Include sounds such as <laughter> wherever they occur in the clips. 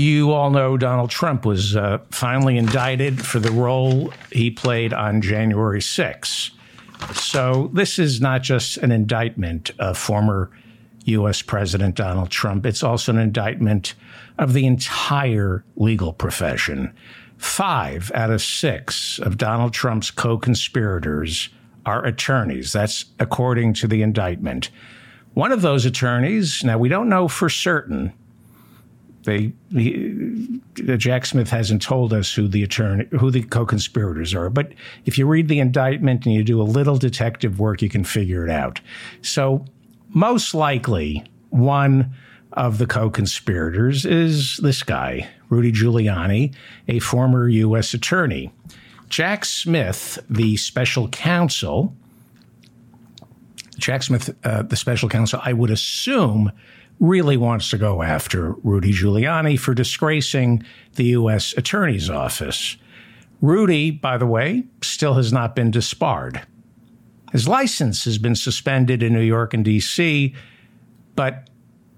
You all know Donald Trump was uh, finally indicted for the role he played on January 6. So this is not just an indictment of former U.S. President Donald Trump, it's also an indictment of the entire legal profession. Five out of six of Donald Trump's co conspirators are attorneys. That's according to the indictment. One of those attorneys, now we don't know for certain, they he, Jack Smith hasn't told us who the attorney who the co-conspirators are. But if you read the indictment and you do a little detective work you can figure it out. So most likely one of the co-conspirators is this guy Rudy Giuliani a former US attorney. Jack Smith the special counsel Jack Smith uh, the special counsel I would assume really wants to go after Rudy Giuliani for disgracing the U.S. Attorney's Office. Rudy, by the way, still has not been disbarred. His license has been suspended in New York and D.C., but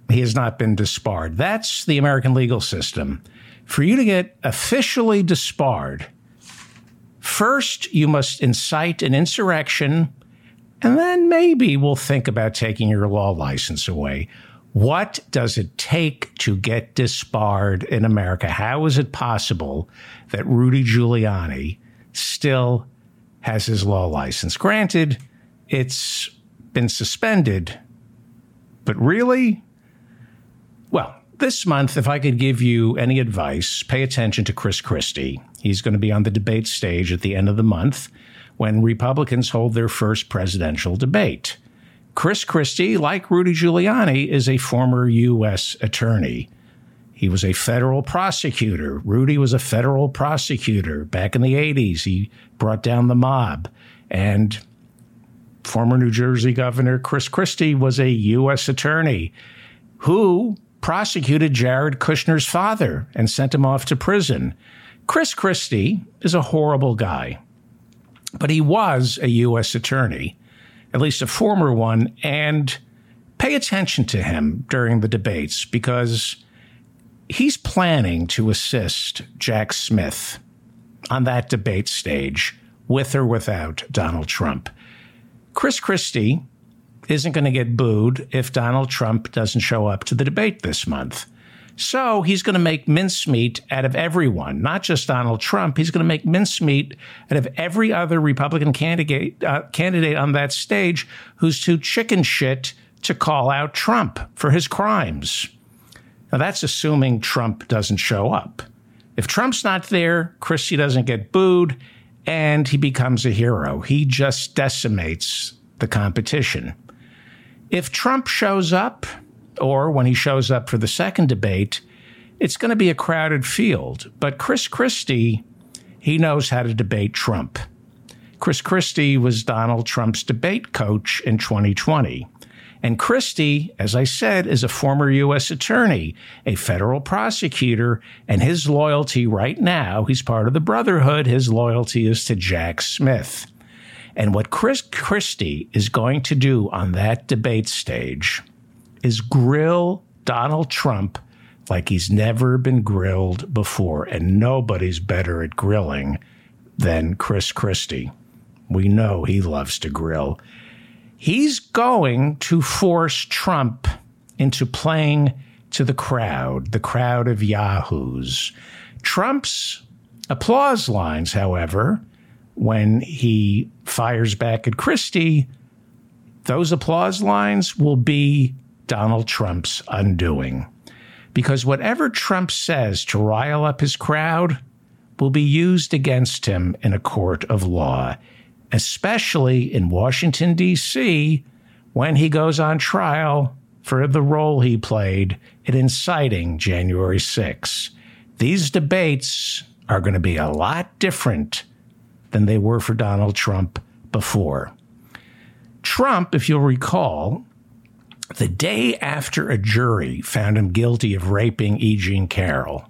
he has not been disbarred. That's the American legal system. For you to get officially disbarred, first you must incite an insurrection, and then maybe we'll think about taking your law license away. What does it take to get disbarred in America? How is it possible that Rudy Giuliani still has his law license? Granted, it's been suspended, but really? Well, this month, if I could give you any advice, pay attention to Chris Christie. He's going to be on the debate stage at the end of the month when Republicans hold their first presidential debate. Chris Christie, like Rudy Giuliani, is a former U.S. attorney. He was a federal prosecutor. Rudy was a federal prosecutor back in the 80s. He brought down the mob. And former New Jersey Governor Chris Christie was a U.S. attorney who prosecuted Jared Kushner's father and sent him off to prison. Chris Christie is a horrible guy, but he was a U.S. attorney at least a former one, and pay attention to him during the debates because he's planning to assist Jack Smith on that debate stage with or without Donald Trump. Chris Christie isn't going to get booed if Donald Trump doesn't show up to the debate this month. So he's going to make mincemeat out of everyone, not just Donald Trump. He's going to make mincemeat out of every other Republican candidate uh, candidate on that stage who's too chicken shit to call out Trump for his crimes. Now that's assuming Trump doesn't show up. If Trump's not there, Christie doesn't get booed, and he becomes a hero. He just decimates the competition. If Trump shows up, or when he shows up for the second debate, it's going to be a crowded field. But Chris Christie, he knows how to debate Trump. Chris Christie was Donald Trump's debate coach in 2020. And Christie, as I said, is a former U.S. attorney, a federal prosecutor, and his loyalty right now, he's part of the Brotherhood, his loyalty is to Jack Smith. And what Chris Christie is going to do on that debate stage is grill Donald Trump like he's never been grilled before. And nobody's better at grilling than Chris Christie. We know he loves to grill. He's going to force Trump into playing to the crowd, the crowd of yahoos. Trump's applause lines, however, when he fires back at Christie, those applause lines will be Donald Trump's undoing. Because whatever Trump says to rile up his crowd will be used against him in a court of law, especially in Washington, D.C., when he goes on trial for the role he played in inciting January 6. These debates are going to be a lot different than they were for Donald Trump before. Trump, if you'll recall, the day after a jury found him guilty of raping E. Jean Carroll,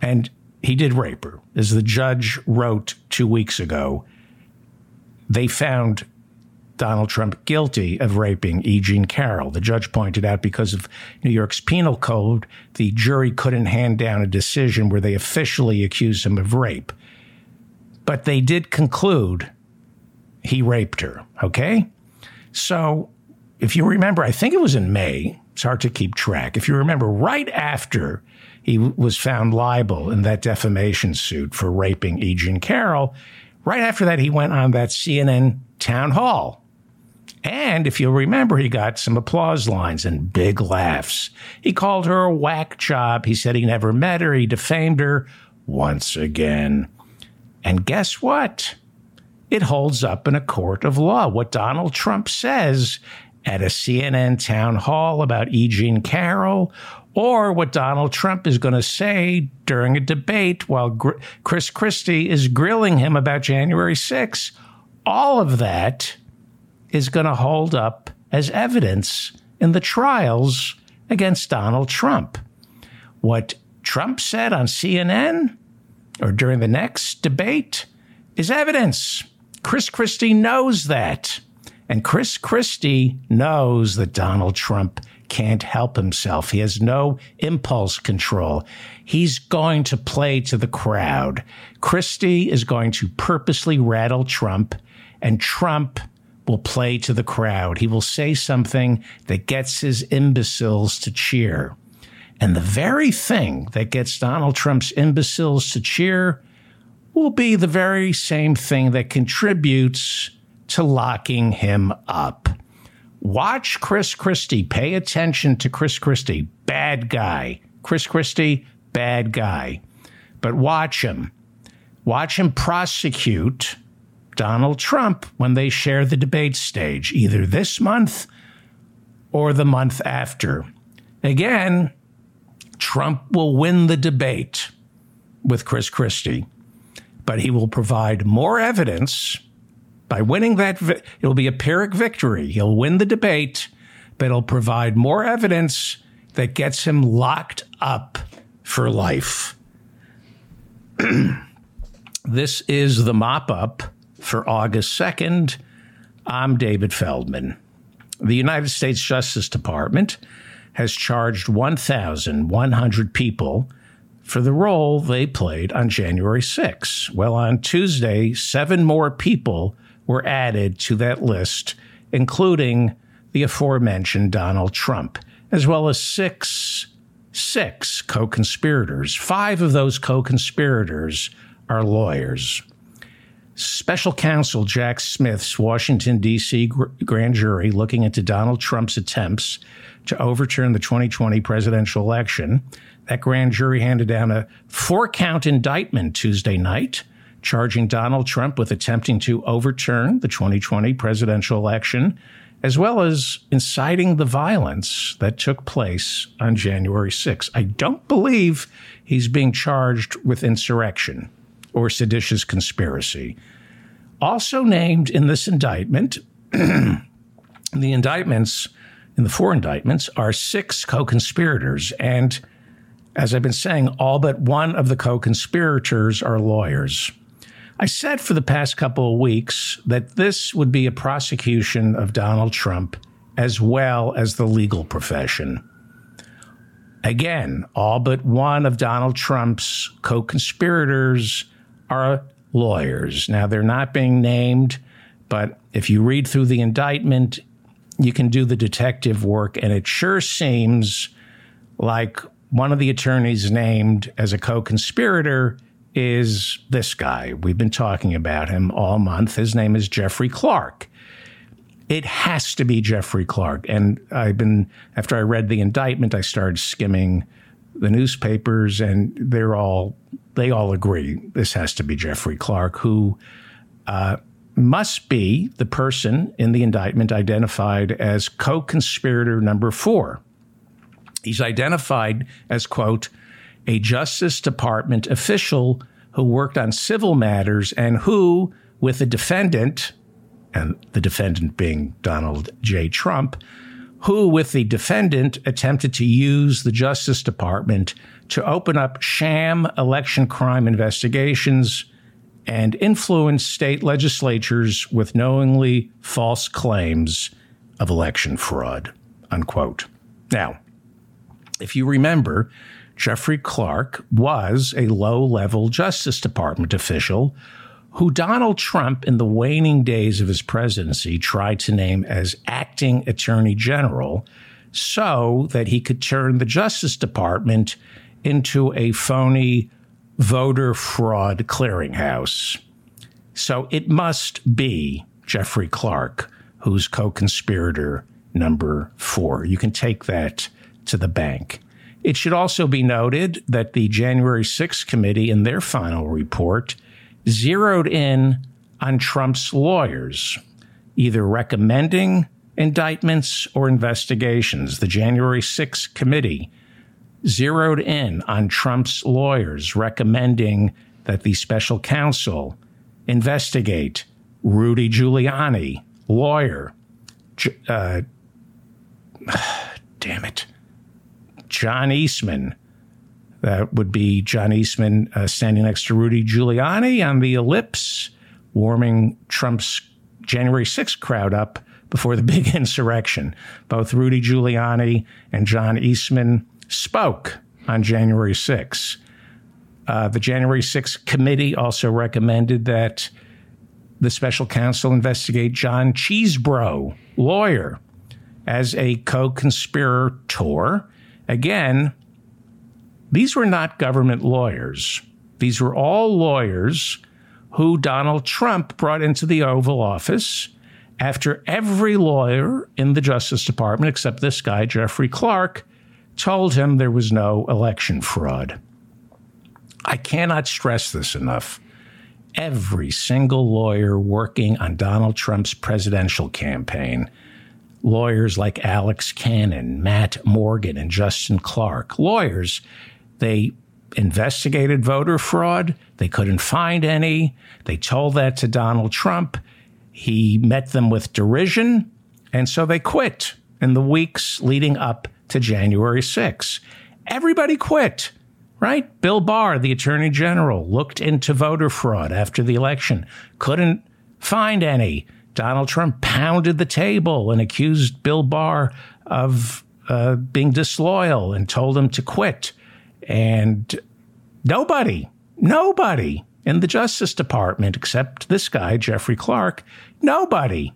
and he did rape her, as the judge wrote two weeks ago, they found Donald Trump guilty of raping E. Jean Carroll. The judge pointed out because of New York's penal code, the jury couldn't hand down a decision where they officially accused him of rape. But they did conclude he raped her, okay? So if you remember, I think it was in May, it's hard to keep track. If you remember, right after he was found liable in that defamation suit for raping E. Jean Carroll, right after that, he went on that CNN town hall and if you'll remember, he got some applause lines and big laughs. He called her a whack job. He said he never met her. He defamed her once again. And guess what? It holds up in a court of law. What Donald Trump says at a CNN town hall about E. Jean Carroll, or what Donald Trump is going to say during a debate while Gr- Chris Christie is grilling him about January 6. All of that is going to hold up as evidence in the trials against Donald Trump. What Trump said on CNN or during the next debate is evidence. Chris Christie knows that. And Chris Christie knows that Donald Trump can't help himself. He has no impulse control. He's going to play to the crowd. Christie is going to purposely rattle Trump, and Trump will play to the crowd. He will say something that gets his imbeciles to cheer. And the very thing that gets Donald Trump's imbeciles to cheer will be the very same thing that contributes to locking him up. Watch Chris Christie. Pay attention to Chris Christie. Bad guy. Chris Christie, bad guy. But watch him. Watch him prosecute Donald Trump when they share the debate stage, either this month or the month after. Again, Trump will win the debate with Chris Christie, but he will provide more evidence by winning that. It'll be a Pyrrhic victory. He'll win the debate, but it'll provide more evidence that gets him locked up for life. <clears throat> this is the mop up for August 2nd. I'm David Feldman. The United States Justice Department has charged 1,100 people for the role they played on January 6. Well, on Tuesday, seven more people were added to that list, including the aforementioned Donald Trump, as well as six six co-conspirators. Five of those co-conspirators are lawyers. Special counsel Jack Smith's Washington, D.C. grand jury looking into Donald Trump's attempts to overturn the 2020 presidential election. That grand jury handed down a four count indictment Tuesday night, charging Donald Trump with attempting to overturn the 2020 presidential election, as well as inciting the violence that took place on January 6. I don't believe he's being charged with insurrection or seditious conspiracy. Also named in this indictment, <clears throat> the indictments, in the four indictments, are six co conspirators. And as I've been saying, all but one of the co conspirators are lawyers. I said for the past couple of weeks that this would be a prosecution of Donald Trump as well as the legal profession. Again, all but one of Donald Trump's co conspirators are lawyers. Now, they're not being named, but if you read through the indictment, you can do the detective work, and it sure seems like one of the attorneys named as a co conspirator is this guy. We've been talking about him all month. His name is Jeffrey Clark. It has to be Jeffrey Clark. And I've been, after I read the indictment, I started skimming the newspapers, and they're all they all agree this has to be Jeffrey Clark, who uh, must be the person in the indictment identified as co conspirator number four. He's identified as, quote, a Justice Department official who worked on civil matters and who, with the defendant, and the defendant being Donald J. Trump, who, with the defendant, attempted to use the Justice Department to open up sham election crime investigations and influence state legislatures with knowingly false claims of election fraud. Unquote. Now, if you remember, Jeffrey Clark was a low level Justice Department official who Donald Trump, in the waning days of his presidency, tried to name as acting attorney general so that he could turn the Justice Department into a phony voter fraud clearinghouse. So it must be Jeffrey Clark who's co conspirator number four. You can take that to the bank. It should also be noted that the January 6th committee, in their final report, zeroed in on Trump's lawyers, either recommending indictments or investigations. The January 6th committee zeroed in on Trump's lawyers, recommending that the special counsel investigate Rudy Giuliani, lawyer. Uh, <sighs> damn it. John Eastman. That would be John Eastman uh, standing next to Rudy Giuliani on the ellipse, warming Trump's January 6th crowd up before the <laughs> big insurrection. Both Rudy Giuliani and John Eastman spoke on January 6th. Uh, the January 6th committee also recommended that the special counsel investigate John Chesebro, lawyer, as a co conspirator. Again, these were not government lawyers. These were all lawyers who Donald Trump brought into the Oval Office after every lawyer in the Justice Department, except this guy, Jeffrey Clark, told him there was no election fraud. I cannot stress this enough. Every single lawyer working on Donald Trump's presidential campaign, lawyers like Alex Cannon, Matt Morgan, and Justin Clark, lawyers, they investigated voter fraud. They couldn't find any. They told that to Donald Trump. He met them with derision, and so they quit in the weeks leading up to January 6. Everybody quit, right? Bill Barr, the attorney general, looked into voter fraud after the election, couldn't find any. Donald Trump pounded the table and accused Bill Barr of uh, being disloyal and told him to quit. And nobody, nobody in the Justice Department, except this guy, Jeffrey Clark, nobody,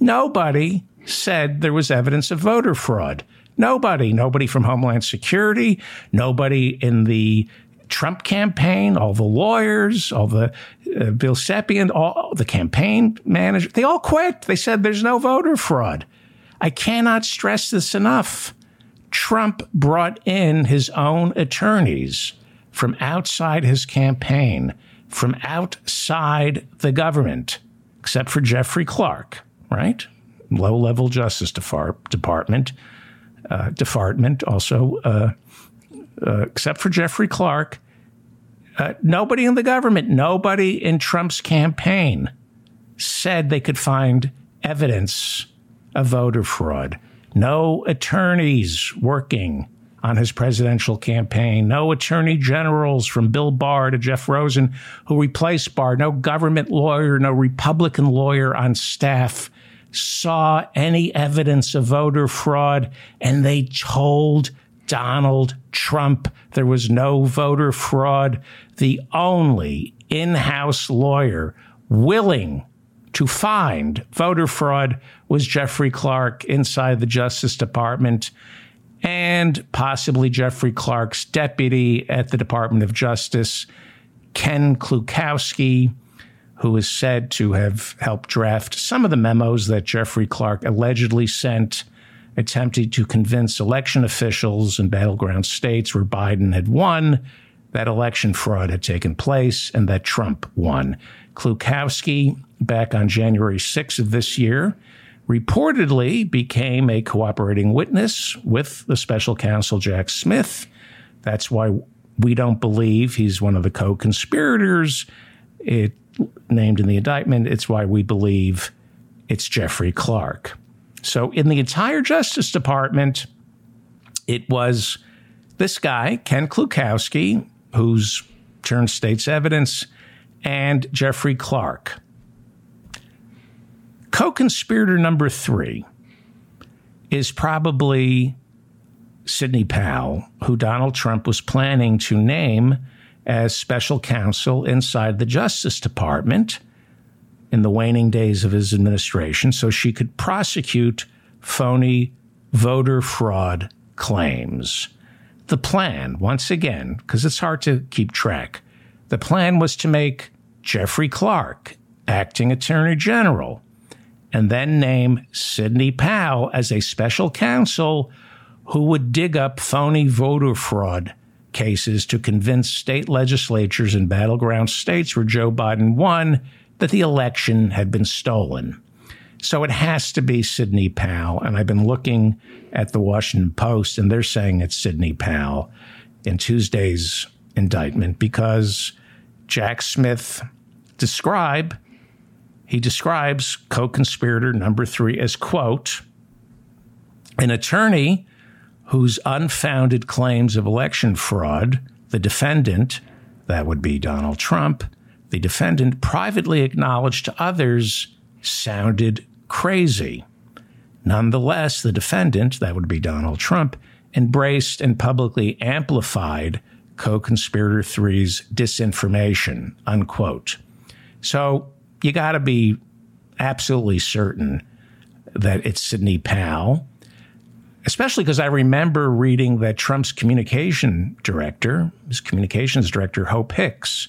nobody said there was evidence of voter fraud. Nobody, nobody from Homeland Security, nobody in the Trump campaign, all the lawyers, all the uh, Bill Stepien, all the campaign manager, they all quit. They said there's no voter fraud. I cannot stress this enough. Trump brought in his own attorneys from outside his campaign, from outside the government, except for Jeffrey Clark, right? Low level Justice Department uh, department, also, uh, uh, except for Jeffrey Clark, uh, nobody in the government, nobody in Trump's campaign said they could find evidence of voter fraud. No attorneys working on his presidential campaign, no attorney generals from Bill Barr to Jeff Rosen who replaced Barr, no government lawyer, no Republican lawyer on staff saw any evidence of voter fraud, and they told Donald Trump there was no voter fraud. The only in house lawyer willing to find voter fraud was Jeffrey Clark inside the Justice Department and possibly Jeffrey Clark's deputy at the Department of Justice, Ken Klukowski who is said to have helped draft some of the memos that Jeffrey Clark allegedly sent, attempting to convince election officials in battleground states where Biden had won that election fraud had taken place and that Trump won. Klukowski, back on January 6th of this year, reportedly became a cooperating witness with the special counsel Jack Smith. That's why we don't believe he's one of the co conspirators. Named in the indictment. It's why we believe it's Jeffrey Clark. So, in the entire Justice Department, it was this guy, Ken Klukowski, who's turned state's evidence, and Jeffrey Clark. Co conspirator number three is probably Sidney Powell, who Donald Trump was planning to name as special counsel inside the Justice Department in the waning days of his administration so she could prosecute phony voter fraud claims. The plan, once again, because it's hard to keep track, the plan was to make Jeffrey Clark acting attorney general and then name Sidney Powell as a special counsel who would dig up phony voter fraud cases to convince state legislatures in battleground states where Joe Biden won that the election had been stolen. So it has to be Sidney Powell. And I've been looking at the Washington Post, and they're saying it's Sidney Powell in Tuesday's indictment because Jack Smith describe he describes co-conspirator number 3 as quote an attorney whose unfounded claims of election fraud the defendant that would be Donald Trump the defendant privately acknowledged to others sounded crazy. Nonetheless, the defendant, that would be Donald Trump, embraced and publicly amplified co conspirator three's disinformation, unquote. So you got to be absolutely certain that it's Sidney Powell, especially because I remember reading that Trump's communication director, his communications director, Hope Hicks,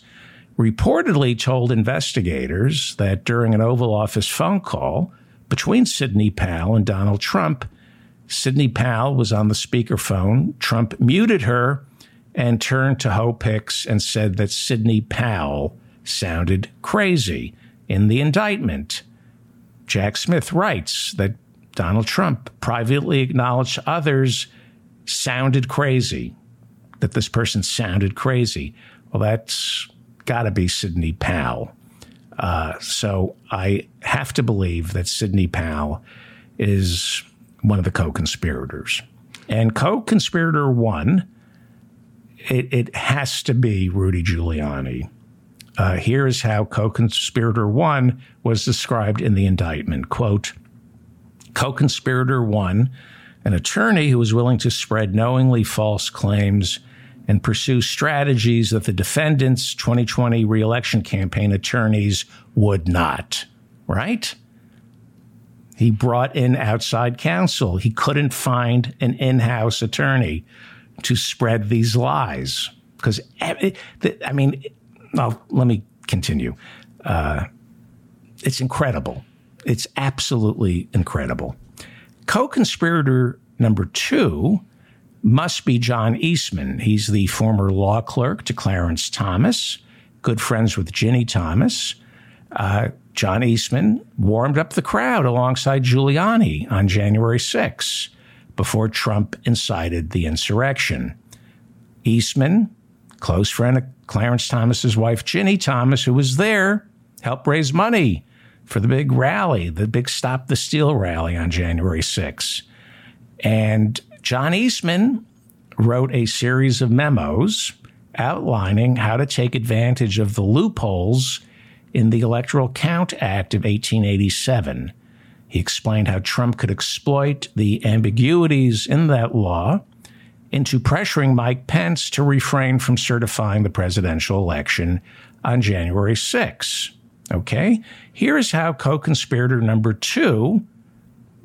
reportedly told investigators that during an Oval Office phone call between Sidney Powell and Donald Trump, Sidney Powell was on the speakerphone. Trump muted her and turned to Hope Hicks and said that Sidney Powell sounded crazy in the indictment. Jack Smith writes that Donald Trump privately acknowledged others sounded crazy, that this person sounded crazy. Well, that's got to be Sidney Powell. Uh, so I have to believe that Sidney Powell is one of the co-conspirators. And co-conspirator one, it, it has to be Rudy Giuliani. Uh, here is how co-conspirator one was described in the indictment. Quote, co-conspirator one, an attorney who was willing to spread knowingly false claims and pursue strategies that the defendant's 2020 reelection campaign attorneys would not, right? He brought in outside counsel. He couldn't find an in house attorney to spread these lies. Because, eh, I mean, well, let me continue. Uh, it's incredible. It's absolutely incredible. Co conspirator number two must be John Eastman. He's the former law clerk to Clarence Thomas, good friends with Ginni Thomas. Uh, John Eastman warmed up the crowd alongside Giuliani on January 6 before Trump incited the insurrection. Eastman, close friend of Clarence Thomas's wife, Ginni Thomas, who was there, helped raise money for the big rally, the big Stop the Steal rally on January 6. And John Eastman wrote a series of memos outlining how to take advantage of the loopholes in the Electoral Count Act of 1887. He explained how Trump could exploit the ambiguities in that law into pressuring Mike Pence to refrain from certifying the presidential election on January 6. Okay? Here's how co conspirator number two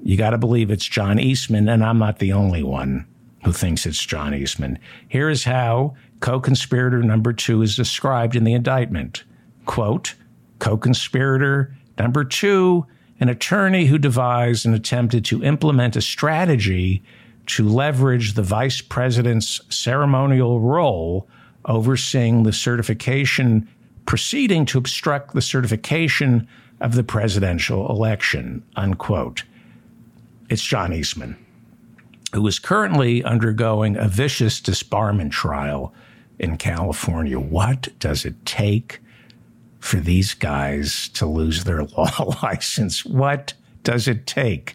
you got to believe it's John Eastman, and I'm not the only one who thinks it's John Eastman. Here is how co conspirator number two is described in the indictment. Quote, co conspirator number two, an attorney who devised and attempted to implement a strategy to leverage the vice president's ceremonial role overseeing the certification proceeding to obstruct the certification of the presidential election, unquote. It's John Eastman, who is currently undergoing a vicious disbarment trial in California. What does it take for these guys to lose their <laughs> law license? What does it take?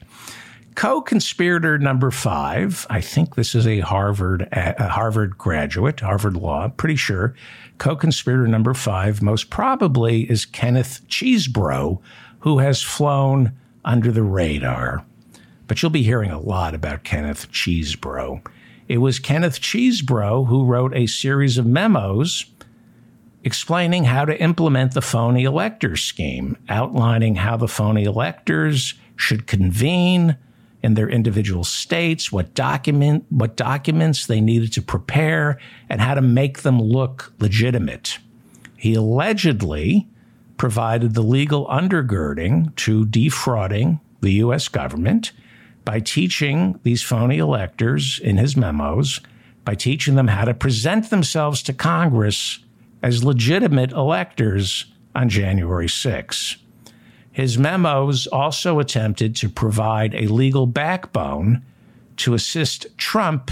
Co conspirator number five, I think this is a Harvard, a Harvard graduate, Harvard Law, pretty sure. Co conspirator number five, most probably, is Kenneth Chesebro, who has flown under the radar. But you'll be hearing a lot about Kenneth Chesebro. It was Kenneth Chesebro who wrote a series of memos explaining how to implement the phony electors scheme, outlining how the phony electors should convene in their individual states, what document what documents they needed to prepare, and how to make them look legitimate. He allegedly provided the legal undergirding to defrauding the US government by teaching these phony electors in his memos, by teaching them how to present themselves to Congress as legitimate electors on January 6. His memos also attempted to provide a legal backbone to assist Trump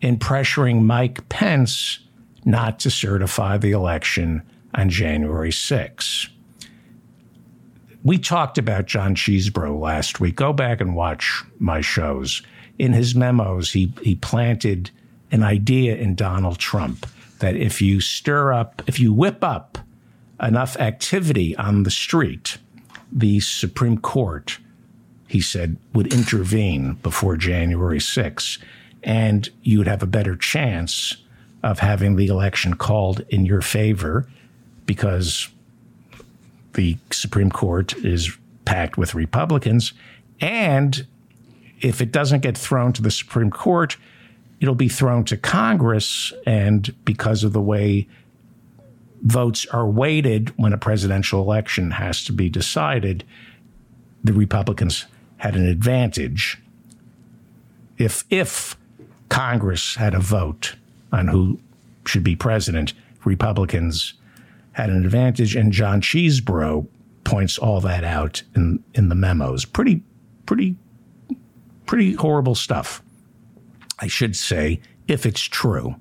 in pressuring Mike Pence not to certify the election on January 6. We talked about John Chesebro last week. Go back and watch my shows. In his memos, he, he planted an idea in Donald Trump that if you stir up, if you whip up enough activity on the street, the Supreme Court, he said, would intervene before January 6, and you would have a better chance of having the election called in your favor because the Supreme Court is packed with Republicans. And if it doesn't get thrown to the Supreme Court, it'll be thrown to Congress. And because of the way votes are weighted when a presidential election has to be decided, the Republicans had an advantage. If, if Congress had a vote on who should be president, Republicans had an advantage. And John Chesebro points all that out in, in the memos. Pretty, pretty, pretty horrible stuff. I should say, if it's true.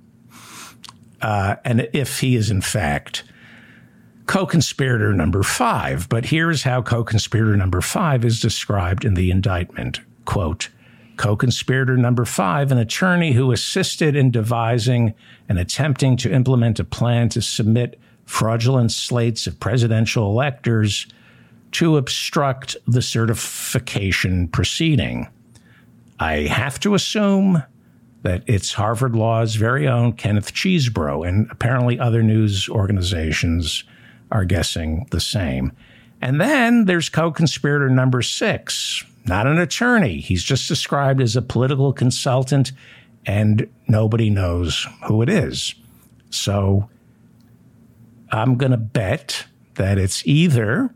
Uh, and if he is, in fact, co conspirator number five. But here's how co conspirator number five is described in the indictment quote, co conspirator number five, an attorney who assisted in devising and attempting to implement a plan to submit fraudulent slates of presidential electors to obstruct the certification proceeding. I have to assume that it's Harvard Law's very own Kenneth Chesebro, and apparently other news organizations are guessing the same. And then there's co conspirator number six, not an attorney. He's just described as a political consultant, and nobody knows who it is. So I'm going to bet that it's either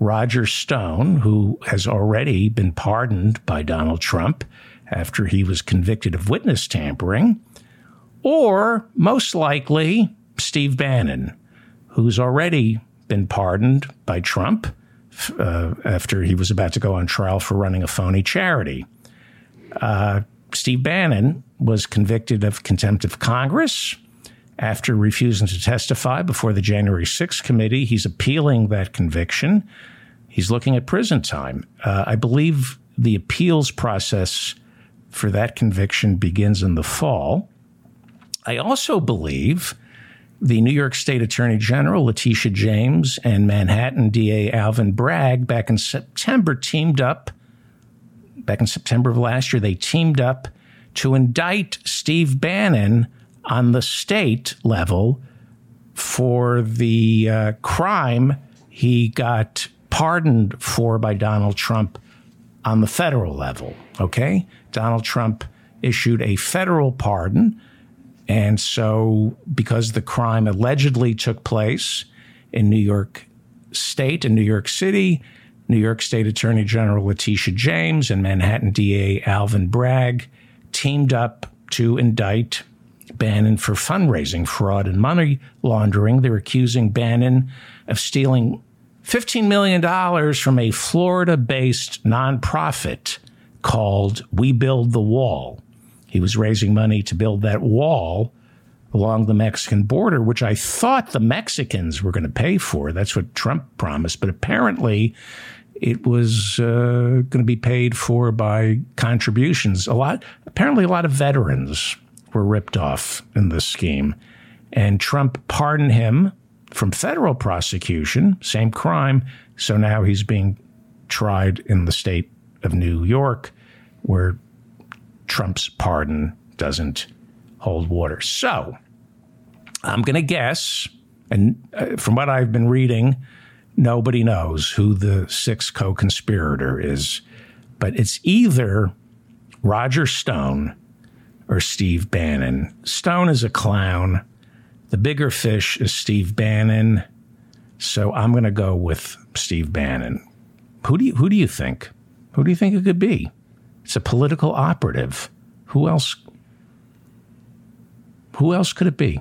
Roger Stone, who has already been pardoned by Donald Trump after he was convicted of witness tampering, or most likely Steve Bannon, who's already been pardoned by Trump uh, after he was about to go on trial for running a phony charity. Uh, Steve Bannon was convicted of contempt of Congress after refusing to testify before the January 6th committee. He's appealing that conviction. He's looking at prison time. Uh, I believe the appeals process for that conviction begins in the fall. I also believe the New York State Attorney General Letitia James and Manhattan DA Alvin Bragg back in September teamed up. Back in September of last year, they teamed up to indict Steve Bannon on the state level for the uh, crime he got pardoned for by Donald Trump on the federal level. Okay? Donald Trump issued a federal pardon. And so, because the crime allegedly took place in New York State and New York City, New York State Attorney General Letitia James and Manhattan DA Alvin Bragg teamed up to indict Bannon for fundraising fraud and money laundering. They're accusing Bannon of stealing $15 million from a Florida based nonprofit called We Build the Wall. He was raising money to build that wall along the Mexican border, which I thought the Mexicans were going to pay for. That's what Trump promised. But apparently, it was uh, going to be paid for by contributions. A lot, apparently, a lot of veterans were ripped off in this scheme. And Trump pardoned him from federal prosecution, same crime. So now he's being tried in the state of New York, where Trump's pardon doesn't hold water. So I'm going to guess, and uh, from what I've been reading, nobody knows who the sixth co conspirator is, but it's either Roger Stone or Steve Bannon. Stone is a clown. The bigger fish is Steve Bannon. So I'm going to go with Steve Bannon. Who do you, who do you think? Who do you think it could be? It's a political operative. Who else? Who else could it be?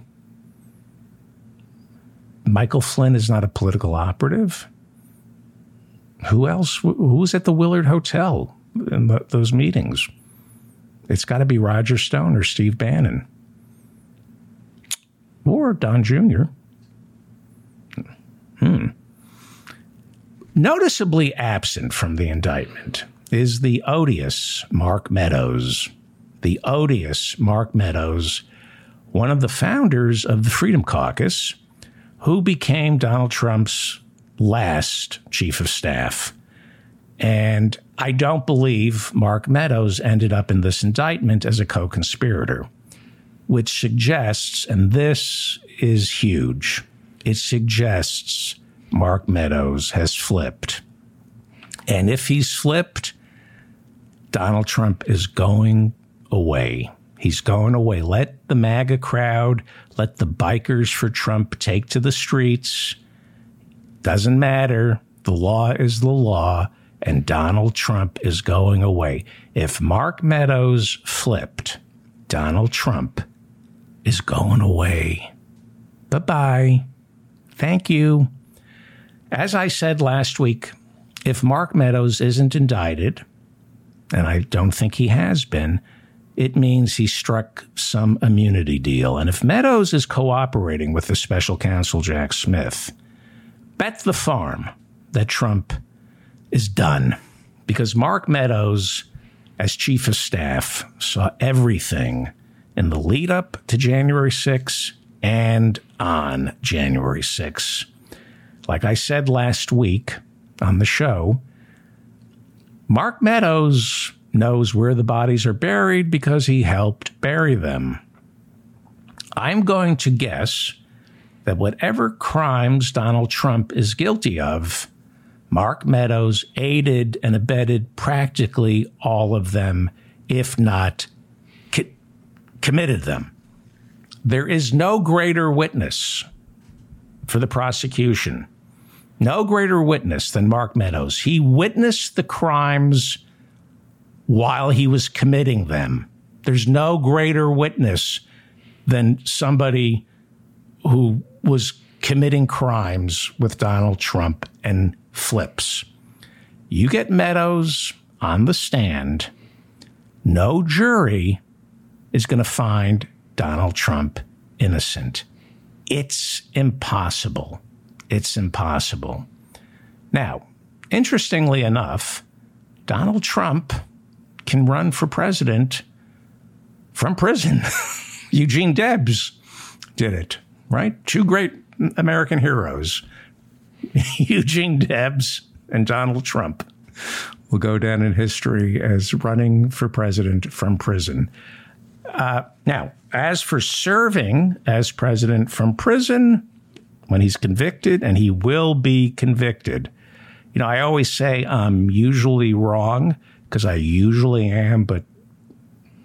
Michael Flynn is not a political operative. Who else? Who was at the Willard Hotel in the, those meetings? It's got to be Roger Stone or Steve Bannon or Don Jr. Hmm. Noticeably absent from the indictment is the odious Mark Meadows. The odious Mark Meadows, one of the founders of the Freedom Caucus, who became Donald Trump's last chief of staff. And I don't believe Mark Meadows ended up in this indictment as a co conspirator, which suggests, and this is huge, it suggests Mark Meadows has flipped. And if he's flipped, Donald Trump is going away. He's going away. Let the MAGA crowd, let the bikers for Trump take to the streets. Doesn't matter. The law is the law, and Donald Trump is going away. If Mark Meadows flipped, Donald Trump is going away. Bye bye. Thank you. As I said last week, if Mark Meadows isn't indicted, and I don't think he has been, it means he struck some immunity deal. And if Meadows is cooperating with the special counsel Jack Smith, bet the farm that Trump is done because Mark Meadows, as chief of staff, saw everything in the lead up to January 6 and on January 6. Like I said last week on the show, Mark Meadows knows where the bodies are buried because he helped bury them. I'm going to guess that whatever crimes Donald Trump is guilty of, Mark Meadows aided and abetted practically all of them, if not co- committed them. There is no greater witness for the prosecution, no greater witness than Mark Meadows. He witnessed the crimes while he was committing them. There's no greater witness than somebody who was committing crimes with Donald Trump and flips. You get Meadows on the stand, no jury is going to find Donald Trump innocent. It's impossible. It's impossible. Now, interestingly enough, Donald Trump can run for president from prison. <laughs> Eugene Debs did it, right? Two great American heroes, <laughs> Eugene Debs and Donald Trump, will go down in history as running for president from prison. Uh, now, as for serving as president from prison, when he's convicted, and he will be convicted, you know, I always say I'm usually wrong because I usually am, but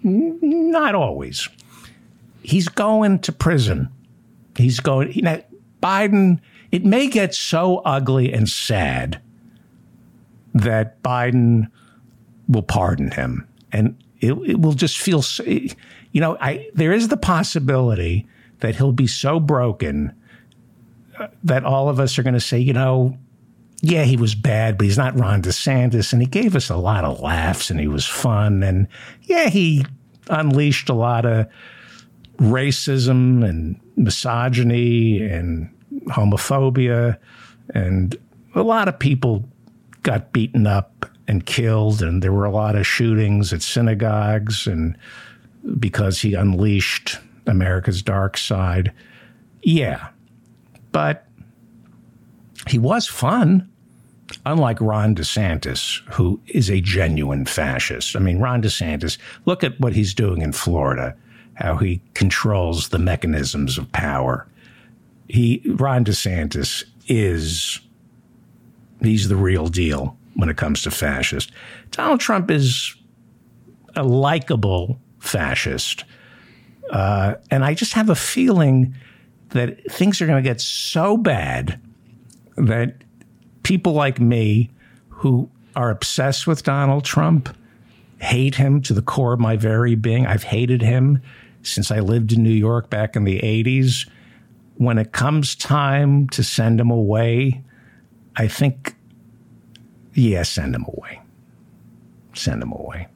not always. He's going to prison. He's going. You know, Biden. It may get so ugly and sad that Biden will pardon him, and it, it will just feel. You know, I there is the possibility that he'll be so broken uh, that all of us are going to say, you know, yeah, he was bad, but he's not Ron DeSantis. And he gave us a lot of laughs and he was fun. And yeah, he unleashed a lot of racism and misogyny and homophobia. And a lot of people got beaten up and killed, and there were a lot of shootings at synagogues, and because he unleashed America's dark side. Yeah, but he was fun, unlike Ron DeSantis, who is a genuine fascist. I mean, Ron DeSantis, look at what he's doing in Florida, how he controls the mechanisms of power. He, Ron DeSantis, is he's the real deal when it comes to fascist. Donald Trump is a likable fascist. Uh, and I just have a feeling that things are going to get so bad that people like me who are obsessed with Donald Trump hate him to the core of my very being. I've hated him since I lived in New York back in the 80s. When it comes time to send him away, I think, yeah, send him away. Send him away.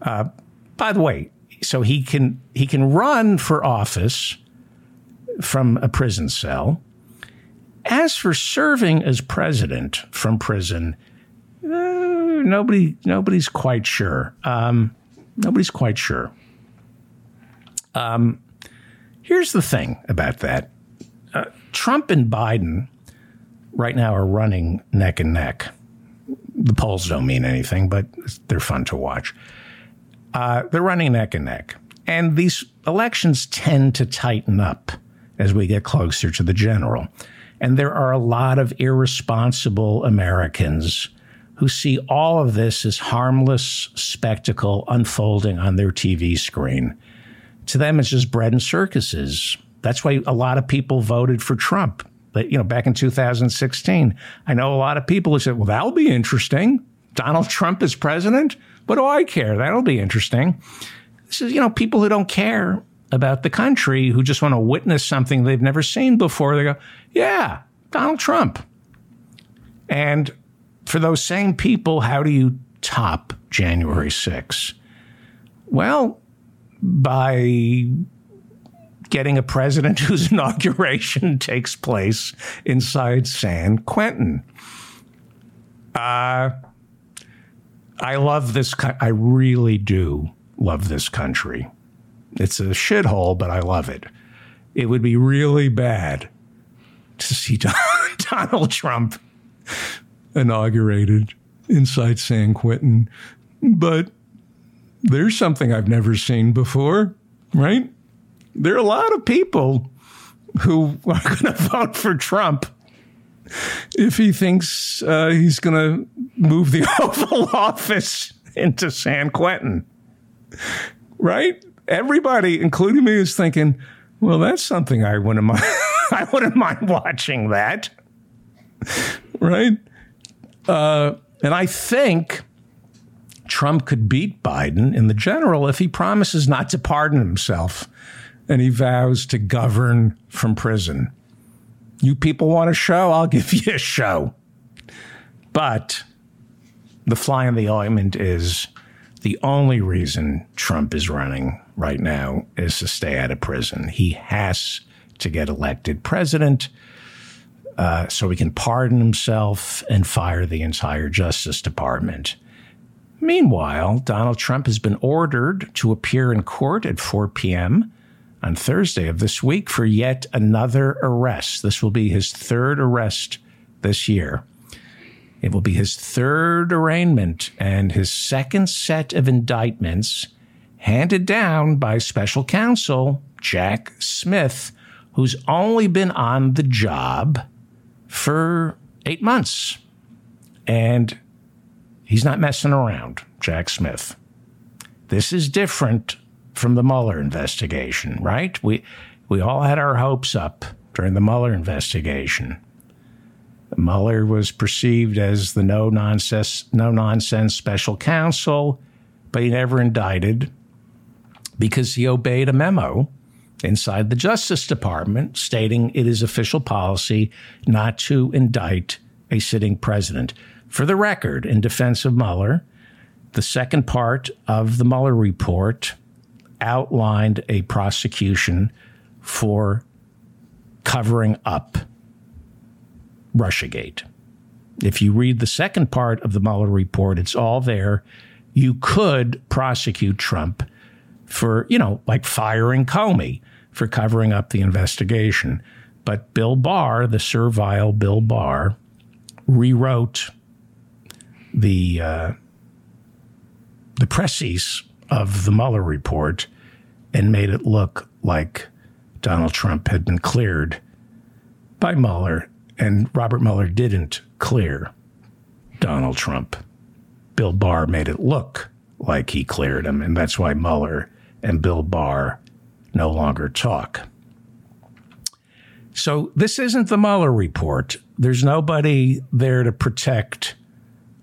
Uh, by the way, so he can he can run for office from a prison cell. As for serving as president from prison, uh, nobody nobody's quite sure. Um, nobody's quite sure. Um, here's the thing about that: uh, Trump and Biden right now are running neck and neck. The polls don't mean anything, but they're fun to watch. Uh, they're running neck and neck. And these elections tend to tighten up as we get closer to the general. And there are a lot of irresponsible Americans who see all of this as harmless spectacle unfolding on their TV screen. To them, it's just bread and circuses. That's why a lot of people voted for Trump. But, you know, back in 2016, I know a lot of people who said, well, that'll be interesting. Donald Trump is president? What do I care? That'll be interesting. This is, you know, people who don't care about the country, who just want to witness something they've never seen before. They go, yeah, Donald Trump. And for those same people, how do you top January 6th? Well, by getting a president <laughs> whose inauguration takes place inside San Quentin. Uh, I love this. I really do love this country. It's a shithole, but I love it. It would be really bad to see <laughs> Donald Trump inaugurated inside San Quentin, but there's something I've never seen before, right? There are a lot of people who <laughs> are going to vote for Trump if he thinks uh, he's going to move the <laughs> Oval Office into San Quentin. Right? Everybody, including me, is thinking, well, that's something I wouldn't <laughs> mind. I wouldn't mind watching that. Right? Uh, and I think Trump could beat Biden in the general if he promises not to pardon himself and he vows to govern from prison. You people want a show? I'll give you a show. But the fly in the ointment is the only reason Trump is running right now is to stay out of prison. He has to get elected president uh, so he can pardon himself and fire the entire Justice Department. Meanwhile, Donald Trump has been ordered to appear in court at 4 p.m on Thursday of this week for yet another arrest. This will be his third arrest this year. It will be his third arraignment and his second set of indictments handed down by special counsel Jack Smith, who's only been on the job for eight months. And he's not messing around, Jack Smith. This is different from the Mueller investigation, right? We we all had our hopes up during the Mueller investigation. Mueller was perceived as the no nonsense no nonsense special counsel, but he never indicted because he obeyed a memo inside the Justice Department stating it is official policy not to indict a sitting president. For the record, in defense of Mueller, the second part of the Mueller report outlined a prosecution for covering up Russiagate. If you read the second part of the Mueller report, it's all there. You could prosecute Trump for, you know, like firing Comey for covering up the investigation. But Bill Barr, the servile Bill Barr, rewrote the uh, the presses of the Mueller report and made it look like Donald Trump had been cleared by Mueller, and Robert Mueller didn't clear Donald Trump. Bill Barr made it look like he cleared him, and that's why Mueller and Bill Barr no longer talk. So this isn't the Mueller report. There's nobody there to protect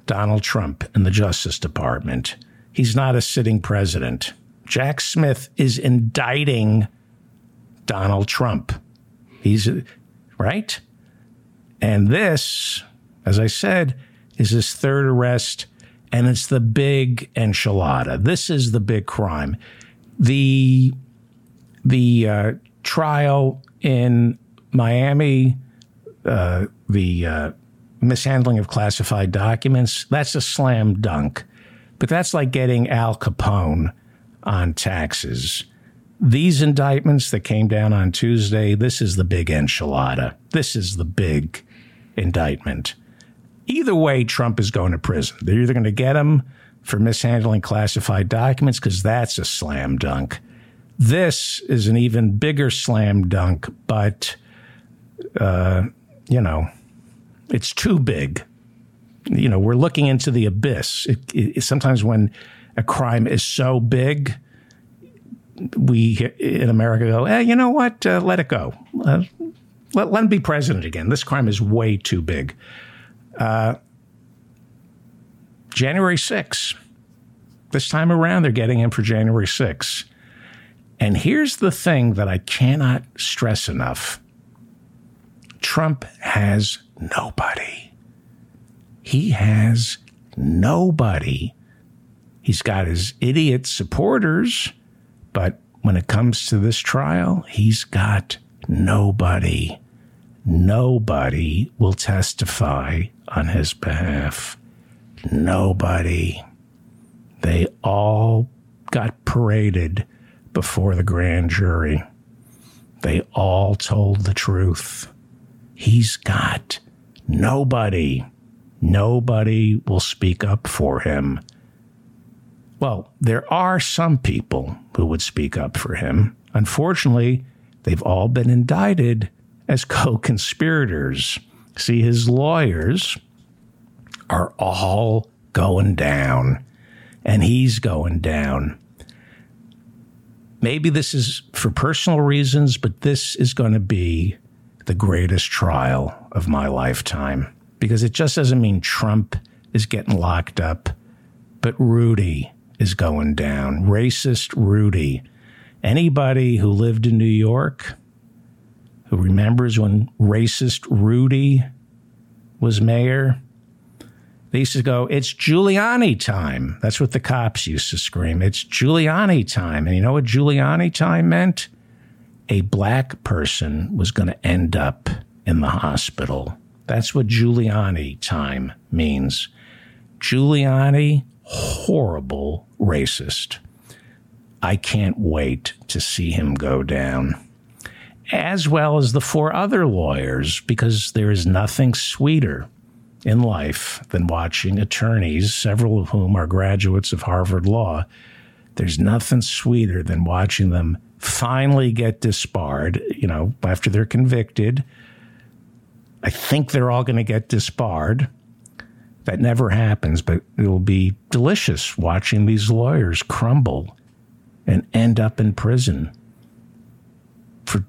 Donald Trump in the Justice Department. He's not a sitting president. Jack Smith is indicting Donald Trump. He's right. And this, as I said, is his third arrest, and it's the big enchilada. This is the big crime. The the uh, trial in Miami, uh, the uh, mishandling of classified documents, that's a slam dunk. But that's like getting Al Capone on taxes. These indictments that came down on Tuesday, this is the big enchilada. This is the big indictment. Either way, Trump is going to prison. They're either going to get him for mishandling classified documents because that's a slam dunk. This is an even bigger slam dunk, but uh, you know, it's too big. You know, we're looking into the abyss. It, it, sometimes when a crime is so big, we in America go, "Hey, you know what? Uh, let it go. Uh, let, let him be president again. This crime is way too big." Uh, January 6th. This time around, they're getting him for January 6th. And here's the thing that I cannot stress enough Trump has nobody. He has nobody. He's got his idiot supporters, but when it comes to this trial, he's got nobody. Nobody will testify on his behalf. Nobody. They all got paraded before the grand jury. They all told the truth. He's got nobody. Nobody will speak up for him. Well, there are some people who would speak up for him. Unfortunately, they've all been indicted as <laughs> co conspirators. See, his lawyers are all going down, and he's going down. Maybe this is for personal reasons, but this is going to be the greatest trial of my lifetime because it just doesn't mean Trump is getting locked up, but Rudy is going down. Racist Rudy. Anybody who lived in New York who remembers when racist Rudy was mayor, they used to go, It's Giuliani time. That's what the cops used to scream. It's Giuliani time. And you know what Giuliani time meant? A black person was going to end up in the hospital. That's what Giuliani time means. Giuliani, horrible racist. I can't wait to see him go down. As well as the four other lawyers, because there is nothing sweeter in life than watching attorneys, several of whom are graduates of Harvard Law. There's nothing sweeter than watching them finally get disbarred, you know, after they're convicted. I think they're all going to get disbarred. That never happens, but it will be delicious watching these lawyers crumble and end up in prison for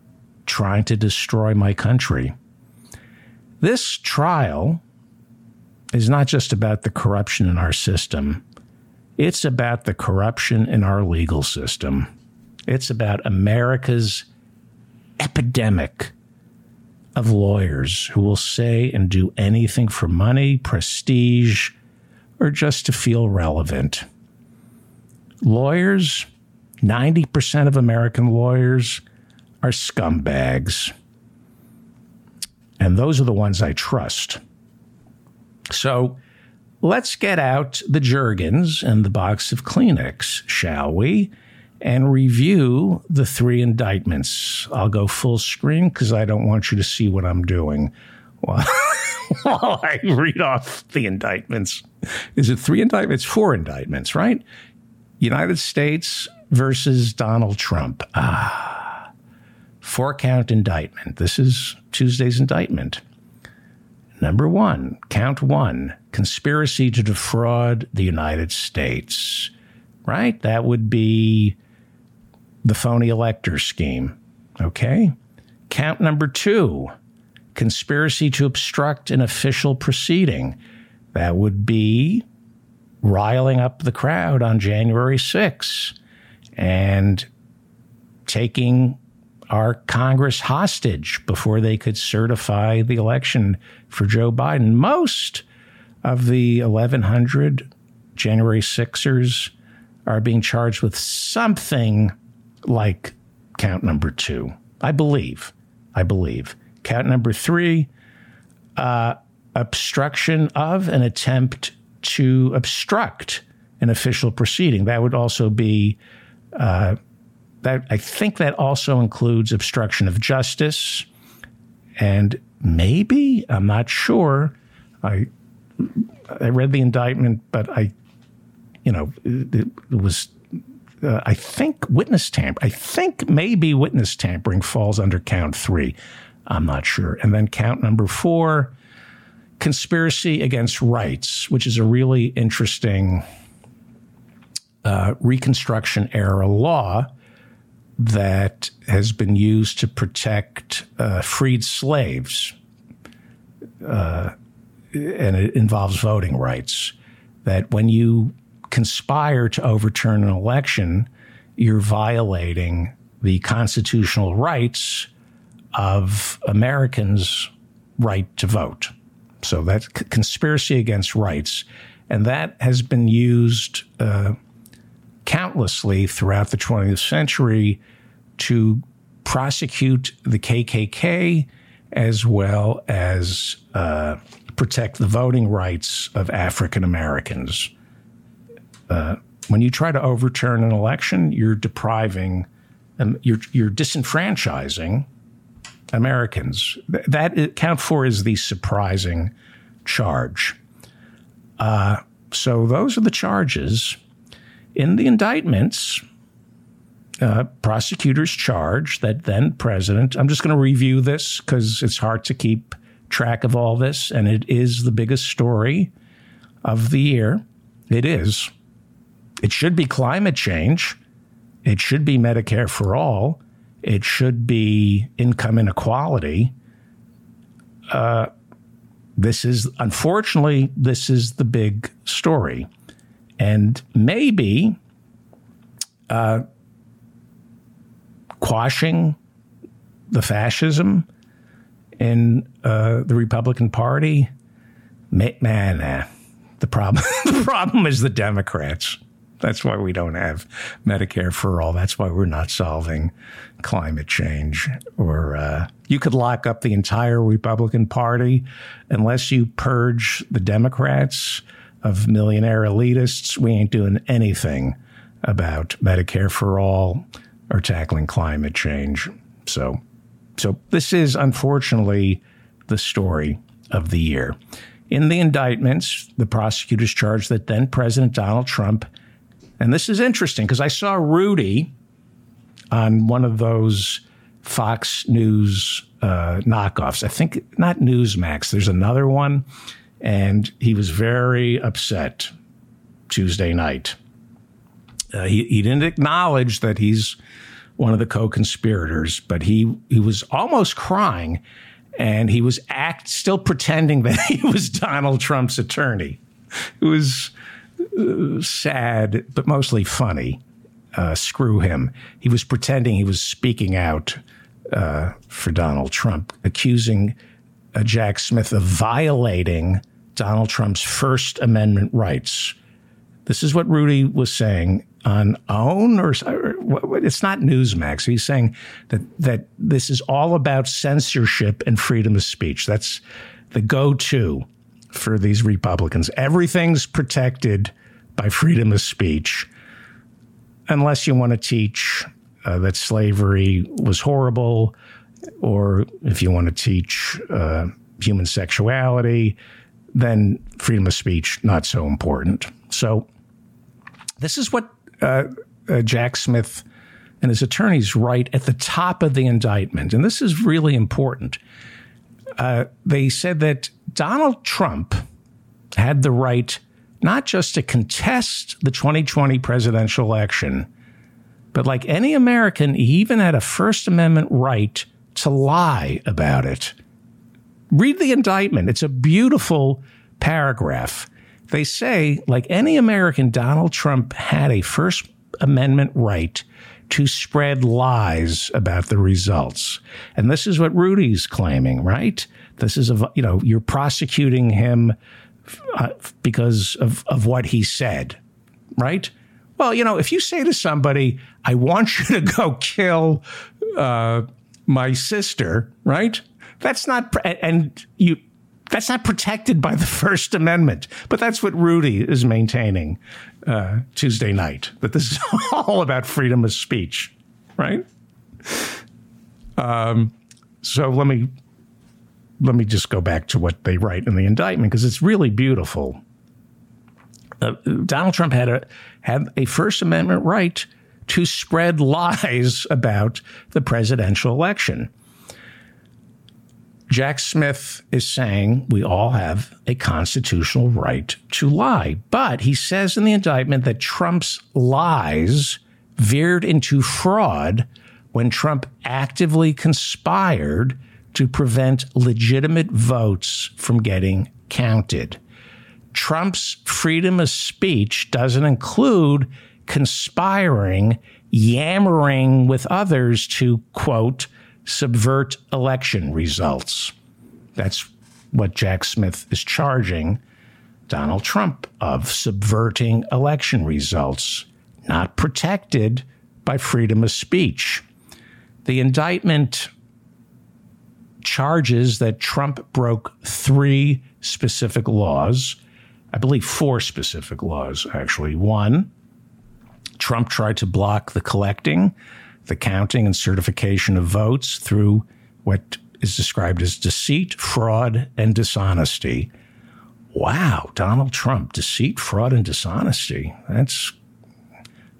trying to destroy my country. This trial is not just about the corruption in our system, it's about the corruption in our legal system. It's about America's epidemic of lawyers who will say and do anything for money, prestige, or just to feel relevant. Lawyers, 90% of American lawyers are scumbags. And those are the ones I trust. So let's get out the Jergens and the box of Kleenex, shall we? And review the three indictments. I'll go full screen because I don't want you to see what I'm doing <laughs> while, I read off the indictments. Is it three indictments? Four indictments, right? United States versus Donald Trump. Ah, four count indictment. This is Tuesday's indictment. Number one, count one, conspiracy to defraud the United States. Right? That would be the phony elector scheme. Okay? Count number two, conspiracy to obstruct an official proceeding. That would be riling up the crowd on January 6th and taking our Congress hostage before they could certify the election for Joe Biden. Most of the 1,100 January 6ers are being charged with something like count number two. I believe. I believe. Count number three uh, obstruction of an attempt to obstruct an official proceeding. That would also be uh, that. I think that also includes obstruction of justice, and maybe I'm not sure. I I read the indictment, but I, you know, it, it was. Uh, I think witness tamper. I think maybe witness tampering falls under count three. I'm not sure. And then count number four conspiracy against rights, which is a really interesting uh, Reconstruction era law that has been used to protect uh, freed slaves. Uh, and it involves voting rights. That when you conspire to overturn an election, you're violating the constitutional rights of Americans' right to vote. So that's conspiracy against rights. And that has been used uh, countlessly throughout the 20th century to prosecute the KKK as well as uh, protect the voting rights of African Americans. Uh, when you try to overturn an election, you're depriving, um, you're, you're disenfranchising Americans. That count for is the surprising charge. Uh, so those are the charges. In the indictments, uh, prosecutors charge that then president, I'm just going to review this because it's hard to keep track of all this, and it is the biggest story of the year. It is. It should be climate change. It should be Medicare for all. It should be income inequality. Uh, this is, unfortunately, this is the big story. And maybe uh, quashing the fascism in uh, the Republican Party, man, uh, the problem <laughs> the problem is the Democrats. That's why we don't have Medicare for all. That's why we're not solving climate change. Or uh, you could lock up the entire Republican Party unless you purge the Democrats of millionaire elitists. We ain't doing anything about Medicare for all or tackling climate change. So, so this is unfortunately the story of the year. In the indictments, the prosecutors charged that then President Donald Trump and this is interesting because I saw Rudy on one of those Fox News uh, knockoffs. I think not Newsmax. There's another one, and he was very upset Tuesday night. Uh, he he didn't acknowledge that he's one of the co-conspirators, but he he was almost crying, and he was act still pretending <laughs> that he was Donald Trump's attorney. It was sad, but mostly funny. Uh, screw him. He was pretending he was speaking out uh, for Donald Trump, accusing uh, Jack Smith of violating Donald Trump's First Amendment rights. This is what Rudy was saying on OAN, or, or it's not Newsmax. He's saying that that this is all about censorship and freedom of speech. That's the go-to for these Republicans. Everything's protected by freedom of speech, unless you want to teach uh, that slavery was horrible, or if you want to teach uh, human sexuality, then freedom of speech not so important. So, this is what uh, uh Jack Smith and his attorneys write at the top of the indictment, and this is really important. Uh, they said that Donald Trump had the right not just to contest the 2020 presidential election, but like any American, he even had a First Amendment right to lie about it. Read the indictment. It's a beautiful paragraph. They say, like any American, Donald Trump had a First Amendment right to spread lies about the results. And this is what Rudy's claiming, right? This is a, you know, you're prosecuting him uh, because of, of what he said, right? Well, you know, if you say to somebody, I want you to go kill uh, my sister, right? That's not, and you, that's not protected by the <laughs> First Amendment. But that's what Rudy is maintaining uh, Tuesday night that this is <laughs> all about freedom of speech, right? Um, so let me let me just go back to what they write in the indictment because it's really beautiful. Uh, Donald Trump had a had a First Amendment right to spread <laughs> lies about the presidential election. Jack Smith is saying we all have a constitutional right to lie. But he says in the indictment that Trump's lies veered into fraud when Trump actively conspired to prevent legitimate votes from getting counted. Trump's freedom of speech doesn't include conspiring, yammering with others to, quote, subvert election results. That's what Jack Smith is charging Donald Trump of subverting election results, not protected by freedom of speech. The indictment charges that Trump broke three specific laws. I believe four specific laws, actually. One, Trump tried to block the collecting the counting and certification of votes through what is described as deceit, fraud, and dishonesty. Wow, Donald Trump, deceit, fraud, and dishonesty. That's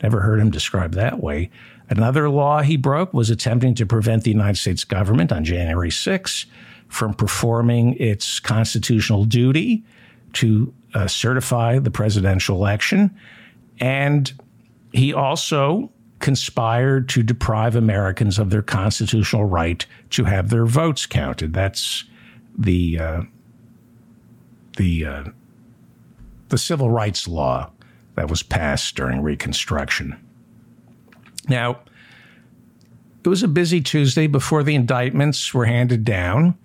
never heard him described that way. Another law he broke was attempting to prevent the United States government on January 6 from performing its constitutional duty to uh, certify the presidential election. And he also conspired to deprive Americans of their constitutional right to have their votes counted. That's the uh, the uh, the civil rights law that was passed during Reconstruction. Now, it was a busy Tuesday before the indictments were handed down.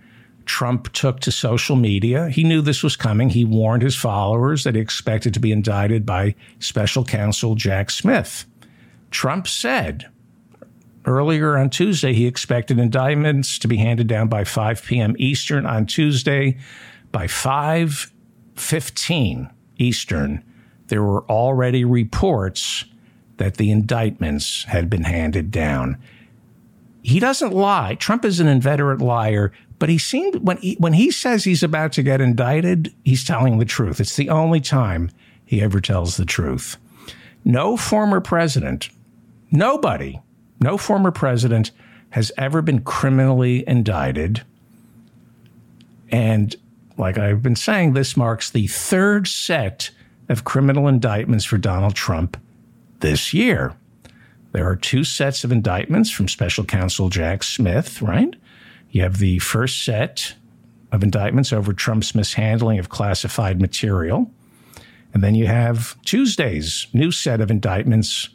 Trump took to social media. He knew this was coming. He warned his followers that he expected to be indicted by special counsel Jack Smith. Trump said earlier on Tuesday he expected indictments to be handed down by 5 p.m. Eastern on Tuesday. By 5:15 Eastern, there were already reports that the indictments had been handed down. He doesn't lie. Trump is an inveterate liar, but he seemed when he, when he says he's about to get indicted, he's telling the truth. It's the only time he ever tells the truth. No former president Nobody, no former president has ever been criminally indicted. And like I've been saying, this marks the third set of criminal indictments for Donald Trump this year. There are two sets of indictments from special counsel Jack Smith, right? You have the first set of indictments over Trump's mishandling of classified material. And then you have Tuesday's new set of indictments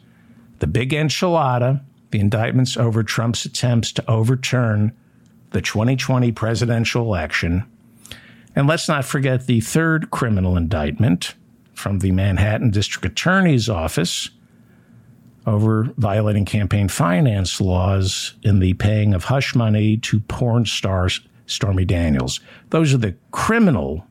the big enchilada, the indictments over Trump's attempts to overturn the 2020 presidential election. And let's not forget the third criminal indictment from the Manhattan District Attorney's Office over violating campaign finance laws in the paying of hush money to porn stars Stormy Daniels. Those are the criminal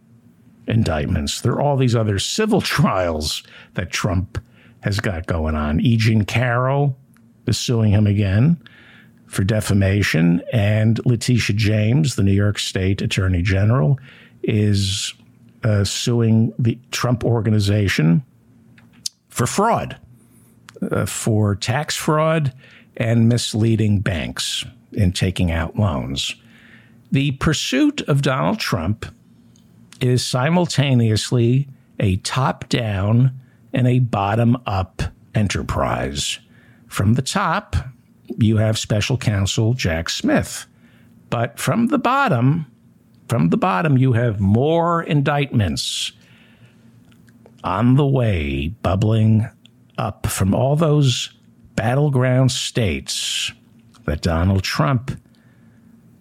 indictments. There are all these other civil <laughs> trials that Trump has got going on. E. Jean Carroll is suing him again for defamation, and Letitia James, the New York State Attorney General, is uh, suing the Trump organization for fraud, uh, for tax fraud and misleading banks in taking out loans. The pursuit of Donald Trump is simultaneously a top down and a bottom up enterprise. From the top, you have special counsel Jack Smith. But from the bottom, from the bottom, you have more indictments on the way, bubbling up from all those battleground states that Donald Trump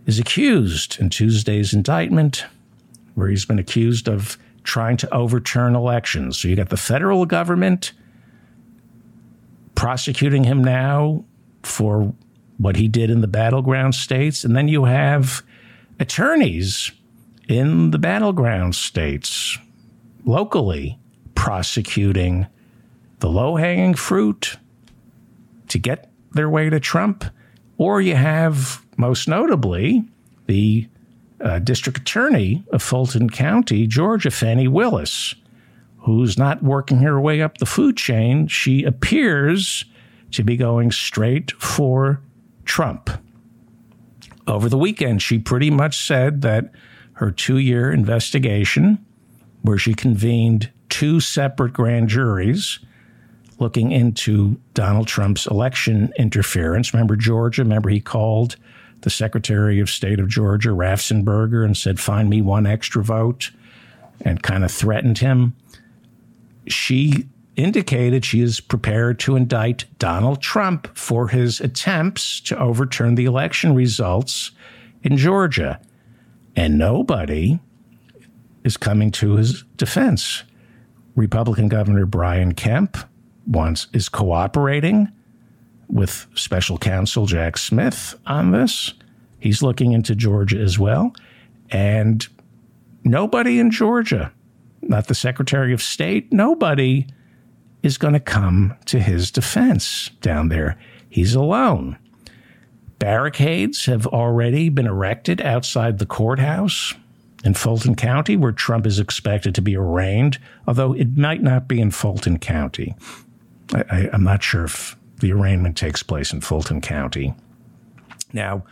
is accused in Tuesday's indictment, where he's been accused of trying to overturn elections. So you got the federal government prosecuting him now for what he did in the battleground states. And then you have attorneys in the battleground states locally prosecuting the low hanging fruit to get their way to Trump. Or you have, most notably, the uh, district attorney of Fulton County, Georgia, Fani Willis, who's not working her way up the food chain. She appears to be going straight for Trump. Over the weekend, she pretty much said that her two year investigation, where she convened two separate grand juries looking into Donald Trump's election interference. Remember Georgia? Remember he called the Secretary of State of Georgia, Raffensperger, and said, Find me one extra vote, and kind of threatened him. She indicated she is prepared to indict Donald Trump for his attempts to overturn the election results in Georgia. And nobody is coming to his defense. Republican Governor Brian Kemp wants is cooperating with special counsel Jack Smith on this. He's looking into Georgia as well. And nobody in Georgia, not the Secretary of State, nobody is going to come to his defense down there. He's alone. Barricades have already been erected outside the courthouse in Fulton County, where Trump is expected to be arraigned, although it might not be in Fulton County. I, am not sure if the arraignment takes place in Fulton County. Now,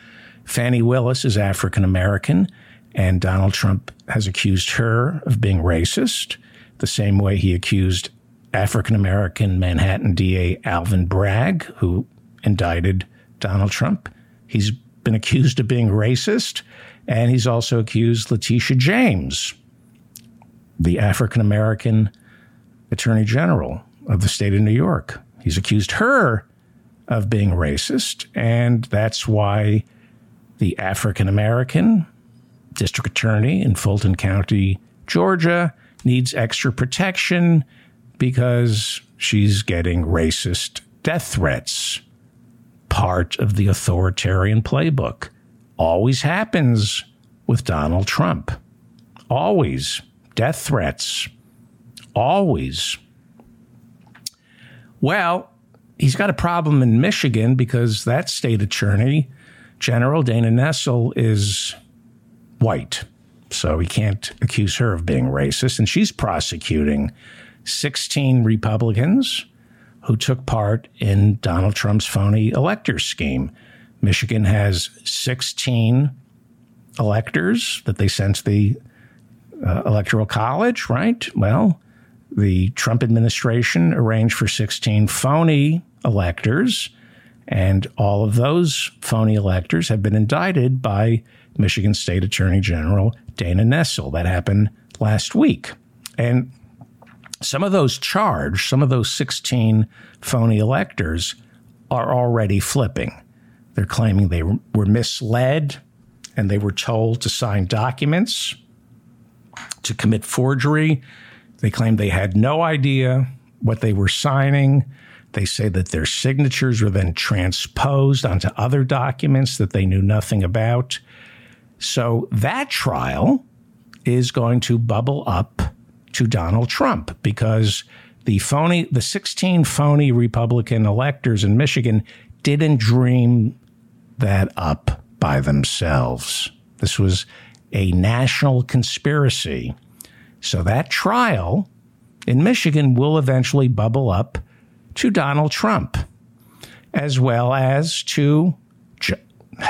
Fani Willis is African American, and Donald Trump has accused her of being racist, the same way he accused African American Manhattan DA Alvin Bragg, who indicted Donald Trump. He's been accused of being racist, and he's also accused Letitia James, the African American Attorney General of the state of New York. He's accused her of being racist, and that's why the African American district attorney in Fulton County, Georgia, needs extra protection because she's getting racist death threats. Part of the authoritarian playbook. Always happens with Donald Trump. Always. Death threats. Always. Well, he's got a problem in Michigan because that state attorney general, Dana Nessel, is white. So he can't accuse her of being racist. And she's prosecuting 16 Republicans who took part in Donald Trump's phony elector scheme. Michigan has 16 electors that they sent to the uh, Electoral College, right? Well, the Trump administration arranged for 16 phony electors, and all of those phony electors have been indicted by Michigan State Attorney General Dana Nessel. That happened last week. And some of those charged, some of those 16 phony electors are already flipping. They're claiming they were misled and they were told to sign documents to commit forgery. They claim they had no idea what they were signing. They say that their signatures were then transposed onto other documents that they knew nothing about. So that trial is going to bubble up to Donald Trump because the phony, the 16 phony Republican electors in Michigan didn't dream that up by themselves. This was a national conspiracy. So that trial in Michigan will eventually bubble up to Donald Trump, as well as to. <sighs>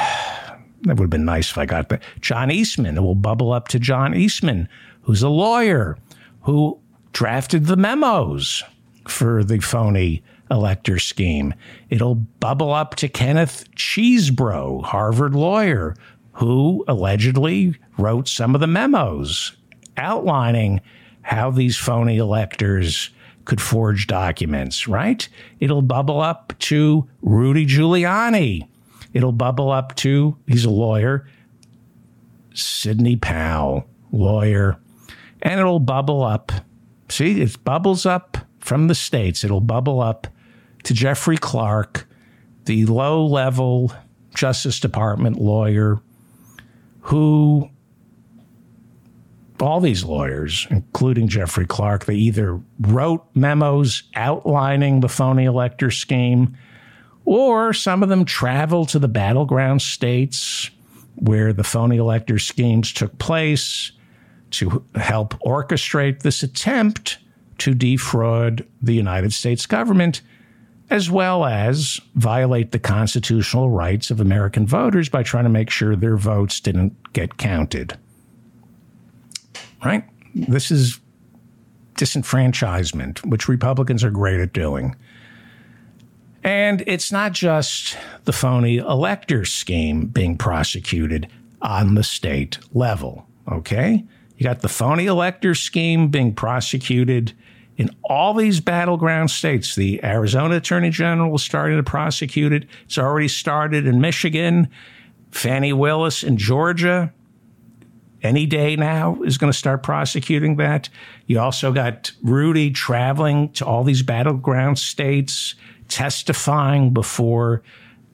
That would have been nice if I got that. John Eastman. It will bubble up to John Eastman, who's a lawyer who drafted the memos for the phony elector scheme. It'll bubble up to Kenneth Chesebro, Harvard lawyer, who allegedly wrote some of the memos outlining how these phony electors could forge documents, right? It'll bubble up to Rudy Giuliani. It'll bubble up to, he's a lawyer, Sidney Powell, lawyer. And it'll bubble up. See, it bubbles up from the states. It'll bubble up to Jeffrey Clark, the low level Justice Department lawyer who all these lawyers, including Jeffrey Clark, they either wrote memos outlining the phony elector scheme, or some of them traveled to the battleground states where the phony elector schemes took place to help orchestrate this attempt to defraud the United States government, as well as violate the constitutional rights of American voters by trying to make sure their votes didn't get counted right? This is disenfranchisement, which Republicans are great at doing. And it's not just the phony elector scheme being prosecuted on the state level, okay? You got the phony elector scheme being prosecuted in all these battleground states. The Arizona Attorney General is starting to prosecute it. It's already started in Michigan. Fani Willis in Georgia any day now is going to start prosecuting that. You also got Rudy traveling to all these battleground states, testifying before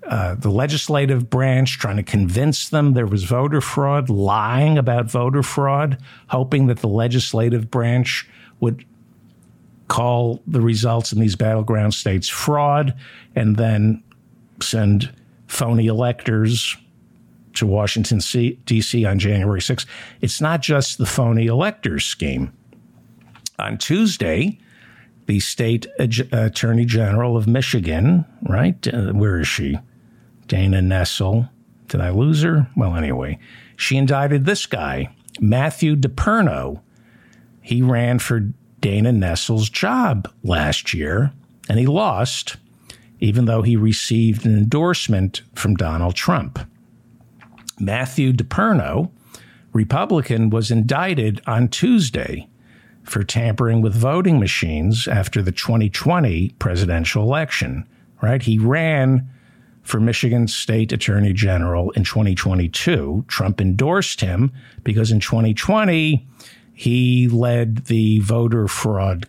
uh, the legislative branch, trying to convince them there was voter fraud, lying about voter fraud, hoping that the legislative branch would call the results in these battleground states fraud and then send phony electors to Washington, D.C. on January 6th. It's not just the phony electors scheme. On Tuesday, the state attorney general of Michigan, right? Uh, where is she? Dana Nessel. Did I lose her? Well, anyway, she indicted this guy, Matthew DePerno. He ran for Dana Nessel's job last year, and he lost, even though he received an endorsement from Donald Trump. Matthew DePerno, Republican, was indicted on Tuesday for tampering with voting machines after the 2020 presidential election. Right? He ran for Michigan State Attorney General in 2022. Trump endorsed him because in 2020 he led the voter fraud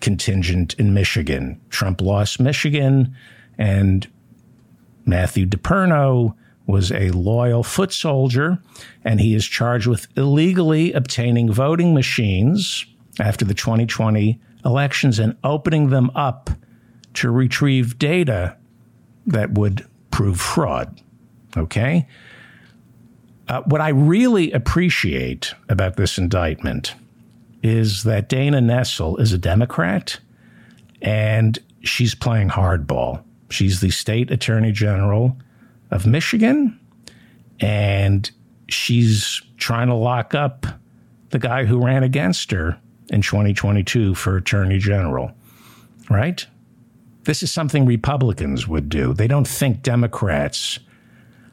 contingent in Michigan. Trump lost Michigan and Matthew DePerno was a loyal foot soldier, and he is charged with illegally obtaining voting machines after the 2020 elections and opening them up to retrieve data that would prove fraud. Okay? Uh, what I really appreciate about this indictment is that Dana Nessel is a Democrat and she's playing hardball. She's the state attorney general of Michigan, and she's trying to lock up the guy who ran against her in 2022 for attorney general, right? This is something Republicans would do. They don't think Democrats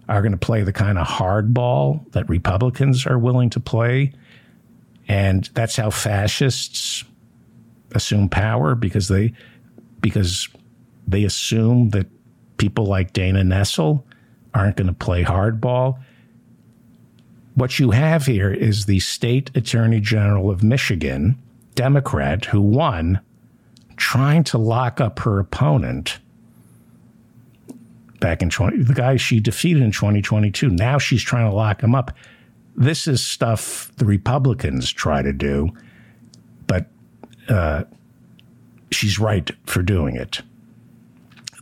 are going to play the kind of hardball that Republicans are willing to play. And that's how fascists assume power because they because they assume that people like Dana Nessel aren't going to play hardball. What you have here is the state attorney general of Michigan, Democrat, who won, trying to lock up her opponent back in 20, the guy she defeated in 2022. Now she's trying to lock him up. this is stuff the Republicans try to do, but uh, she's right for doing it.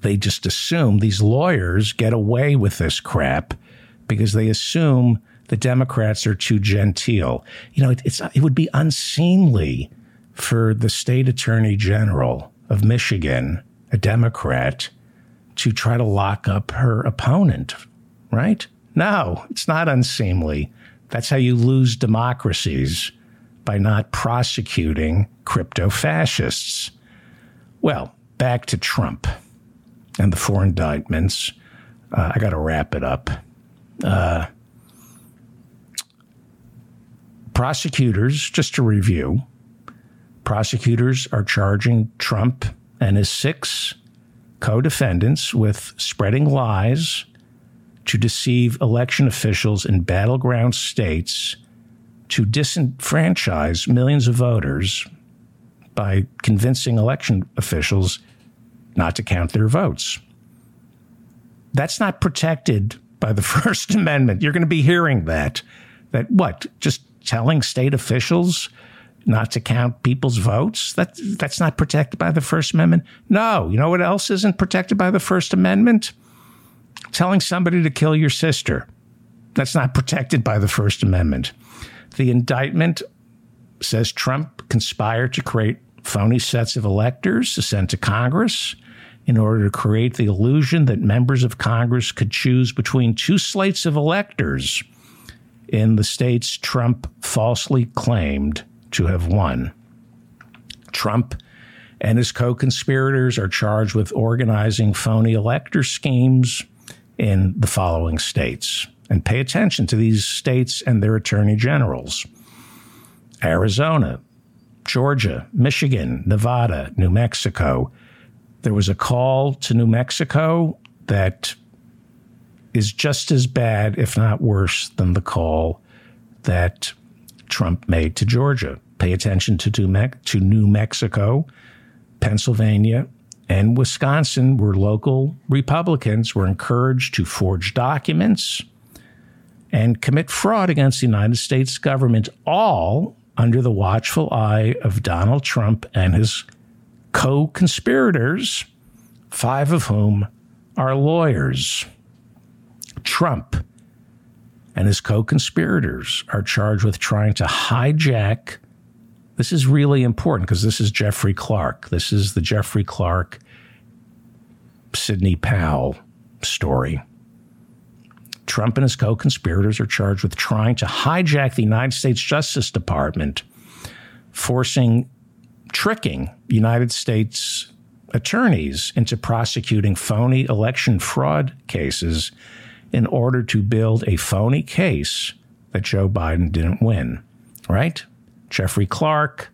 They just assume these lawyers get away with this crap because they assume the Democrats are too genteel. You know, it, it's it would be unseemly for the state attorney general of Michigan, a Democrat, to try to lock up her opponent, right? No, it's not unseemly. That's how you lose democracies by not prosecuting crypto fascists. Well, back to Trump and the four indictments. Uh, I got to wrap it up. Uh, prosecutors, just to review, prosecutors are charging Trump and his six co defendants with spreading lies to deceive election officials in battleground states to disenfranchise millions of voters by convincing election officials not to count their votes. That's not protected by the <laughs> First Amendment. You're going to be hearing that. That what? Just telling state officials not to count people's votes? That that's not protected by the First Amendment. No, you know what else isn't protected by the First Amendment? Telling somebody to kill your sister. That's not protected by the First Amendment. The indictment says Trump conspired to create phony sets of electors to send to Congress in order to create the illusion that members of Congress could choose between two slates of electors in the states Trump falsely claimed to have won. Trump and his co conspirators are charged with organizing phony elector schemes in the following states. And pay attention to these states and their attorney generals Arizona, Georgia, Michigan, Nevada, New Mexico. There was a call to New Mexico that is just as bad, if not worse, than the call that Trump made to Georgia. Pay attention to, New Mexico, Pennsylvania, and Wisconsin, where local Republicans were encouraged to forge documents and commit fraud against the United States government, all under the watchful eye of Donald Trump and his co conspirators, five of whom are lawyers. Trump and his co conspirators are charged with trying to hijack. This is really important because this is Jeffrey Clark. This is the Jeffrey Clark Sidney Powell story. Trump and his co conspirators are charged with trying to hijack the United States Justice Department, forcing, tricking United States attorneys into prosecuting phony election fraud cases in order to build a phony case that Joe Biden didn't win, right? Jeffrey Clark.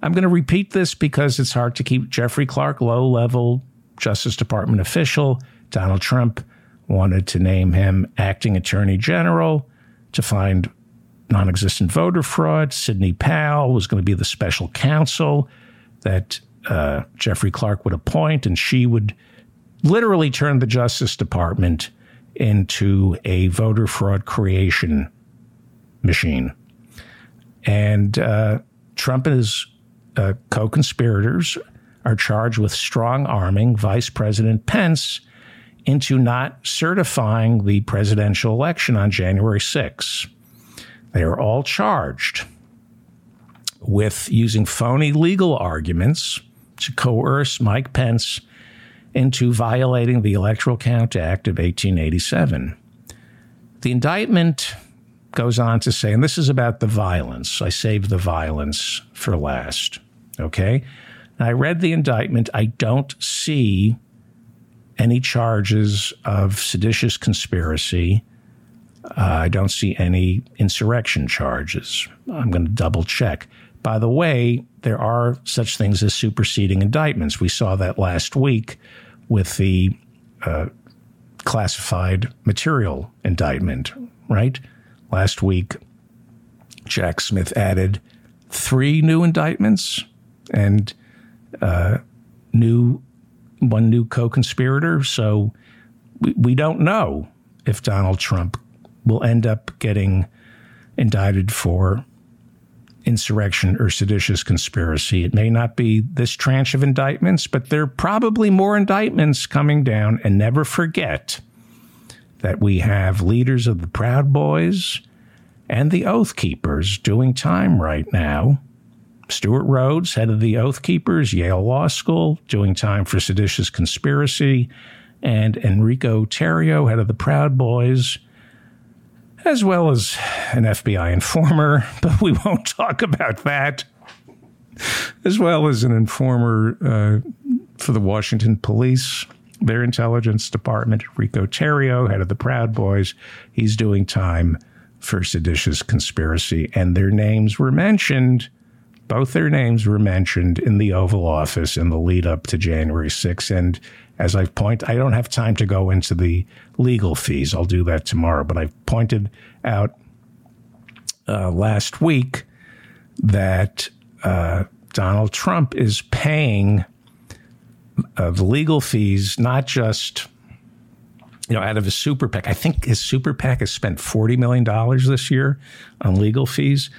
I'm going to repeat this because it's hard to keep Jeffrey Clark low level Justice Department official. Donald Trump wanted to name him acting attorney general to find non existent voter fraud. Sidney Powell was going to be the special counsel that uh, Jeffrey Clark would appoint, and she would literally turn the Justice Department into a voter fraud creation machine. And uh, Trump and his uh, co conspirators are charged with strong arming Vice President Pence into not certifying the presidential election on January 6. They are all charged with using phony legal arguments to coerce Mike Pence into violating the Electoral Count Act of 1887. The indictment goes on to say, and this is about the violence. I saved the violence for last. Okay. I read the indictment. I don't see any charges of seditious conspiracy. Uh, I don't see any insurrection charges. I'm going to double check. By the way, there are such things as superseding indictments. We saw that last week with the uh, classified material indictment, right? Last week, Jack Smith added three new indictments and uh, new one new co-conspirator. So we, we don't know if Donald Trump will end up getting indicted for insurrection or seditious conspiracy. It may not be this tranche of indictments, but there are probably more indictments coming down. And never forget that we have leaders of the Proud Boys and the Oath Keepers doing time right now. Stewart Rhodes, head of the Oath Keepers, Yale Law School, doing time for seditious conspiracy, and Enrico Tarrio, head of the Proud Boys, as well as an FBI informer, <laughs> but we won't talk about that, as well as an informer uh, for the Washington police, their intelligence department, Rico Tarrio, head of the Proud Boys. He's doing time for seditious conspiracy, and their names were mentioned. Both their names were mentioned in the Oval Office in the lead up to January 6th. And as I've pointed, I don't have time to go into the legal fees. I'll do that tomorrow. But I've pointed out uh, last week that uh, Donald Trump is paying uh, the legal fees, not just you know, out of his super PAC. I think his super PAC has spent $40 million this year on legal fees.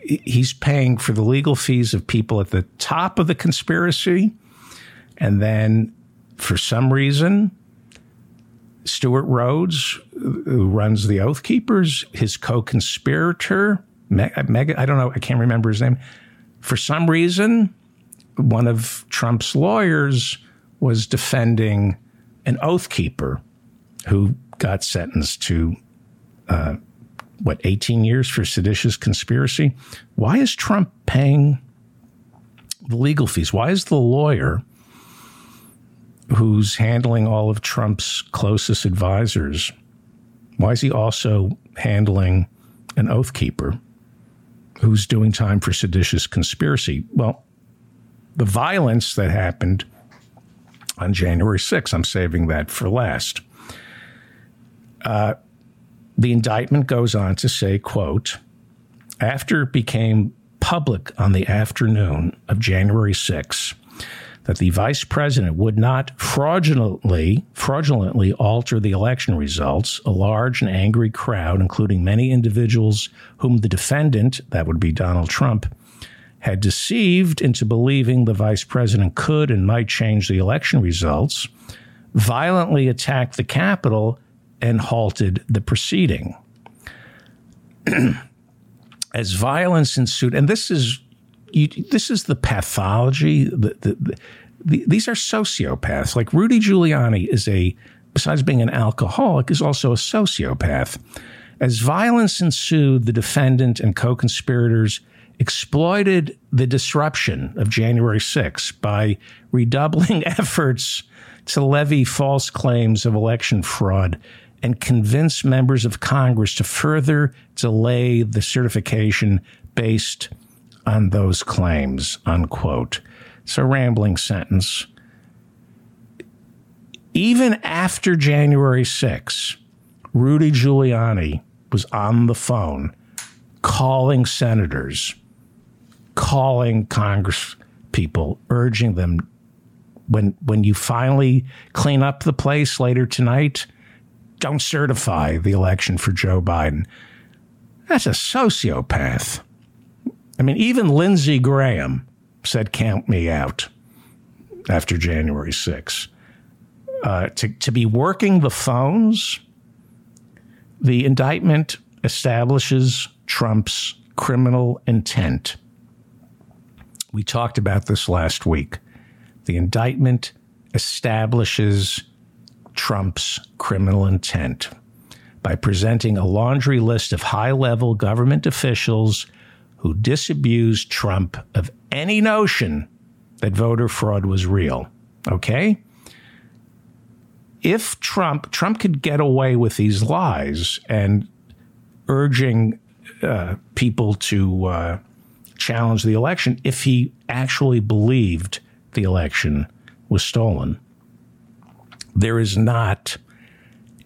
He's paying for the legal fees of people at the top of the conspiracy. And then for some reason, Stewart Rhodes, who runs the Oath Keepers, his co conspirator, Mega, I don't know, I can't remember his name. For some reason, one of Trump's lawyers was defending an Oath Keeper who got sentenced to uh, what 18 years for seditious conspiracy. Why is Trump paying the legal fees? Why is the lawyer who's handling all of Trump's closest advisors? Why is he also handling an oath keeper who's doing time for seditious conspiracy? Well, the violence that happened on January 6th, I'm saving that for last. Uh, the indictment goes on to say, quote, after it became public on the afternoon of January 6 that the vice president would not fraudulently fraudulently alter the election results, a large and angry crowd, including many individuals whom the defendant, that would be Donald Trump, had deceived into believing the vice president could and might change the election results, violently attacked the Capitol and halted the proceeding. <clears throat> As violence ensued, and this is you, this is the pathology. The, the, the, these are sociopaths. Like Rudy Giuliani is a, besides being an alcoholic, is also a sociopath. As violence ensued, the defendant and co-conspirators exploited the disruption of January 6 by redoubling <laughs> efforts to levy false claims of election fraud and convince members of Congress to further delay the certification based on those claims, unquote. It's a rambling sentence. Even after January 6, Rudy Giuliani was on the phone calling senators, calling Congress people, urging them when when you finally clean up the place later tonight, don't certify the election for Joe Biden. That's a sociopath. I mean, even Lindsey Graham said, Count me out after January 6th. Uh, to, to be working the phones, the indictment establishes Trump's criminal intent. We talked about this last week. The indictment establishes Trump's criminal intent by presenting a laundry list of high level government officials who disabused Trump of any notion that voter fraud was real. Okay? If Trump Trump could get away with these lies and urging uh, people to uh, challenge the election if he actually believed the election was stolen there is not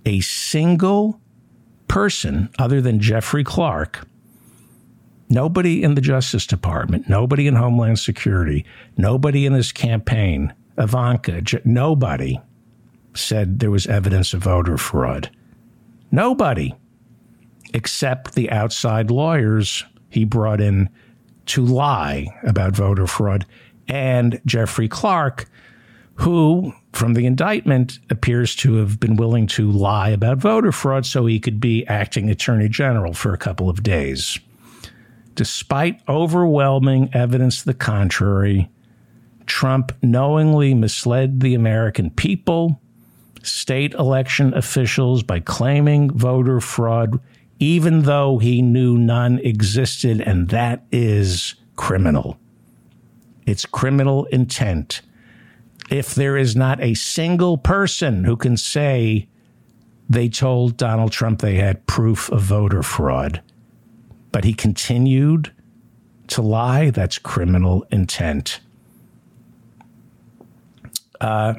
a single person other than Jeffrey Clark, nobody in the Justice Department, nobody in Homeland Security, nobody in his campaign, Ivanka, nobody said there was evidence of voter fraud. Nobody. except the outside lawyers he brought in to lie about voter fraud, and Jeffrey Clark, who, from the indictment, appears to have been willing to lie about voter fraud so he could be acting attorney general for a couple of days. Despite overwhelming evidence to the contrary, Trump knowingly misled the American people, state election officials by claiming voter fraud, even though he knew none existed, and that is criminal. It's criminal intent. If there is not a single person who can say they told Donald Trump they had proof of voter fraud, but he continued to lie, that's criminal intent. Uh,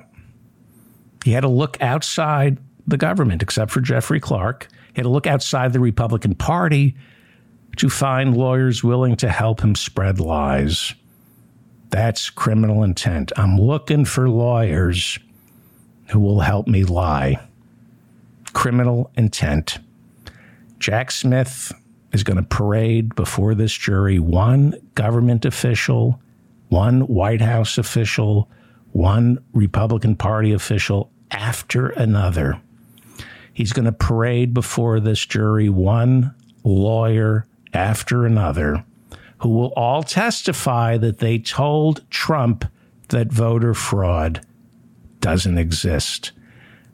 he had to look outside the government, except for Jeffrey Clark. He had to look outside the Republican Party to find lawyers willing to help him spread lies. That's criminal intent. I'm looking for lawyers who will help me lie. Criminal intent. Jack Smith is going to parade before this jury one government official, one White House official, one Republican Party official after another. He's going to parade before this jury one lawyer after another who will all testify that they told Trump that voter fraud doesn't exist.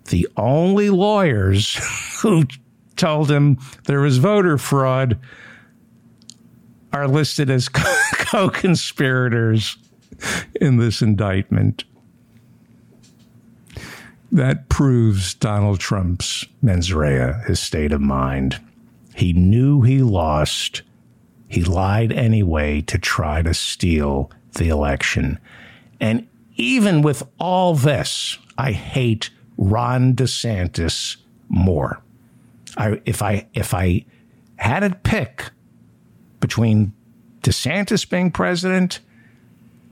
The only lawyers <laughs> who told him there was voter fraud are listed as <laughs> co conspirators in this indictment. That proves Donald Trump's mens rea, his state of mind. He knew he lost. He lied anyway to try to steal the election. And even with all this, I hate Ron DeSantis more. I, if I if I had to pick between DeSantis being president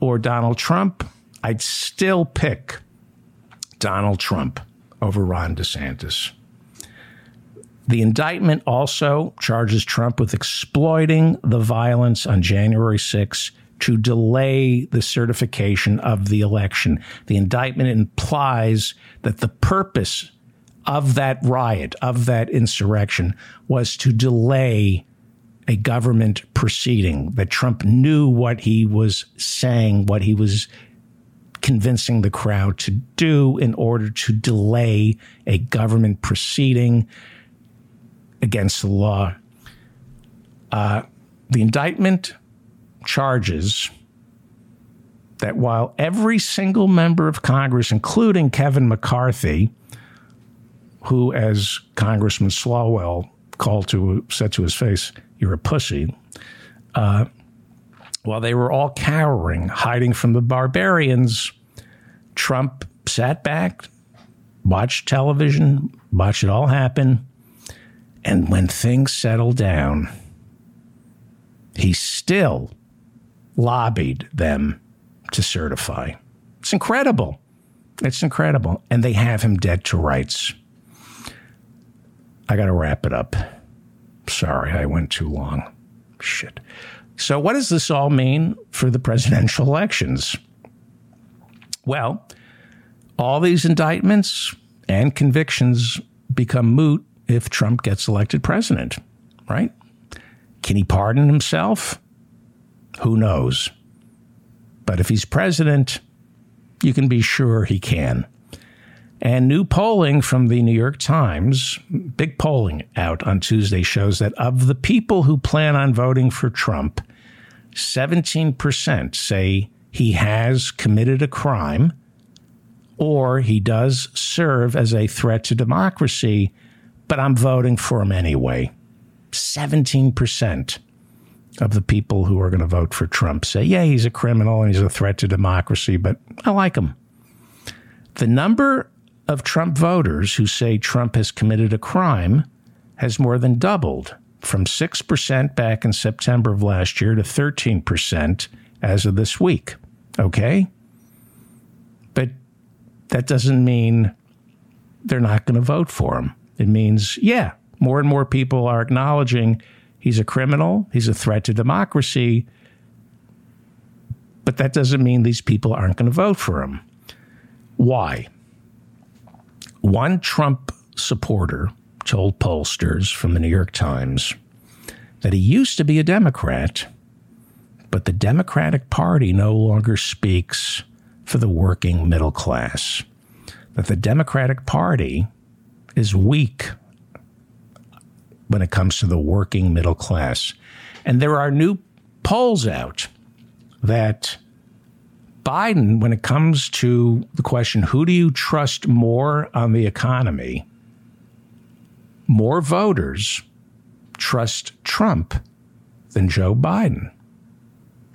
or Donald Trump, I'd still pick Donald Trump over Ron DeSantis. The indictment also charges Trump with exploiting the violence on January 6 to delay the certification of the election. The indictment implies that the purpose of that riot, of that insurrection, was to delay a government proceeding, that Trump knew what he was saying, what he was convincing the crowd to do in order to delay a government proceeding against the law. Uh, the indictment charges that while every single member of Congress, including Kevin McCarthy, who, as Congressman Swalwell called to said to his face, "You're a pussy," uh, while they were all cowering, hiding from the barbarians, Trump sat back, watched television, watched it all happen. And when things settled down, he still lobbied them to certify. It's incredible. It's incredible. And they have him dead to rights. I got to wrap it up. Sorry, I went too long. Shit. So, what does this all mean for the presidential elections? Well, all these indictments and convictions become moot if Trump gets elected president, right? Can he pardon himself? Who knows? But if he's president, you can be sure he can. And new polling from the New York Times, big polling out on Tuesday, shows that of the people who plan on voting for Trump, 17% say he has committed a crime or he does serve as a threat to democracy, but I'm voting for him anyway. 17% of the people who are going to vote for Trump say, yeah, he's a criminal and he's a threat to democracy, but I like him. The number of Trump voters who say Trump has committed a crime has more than doubled from 6% back in September of last year to 13% as of this week. Okay? But that doesn't mean they're not going to vote for him. It means, yeah, more and more people are acknowledging he's a criminal, he's a threat to democracy. But that doesn't mean these people aren't going to vote for him. Why? One Trump supporter told pollsters from the New York Times that he used to be a Democrat, but the Democratic Party no longer speaks for the working middle class. That the Democratic Party is weak when it comes to the working middle class. And there are new polls out that Biden, when it comes to the question, who do you trust more on the economy? More voters trust Trump than Joe Biden.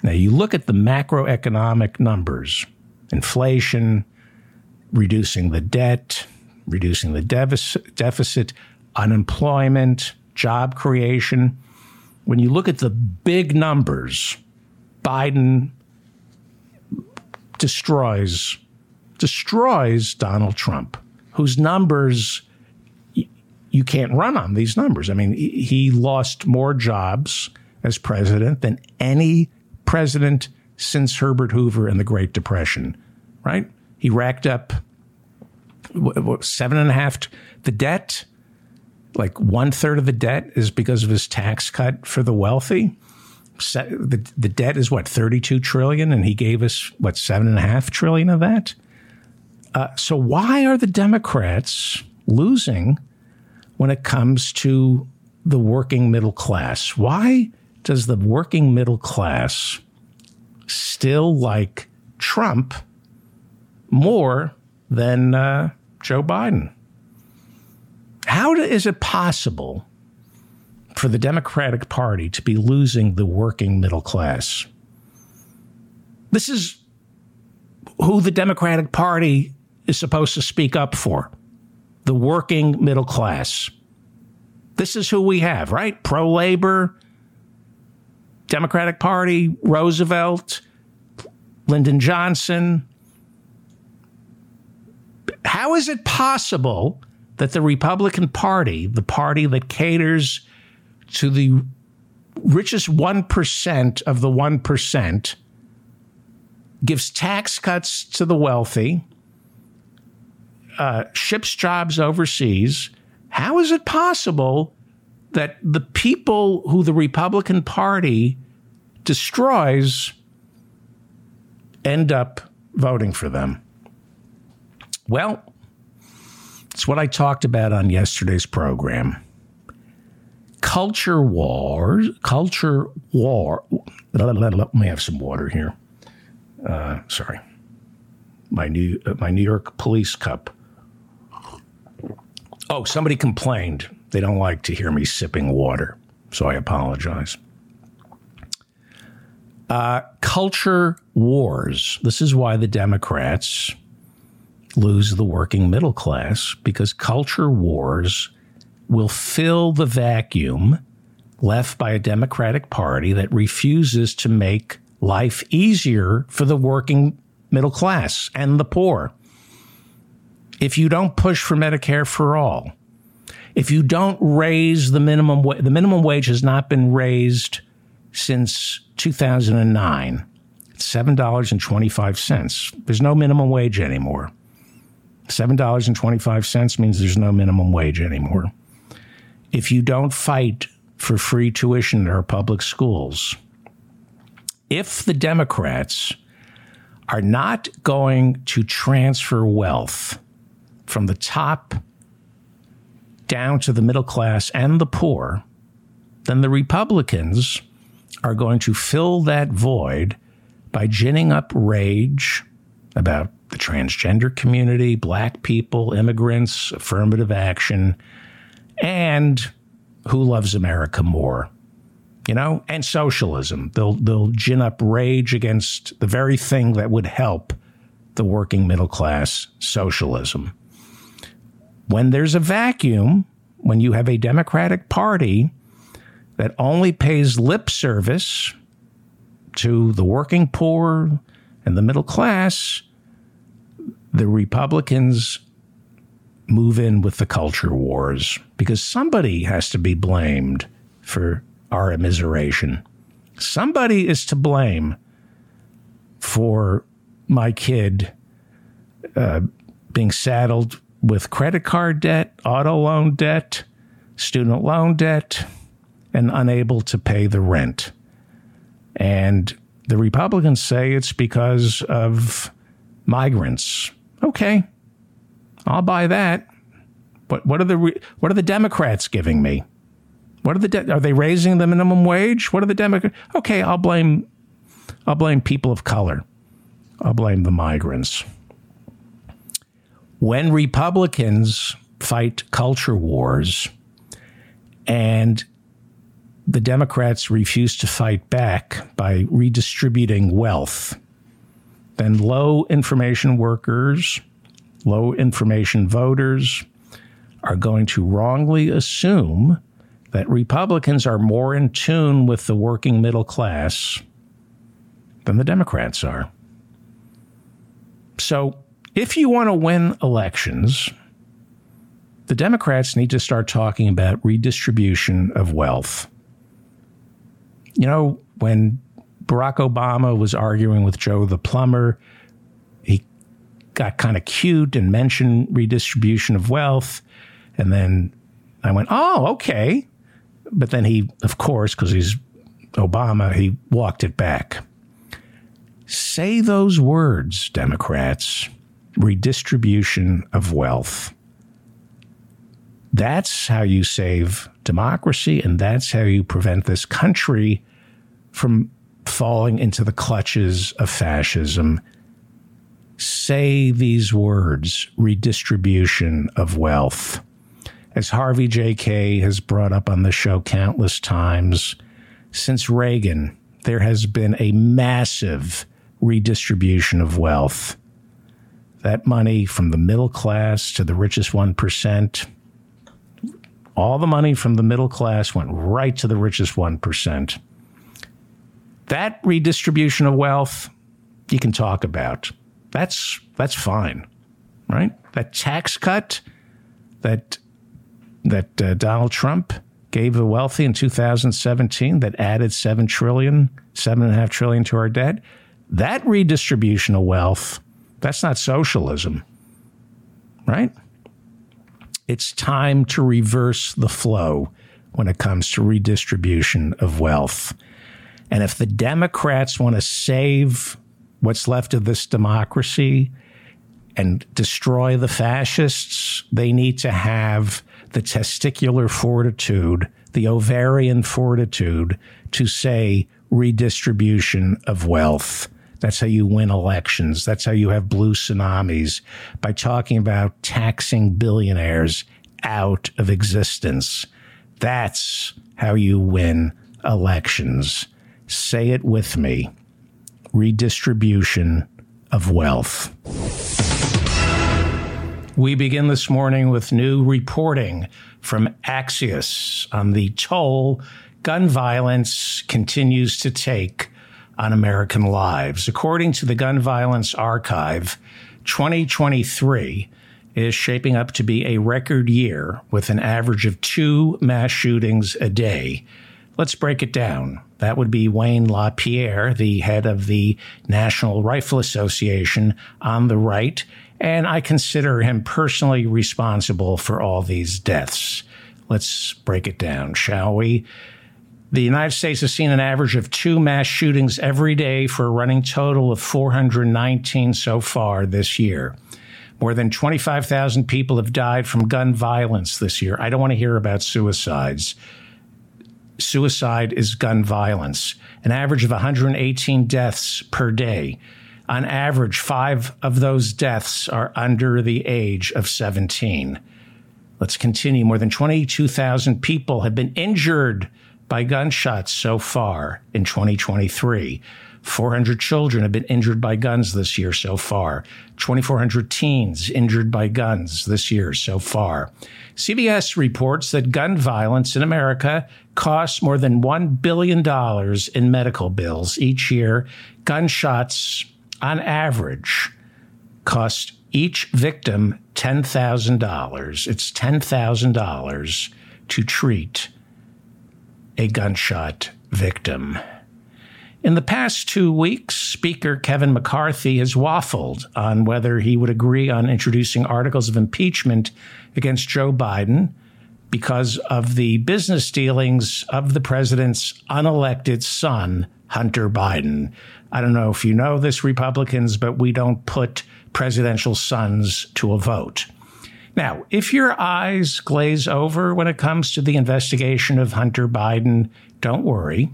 Now, you look at the macroeconomic numbers inflation, reducing the debt, reducing the deficit, unemployment, job creation. When you look at the big numbers, Biden destroys destroys Donald Trump, whose numbers you can't run on these numbers. I mean, he lost more jobs as president than any president since Herbert Hoover and the Great Depression, right? He racked up seven and a half. The debt, like one third of the debt, is because of his tax cut for the wealthy. The, the debt is what 32 trillion, and he gave us what seven and a half trillion of that. Uh, so why are the Democrats losing when it comes to the working middle class? Why does the working middle class still like Trump more than uh, Joe Biden? How is it possible for the Democratic Party to be losing the working middle class? This is who the Democratic Party is supposed to speak up for the working middle class. This is who we have, right? Pro labor, Democratic Party, Roosevelt, Lyndon Johnson. How is it possible that the Republican Party, the party that caters to the richest 1% of the 1%, gives tax cuts to the wealthy, uh, ships jobs overseas? How is it possible that the people who the Republican Party destroys end up voting for them? Well, it's what I talked about on yesterday's program. Culture wars, culture war. Let me have some water here. Uh, sorry, my new uh, my New York Police cup. Oh, somebody complained they don't like to hear me sipping water, so I apologize. Uh, culture wars. This is why the Democrats lose the working middle class because culture wars will fill the vacuum left by a Democratic Party that refuses to make life easier for the working middle class and the poor. If you don't push for Medicare for all, if you don't raise the minimum wage, the minimum wage has not been raised since 2009. It's $7.25. There's no minimum wage anymore. $7.25 means there's no minimum wage anymore. If you don't fight for free tuition in our public schools, if the Democrats are not going to transfer wealth from the top down to the middle class and the poor, then the Republicans are going to fill that void by ginning up rage about the transgender community, black people, immigrants, affirmative action, and who loves America more. You know, and socialism. They'll they'll gin up rage against the very thing that would help the working middle class, socialism when there's a vacuum, when you have a Democratic Party that only pays lip service to the working poor and the middle class, the Republicans move in with the culture wars because somebody has to be blamed for our immiseration. Somebody is to blame for my kid uh, being saddled with credit card debt, auto loan debt, student loan debt, and unable to pay the rent. And the Republicans say it's because of migrants. Okay, I'll buy that. But what are the what are the Democrats giving me? What are the de- are they raising the minimum wage? What are the Democrats? Okay, I'll blame I'll blame people of color. I'll blame the migrants. When Republicans fight culture wars and the Democrats refuse to fight back by redistributing wealth, then low information workers, low information voters are going to wrongly assume that Republicans are more in tune with the working middle class than the Democrats are. So, if you want to win elections, the Democrats need to start talking about redistribution of wealth. You know, when Barack Obama was arguing with Joe the plumber, got kind of cute and mentioned redistribution of wealth. And then I went, oh, okay. But then he, of course, because he's Obama, he walked it back. Say those words, Democrats redistribution of wealth. That's how you save democracy, and that's how you prevent this country from falling into the clutches of fascism. Say these words redistribution of wealth. As Harvey J. Kaye has brought up on the show countless times, since Reagan, there has been a massive redistribution of wealth. That money from the middle class to the richest 1%, all the money from the middle class went right to the richest 1%. That redistribution of wealth, you can talk about. That's, that's fine, right? That tax cut that, that uh, Donald Trump gave the wealthy in 2017 that added 7 trillion, 7.5 trillion to our debt that redistribution of wealth, that's not socialism, right? It's time to reverse the flow when it comes to redistribution of wealth. And if the Democrats want to save what's left of this democracy and destroy the fascists, they need to have the testicular fortitude, the ovarian fortitude to say redistribution of wealth. That's how you win elections. That's how you have blue tsunamis by talking about taxing billionaires out of existence. That's how you win elections. Say it with me redistribution of wealth. We begin this morning with new reporting from Axios on the toll gun violence continues to take on American lives. According to the Gun Violence Archive, 2023 is shaping up to be a record year with an average of two mass shootings a day. Let's break it down. That would be Wayne LaPierre, the head of the National Rifle Association on the right, and I consider him personally responsible for all these deaths. Let's break it down, shall we? The United States has seen an average of two mass shootings every day for a running total of 419 so far this year. More than 25,000 people have died from gun violence this year. I don't want to hear about suicides. Suicide is gun violence, an average of 118 deaths per day. On average, five of those deaths are under the age of 17. Let's continue. More than 22,000 people have been injured by gunshots so far in 2023. 400 children have been injured by guns this year so far. 2,400 teens injured by guns this year so far. CBS reports that gun violence in America costs more than $1 billion in medical bills each year. Gunshots, on average, cost each victim $10,000. It's $10,000 to treat a gunshot victim. In the past two weeks, Speaker Kevin McCarthy has waffled on whether he would agree on introducing articles of impeachment against Joe Biden because of the business dealings of the president's unelected son, Hunter Biden. I don't know if you know this, Republicans, but we don't put presidential sons to a vote. Now, if your eyes glaze over when it comes to the investigation of Hunter Biden, don't worry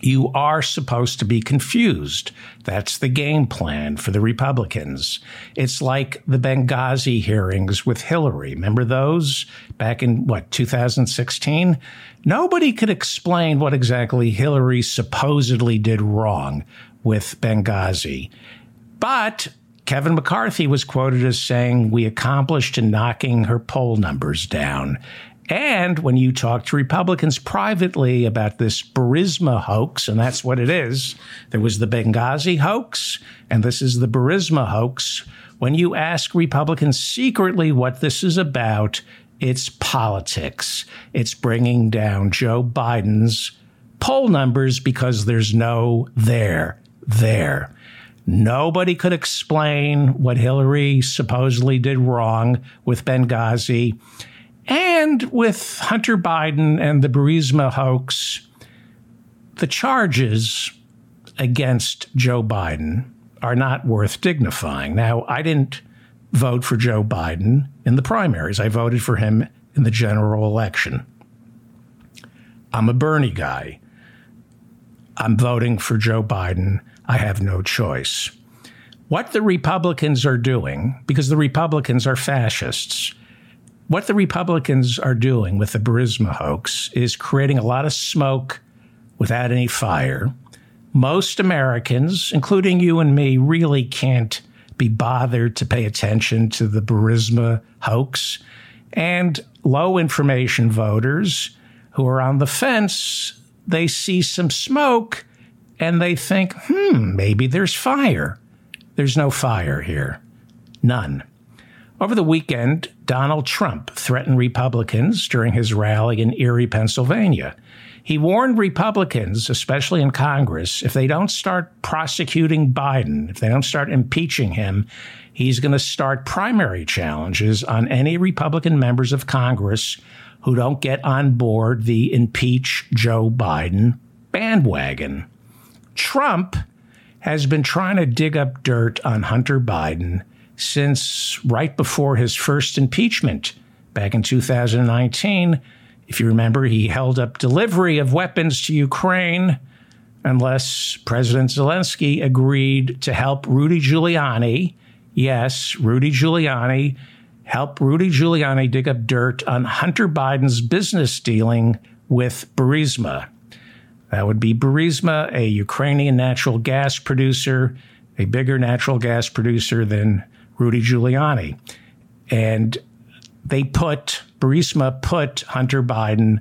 you are supposed to be confused. That's the game plan for the Republicans. It's like the Benghazi hearings with Hillary. Remember those back in what, 2016? Nobody could explain what exactly Hillary supposedly did wrong with Benghazi. But Kevin McCarthy was quoted as saying, We accomplished in knocking her poll numbers down. And when you talk to Republicans privately about this Burisma hoax, and that's what it is, there was the Benghazi hoax, and this is the Burisma hoax. When you ask Republicans secretly what this is about, it's politics. It's bringing down Joe Biden's poll numbers because there's no there, there. Nobody could explain what Hillary supposedly did wrong with Benghazi. And with Hunter Biden and the Burisma hoax, the charges against Joe Biden are not worth dignifying. Now, I didn't vote for Joe Biden in the primaries, I voted for him in the general election. I'm a Bernie guy. I'm voting for Joe Biden. I have no choice. What the Republicans are doing, because the Republicans are fascists, what the Republicans are doing with the Burisma hoax is creating a lot of smoke without any fire. Most Americans, including you and me, really can't be bothered to pay attention to the Burisma hoax. And low information voters who are on the fence, they see some smoke and they think, hmm, maybe there's fire. There's no fire here. None. Over the weekend, Donald Trump threatened Republicans during his rally in Erie, Pennsylvania. He warned Republicans, especially in Congress, if they don't start prosecuting Biden, if they don't start impeaching him, he's going to start primary challenges on any Republican members of Congress who don't get on board the impeach Joe Biden bandwagon. Trump has been trying to dig up dirt on Hunter Biden since right before his first impeachment back in 2019. If you remember, he held up delivery of weapons to Ukraine unless President Zelensky agreed to help Rudy Giuliani. Yes, Rudy Giuliani help Rudy Giuliani dig up dirt on Hunter Biden's business dealing with Burisma. That would be Burisma, a Ukrainian natural gas producer, a bigger natural gas producer than Rudy Giuliani. And they put, Burisma put Hunter Biden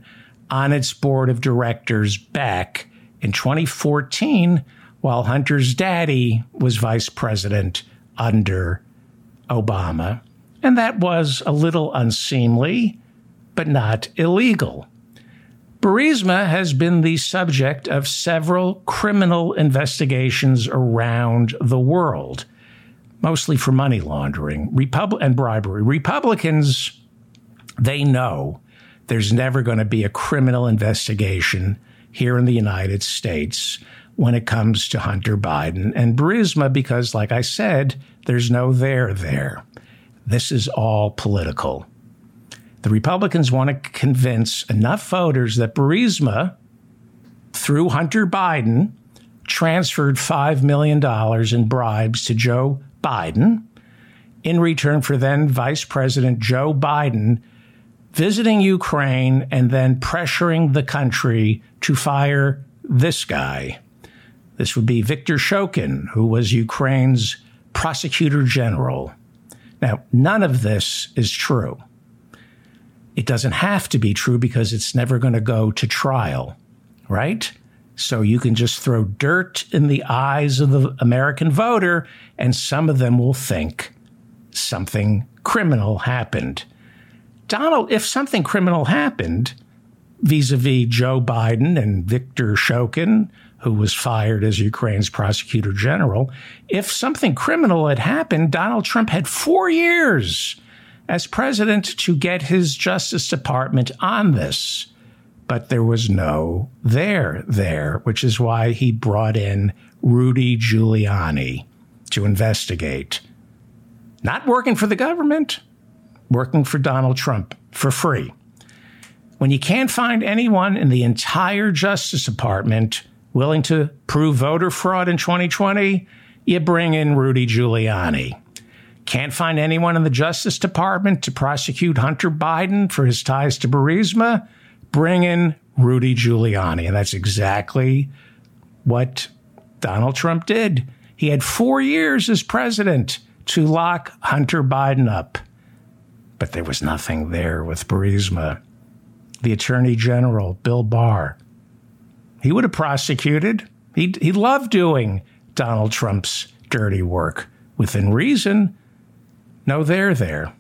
on its board of directors back in 2014 while Hunter's daddy was vice president under Obama. And that was a little unseemly, but not illegal. Burisma has been the subject of several criminal investigations around the world mostly for money laundering Repub- and bribery. Republicans, they know there's never going to be a criminal investigation here in the United States when it comes to Hunter Biden and Burisma because, like I said, there's no there there. This is all political. The Republicans want to convince enough voters that Burisma, through Hunter Biden, transferred $5 million in bribes to Joe Biden in return for then Vice President Joe Biden visiting Ukraine and then pressuring the country to fire this guy. This would be Viktor Shokin, who was Ukraine's prosecutor general. Now, none of this is true. It doesn't have to be true because it's never going to go to trial, right? So you can just throw dirt in the eyes of the American voter, and some of them will think something criminal happened. Donald, if something criminal happened vis a vis Joe Biden and Viktor Shokin, who was fired as Ukraine's prosecutor general, if something criminal had happened, Donald Trump had four years as president to get his Justice Department on this. But there was no there there, which is why he brought in Rudy Giuliani to investigate. Not working for the government, working for Donald Trump for free. When you can't find anyone in the entire Justice Department willing to prove voter fraud in 2020, you bring in Rudy Giuliani. Can't find anyone in the Justice Department to prosecute Hunter Biden for his ties to Burisma? Bring in Rudy Giuliani. And that's exactly what Donald Trump did. He had four years as president to lock Hunter Biden up. But there was nothing there with Burisma. The Attorney General, Bill Barr, he would have prosecuted. He, he loved doing Donald Trump's dirty work within reason. No, they're there.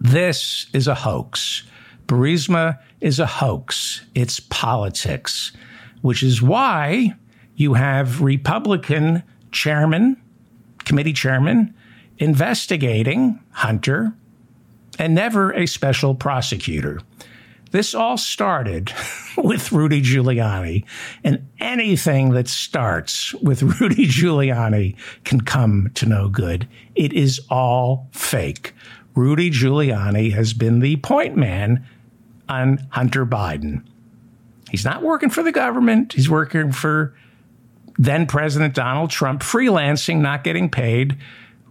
This is a hoax. Burisma is a hoax. It's politics, which is why you have Republican chairman, committee chairman, investigating Hunter and never a special prosecutor. This all started <laughs> with Rudy Giuliani, and anything that starts with <laughs> Rudy Giuliani can come to no good. It is all fake. Rudy Giuliani has been the point man on Hunter Biden. He's not working for the government, he's working for then President Donald Trump, freelancing, not getting paid.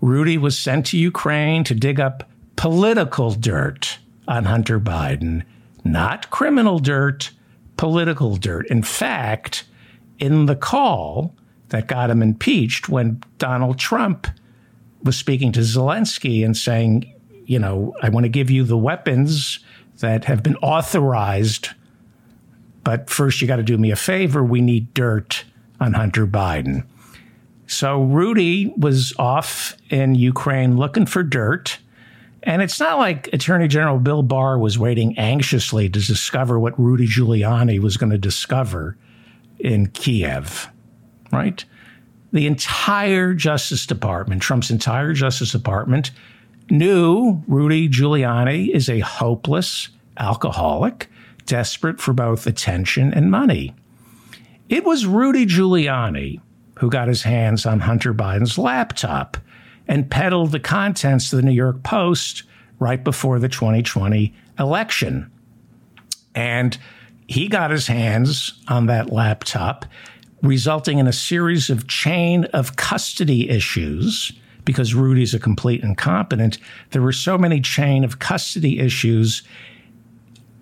Rudy was sent to Ukraine to dig up political dirt on Hunter Biden, not criminal dirt, political dirt. In fact, in the call that got him impeached when Donald Trump was speaking to Zelensky and saying, you know, I want to give you the weapons that have been authorized, but first you got to do me a favor. We need dirt on Hunter Biden. So Rudy was off in Ukraine looking for dirt. And it's not like Attorney General Bill Barr was waiting anxiously to discover what Rudy Giuliani was going to discover in Kiev, right? The entire Justice Department, Trump's entire Justice Department, knew Rudy Giuliani is a hopeless alcoholic, desperate for both attention and money. It was Rudy Giuliani who got his hands on Hunter Biden's laptop and peddled the contents to the New York Post right before the 2020 election. And he got his hands on that laptop, resulting in a series of chain of custody issues. Because Rudy's a complete incompetent, there were so many chain of custody issues.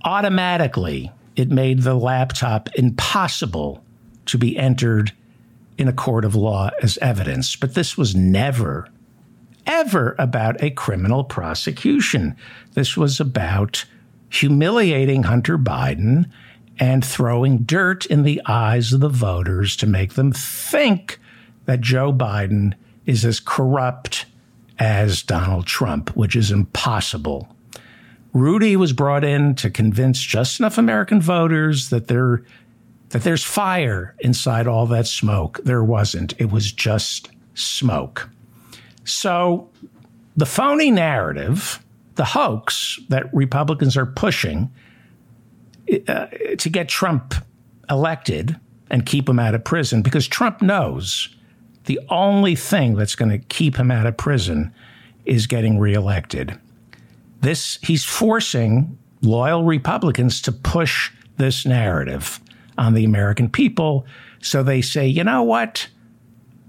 Automatically, it made the laptop impossible to be entered in a court of law as evidence. But this was never, ever about a criminal prosecution. This was about humiliating Hunter Biden and throwing dirt in the eyes of the voters to make them think that Joe Biden is as corrupt as Donald Trump, which is impossible. Rudy was brought in to convince just enough American voters that there that there's fire inside all that smoke. There wasn't. It was just smoke. So the phony narrative, the hoax that Republicans are pushing uh, to get Trump elected and keep him out of prison, because Trump knows the only thing that's going to keep him out of prison is getting reelected. This he's forcing loyal Republicans to push this narrative on the American people. So they say, you know what?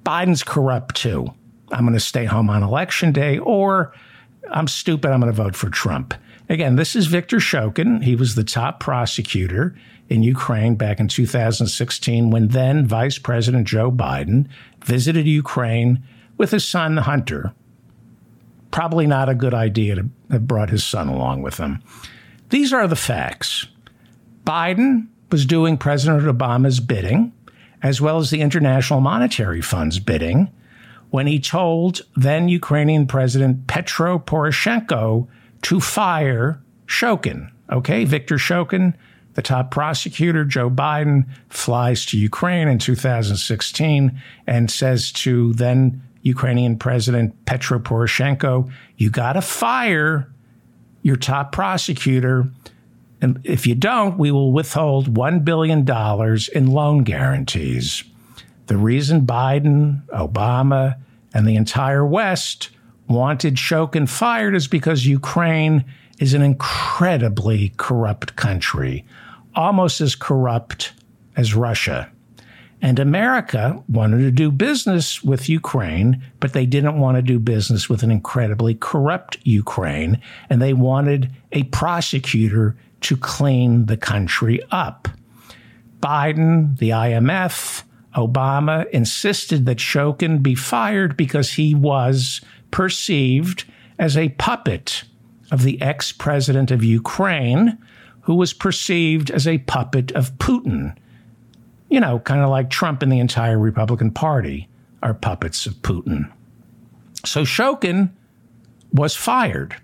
Biden's corrupt too. I'm going to stay home on election day, or I'm stupid. I'm going to vote for Trump. Again, this is Victor Shokin. He was the top prosecutor in Ukraine back in 2016 when then Vice President Joe Biden visited Ukraine with his son Hunter. Probably not a good idea to have brought his son along with him. These are the facts. Biden was doing President Obama's bidding, as well as the International Monetary Fund's bidding, when he told then Ukrainian President Petro Poroshenko to fire Shokin. Okay, Viktor Shokin, the top prosecutor, Joe Biden, flies to Ukraine in 2016 and says to then Ukrainian President Petro Poroshenko, you got to fire your top prosecutor. And if you don't, we will withhold $1 billion in loan guarantees. The reason Biden, Obama, and the entire West wanted Shokin fired is because Ukraine is an incredibly corrupt country, almost as corrupt as Russia. And America wanted to do business with Ukraine, but they didn't want to do business with an incredibly corrupt Ukraine. And they wanted a prosecutor to clean the country up. Biden, the IMF, Obama insisted that Shokin be fired because he was perceived as a puppet of the ex president of Ukraine, who was perceived as a puppet of Putin. You know, kind of like Trump and the entire Republican Party are puppets of Putin. So Shokin was fired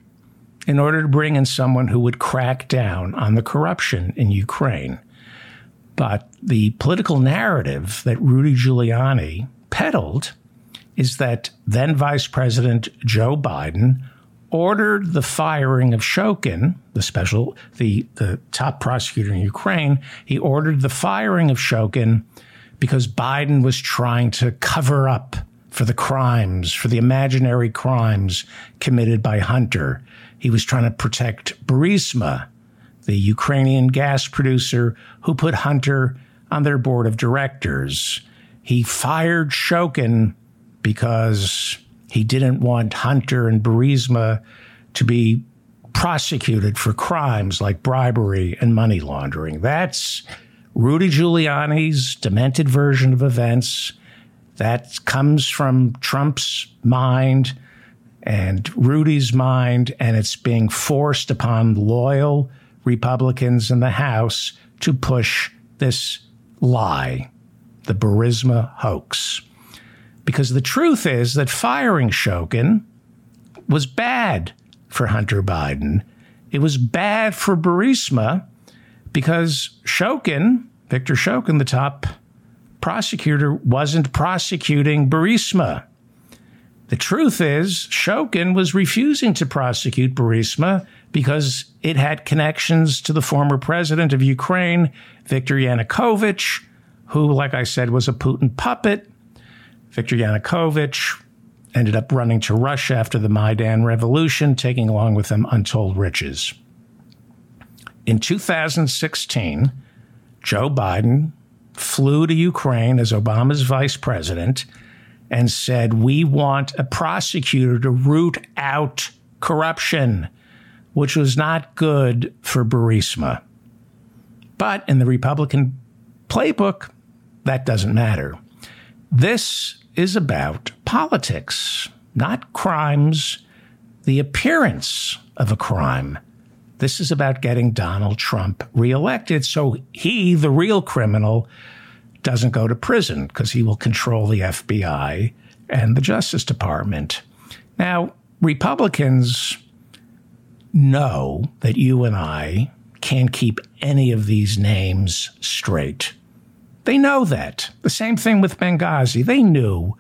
in order to bring in someone who would crack down on the corruption in Ukraine. But the political narrative that Rudy Giuliani peddled is that then Vice President Joe Biden ordered the firing of Shokin, the special, the, the top prosecutor in Ukraine. He ordered the firing of Shokin because Biden was trying to cover up for the crimes, for the imaginary crimes committed by Hunter. He was trying to protect Burisma, the Ukrainian gas producer who put Hunter on their board of directors. He fired Shokin because he didn't want Hunter and Burisma to be prosecuted for crimes like bribery and money laundering. That's Rudy Giuliani's demented version of events. That comes from Trump's mind and Rudy's mind, and it's being forced upon loyal Republicans in the House to push this lie, the Burisma hoax. Because the truth is that firing Shokin was bad for Hunter Biden. It was bad for Burisma because Shokin, Victor Shokin, the top prosecutor, wasn't prosecuting Burisma. The truth is, Shokin was refusing to prosecute Burisma because it had connections to the former president of Ukraine, Viktor Yanukovych, who, like I said, was a Putin puppet. Viktor Yanukovych ended up running to Russia after the Maidan Revolution, taking along with him untold riches. In 2016, Joe Biden flew to Ukraine as Obama's vice president and said, We want a prosecutor to root out corruption, which was not good for Burisma. But in the Republican playbook, that doesn't matter. This is about politics, not crimes, the appearance of a crime. This is about getting Donald Trump reelected so he, the real criminal, doesn't go to prison because he will control the FBI and the Justice Department. Now, Republicans know that you and I can't keep any of these names straight. They know that. The same thing with Benghazi. They knew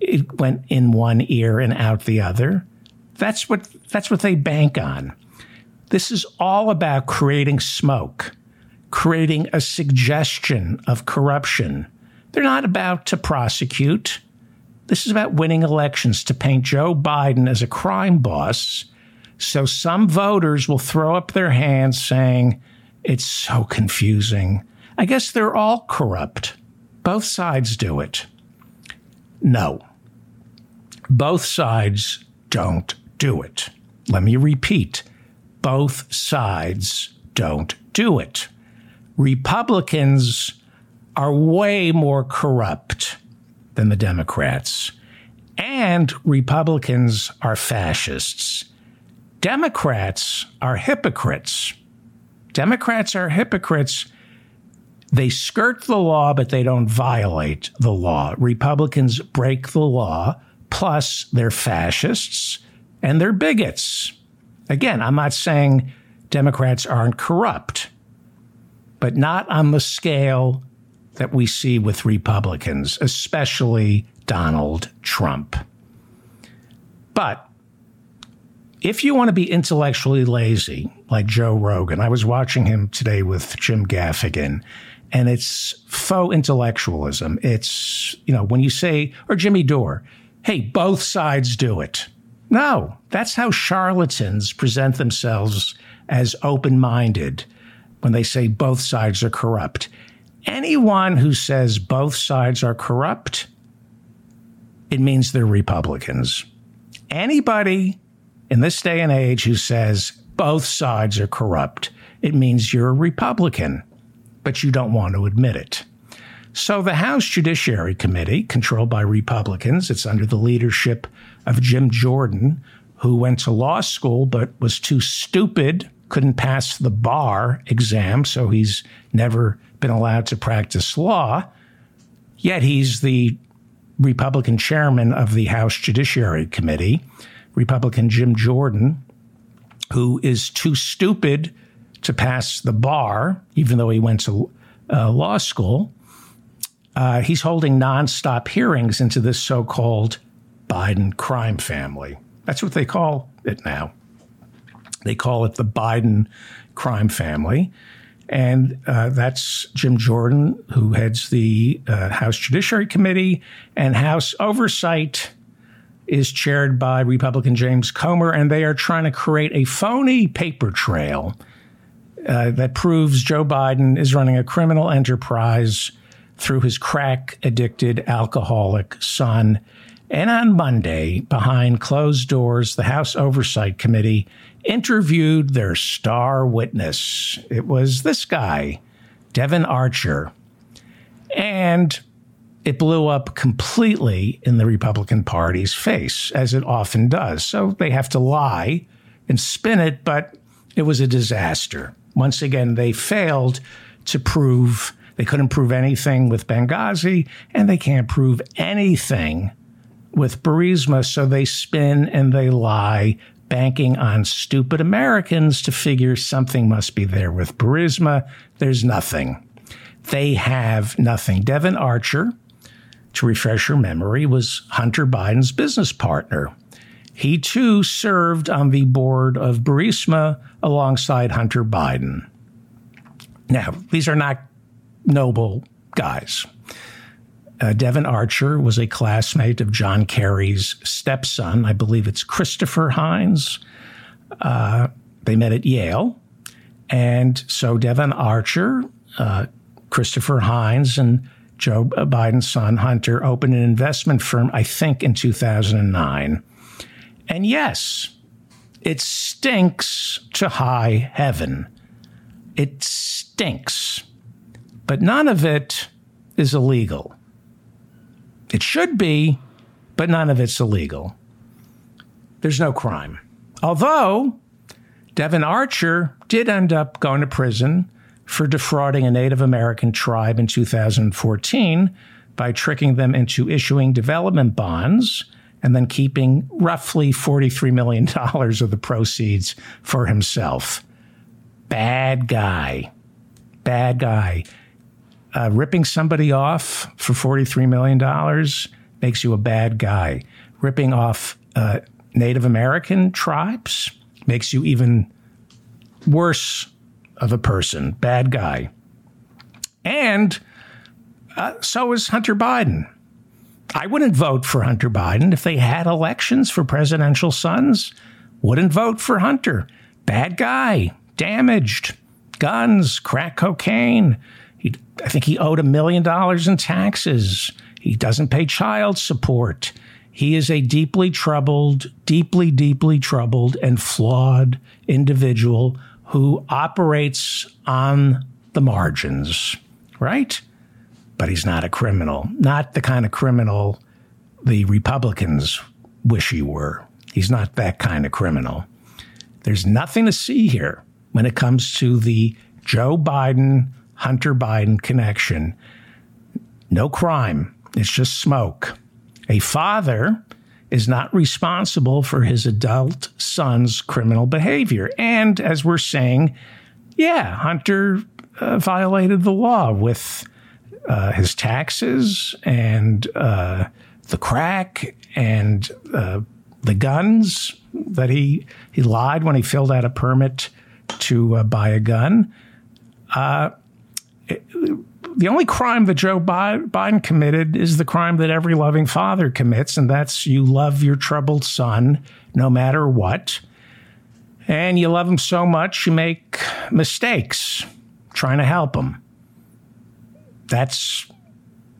it went in one ear and out the other. That's what that's what they bank on. This is all about creating smoke creating a suggestion of corruption. They're not about to prosecute. This is about winning elections to paint Joe Biden as a crime boss. So some voters will throw up their hands saying, it's so confusing. I guess they're all corrupt. Both sides do it. No. Both sides don't do it. Let me repeat. Both sides don't do it. Republicans are way more corrupt than the Democrats. And Republicans are fascists. Democrats are hypocrites. Democrats are hypocrites. They skirt the law, but they don't violate the law. Republicans break the law, Plus, they're fascists and they're bigots. Again, I'm not saying Democrats aren't corrupt, but not on the scale that we see with Republicans, especially Donald Trump. But if you want to be intellectually lazy, like Joe Rogan, I was watching him today with Jim Gaffigan, and it's faux intellectualism. It's, you know, when you say, or Jimmy Dore, hey, both sides do it. No, that's how charlatans present themselves as open minded when they say both sides are corrupt. Anyone who says both sides are corrupt, it means they're Republicans. Anybody in this day and age who says both sides are corrupt, it means you're a Republican, but you don't want to admit it. So the House Judiciary Committee, controlled by Republicans, it's under the leadership of Jim Jordan, who went to law school but was too stupid, couldn't pass the bar exam, so he's never been allowed to practice law. Yet he's the Republican chairman of the House Judiciary Committee, Republican Jim Jordan, who is too stupid to pass the bar, even though he went to uh, law school. Uh, he's holding nonstop hearings into this so called Biden crime family. That's what they call it now. They call it the Biden crime family. And uh, that's Jim Jordan, who heads the uh, House Judiciary Committee, and House Oversight is chaired by Republican James Comer, and they are trying to create a phony paper trail uh, that proves Joe Biden is running a criminal enterprise through his crack addicted alcoholic son. And on Monday, behind closed doors, the House Oversight Committee interviewed their star witness. It was this guy, Devon Archer. And it blew up completely in the Republican Party's face, as it often does. So they have to lie and spin it, but it was a disaster. Once again, they failed to prove they couldn't prove anything with Benghazi, and they can't prove anything with Burisma. So they spin and they lie, banking on stupid Americans to figure something must be there with Burisma. There's nothing. They have nothing. Devon Archer, to refresh your memory, was Hunter Biden's business partner. He too served on the board of Burisma alongside Hunter Biden. Now, these are not noble guys. Uh, Devon Archer was a classmate of John Kerry's stepson. I believe it's Christopher Heinz. Uh, they met at Yale. And so Devon Archer, uh, Christopher Heinz, and Joe Biden's son, Hunter, opened an investment firm, I think, in 2009. And yes, it stinks to high heaven. It stinks but none of it is illegal. It should be, but none of it's illegal. There's no crime. Although Devon Archer did end up going to prison for defrauding a Native American tribe in 2014 by tricking them into issuing development bonds and then keeping roughly $43 million <laughs> of the proceeds for himself. Bad guy. Bad guy uh, ripping somebody off for $43 million makes you a bad guy. Ripping off uh, Native American tribes makes you even worse of a person, bad guy. And uh, so is Hunter Biden. I wouldn't vote for Hunter Biden if they had elections for presidential sons. Wouldn't vote for Hunter. Bad guy, damaged, guns, crack cocaine, he, I think he owed a million dollars in taxes. He doesn't pay child support. He is a deeply troubled, deeply, deeply troubled and flawed individual who operates on the margins, right? But he's not a criminal, not the kind of criminal the Republicans wish he were. He's not that kind of criminal. There's nothing to see here when it comes to the Joe Biden Hunter Biden connection. No crime, it's just smoke. A father is not responsible for his adult son's criminal behavior. And as we're saying, yeah, Hunter uh, violated the law with uh, his taxes and uh, the crack and uh, the guns that he he lied when he filled out a permit to uh, buy a gun. Uh, the only crime that Joe Biden committed is the crime that every loving father commits, and that's you love your troubled son no matter what. And you love him so much, you make mistakes trying to help him. That's,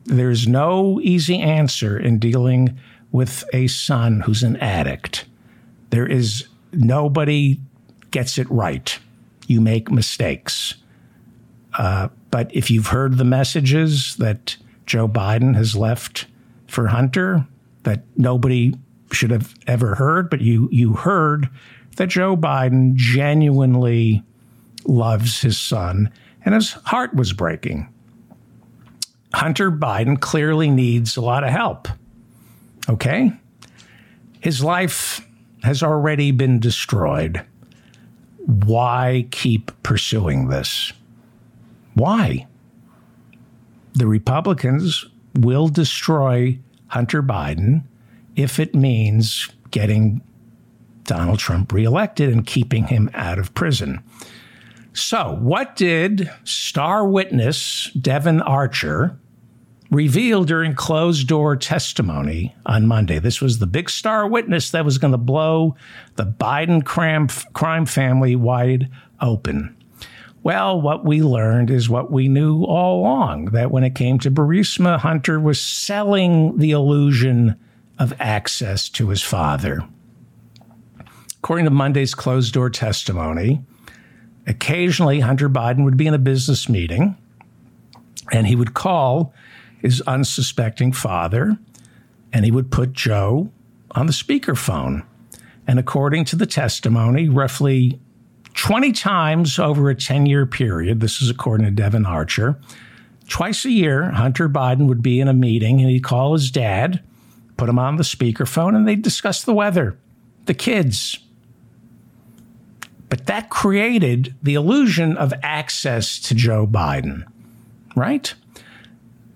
there's no easy answer in dealing with a son who's an addict. There is nobody gets it right. You make mistakes. Uh, but if you've heard the messages that Joe Biden has left for Hunter that nobody should have ever heard, but you you heard that Joe Biden genuinely loves his son and his heart was breaking. Hunter Biden clearly needs a lot of help. Okay? His life has already been destroyed. Why keep pursuing this? Why? The Republicans will destroy Hunter Biden if it means getting Donald Trump reelected and keeping him out of prison. So, what did star witness Devon Archer reveal during closed door testimony on Monday? This was the big star witness that was going to blow the Biden crime, crime family wide open. Well, what we learned is what we knew all along that when it came to Burisma, Hunter was selling the illusion of access to his father. According to Monday's closed door testimony, occasionally Hunter Biden would be in a business meeting and he would call his unsuspecting father and he would put Joe on the speakerphone. And according to the testimony, roughly 20 times over a 10 year period. This is according to Devon Archer. Twice a year, Hunter Biden would be in a meeting and he'd call his dad, put him on the speakerphone, and they'd discuss the weather, the kids. But that created the illusion of access to Joe Biden, right?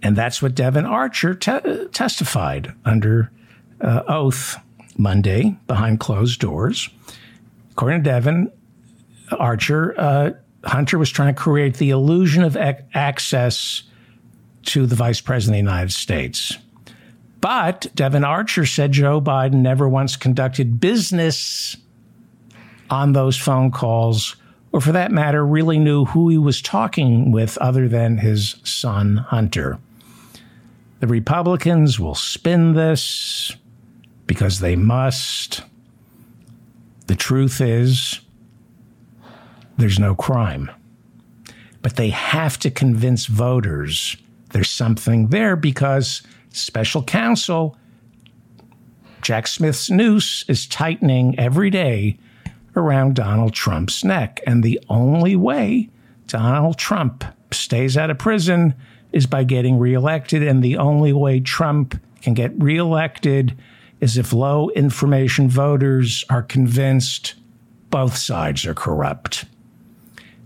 And that's what Devon Archer te- testified under uh, oath Monday behind closed doors. According to Devon, Archer, uh, Hunter was trying to create the illusion of ac- access to the vice president of the United States. But Devon Archer said Joe Biden never once conducted business on those phone calls, or for that matter, really knew who he was talking with other than his son, Hunter. The Republicans will spin this because they must. The truth is, there's no crime. But they have to convince voters there's something there because special counsel Jack Smith's noose is tightening every day around Donald Trump's neck. And the only way Donald Trump stays out of prison is by getting reelected. And the only way Trump can get reelected is if low information voters are convinced both sides are corrupt.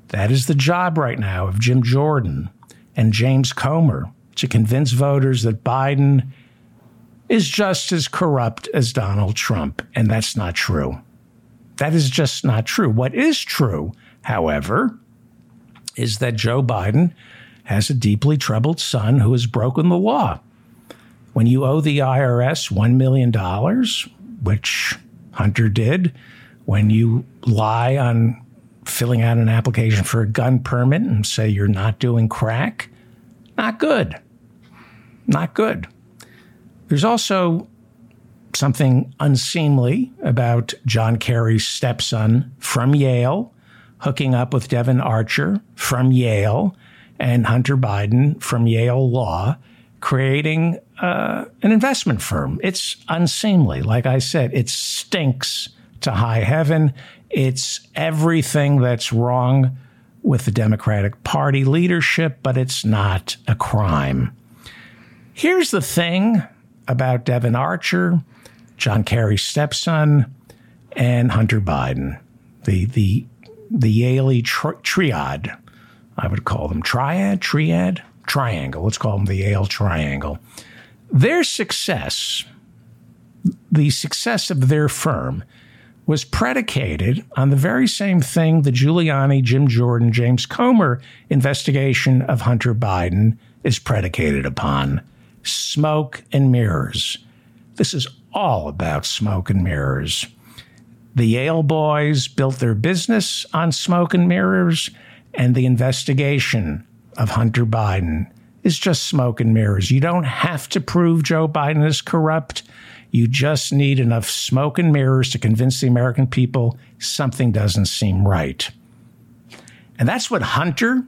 That is the job right now of Jim Jordan and James Comer to convince voters that Biden is just as corrupt as Donald Trump. And that's not true. That is just not true. What is true, however, is that Joe Biden has a deeply troubled son who has broken the law. When you owe the IRS $1 million, which Hunter did, when you lie on filling out an application for a gun permit and say you're not doing crack, not good. Not good. There's also something unseemly about John Kerry's stepson from Yale hooking up with Devon Archer from Yale and Hunter Biden from Yale Law, creating uh, an investment firm. It's unseemly. Like I said, it stinks to high heaven. It's everything that's wrong with the Democratic Party leadership, but it's not a crime. Here's the thing about Devon Archer John Kerry's stepson, and Hunter Biden. The the the Yale tri- triad, I would call them triad, triad, triangle. Let's call them the Yale triangle. Their success, the success of their firm, was predicated on the very same thing the Giuliani, Jim Jordan, James Comer investigation of Hunter Biden is predicated upon smoke and mirrors. This is all about smoke and mirrors. The Yale boys built their business on smoke and mirrors, and the investigation of Hunter Biden is just smoke and mirrors. You don't have to prove Joe Biden is corrupt. You just need enough smoke and mirrors to convince the American people something doesn't seem right. And that's what Hunter,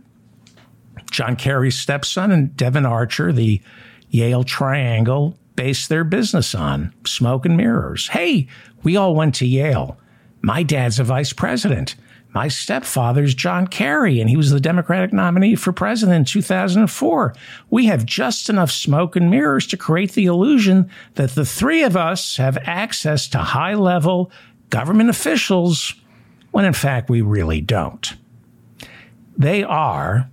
John Kerry's stepson, and Devon Archer, the Yale Triangle, based their business on smoke and mirrors. Hey, we all went to Yale. My dad's a vice president. My stepfather's John Kerry, and he was the Democratic nominee for president in 2004. We have just enough smoke and mirrors to create the illusion that the three of us have access to high level government officials, when in fact we really don't. They are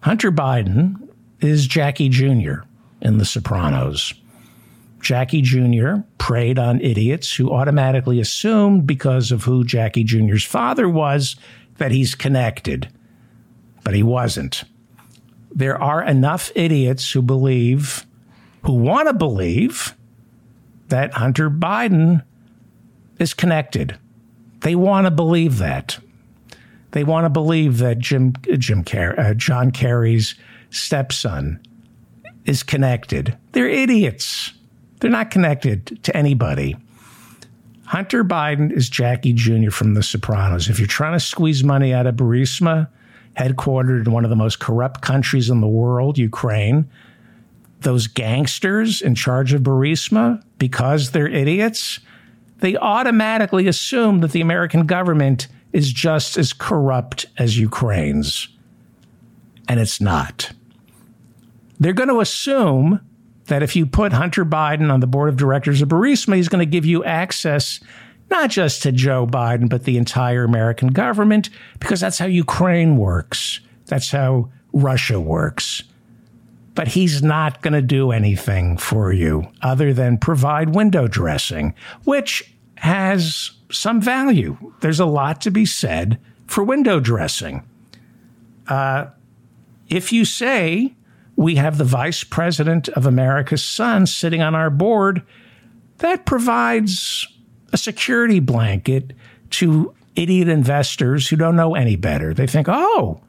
Hunter Biden is Jackie Jr. in The Sopranos. Jackie Jr. preyed on idiots who automatically assumed, because of who Jackie Jr.'s father was, that he's connected. But he wasn't. There are enough idiots who believe, who want to believe, that Hunter Biden is connected. They want to believe that. They want to believe that Jim Jim Car- uh, John Kerry's stepson is connected. They're idiots. They're not connected to anybody. Hunter Biden is Jackie Jr. from The Sopranos. If you're trying to squeeze money out of Burisma, headquartered in one of the most corrupt countries in the world, Ukraine, those gangsters in charge of Burisma, because they're idiots, they automatically assume that the American government is just as corrupt as Ukraine's. And it's not. They're going to assume that if you put Hunter Biden on the board of directors of Burisma, he's going to give you access not just to Joe Biden, but the entire American government, because that's how Ukraine works. That's how Russia works. But he's not going to do anything for you other than provide window dressing, which has some value. There's a lot to be said for window dressing. Uh, if you say we have the vice president of America's Son sitting on our board. That provides a security blanket to idiot investors who don't know any better. They think, oh,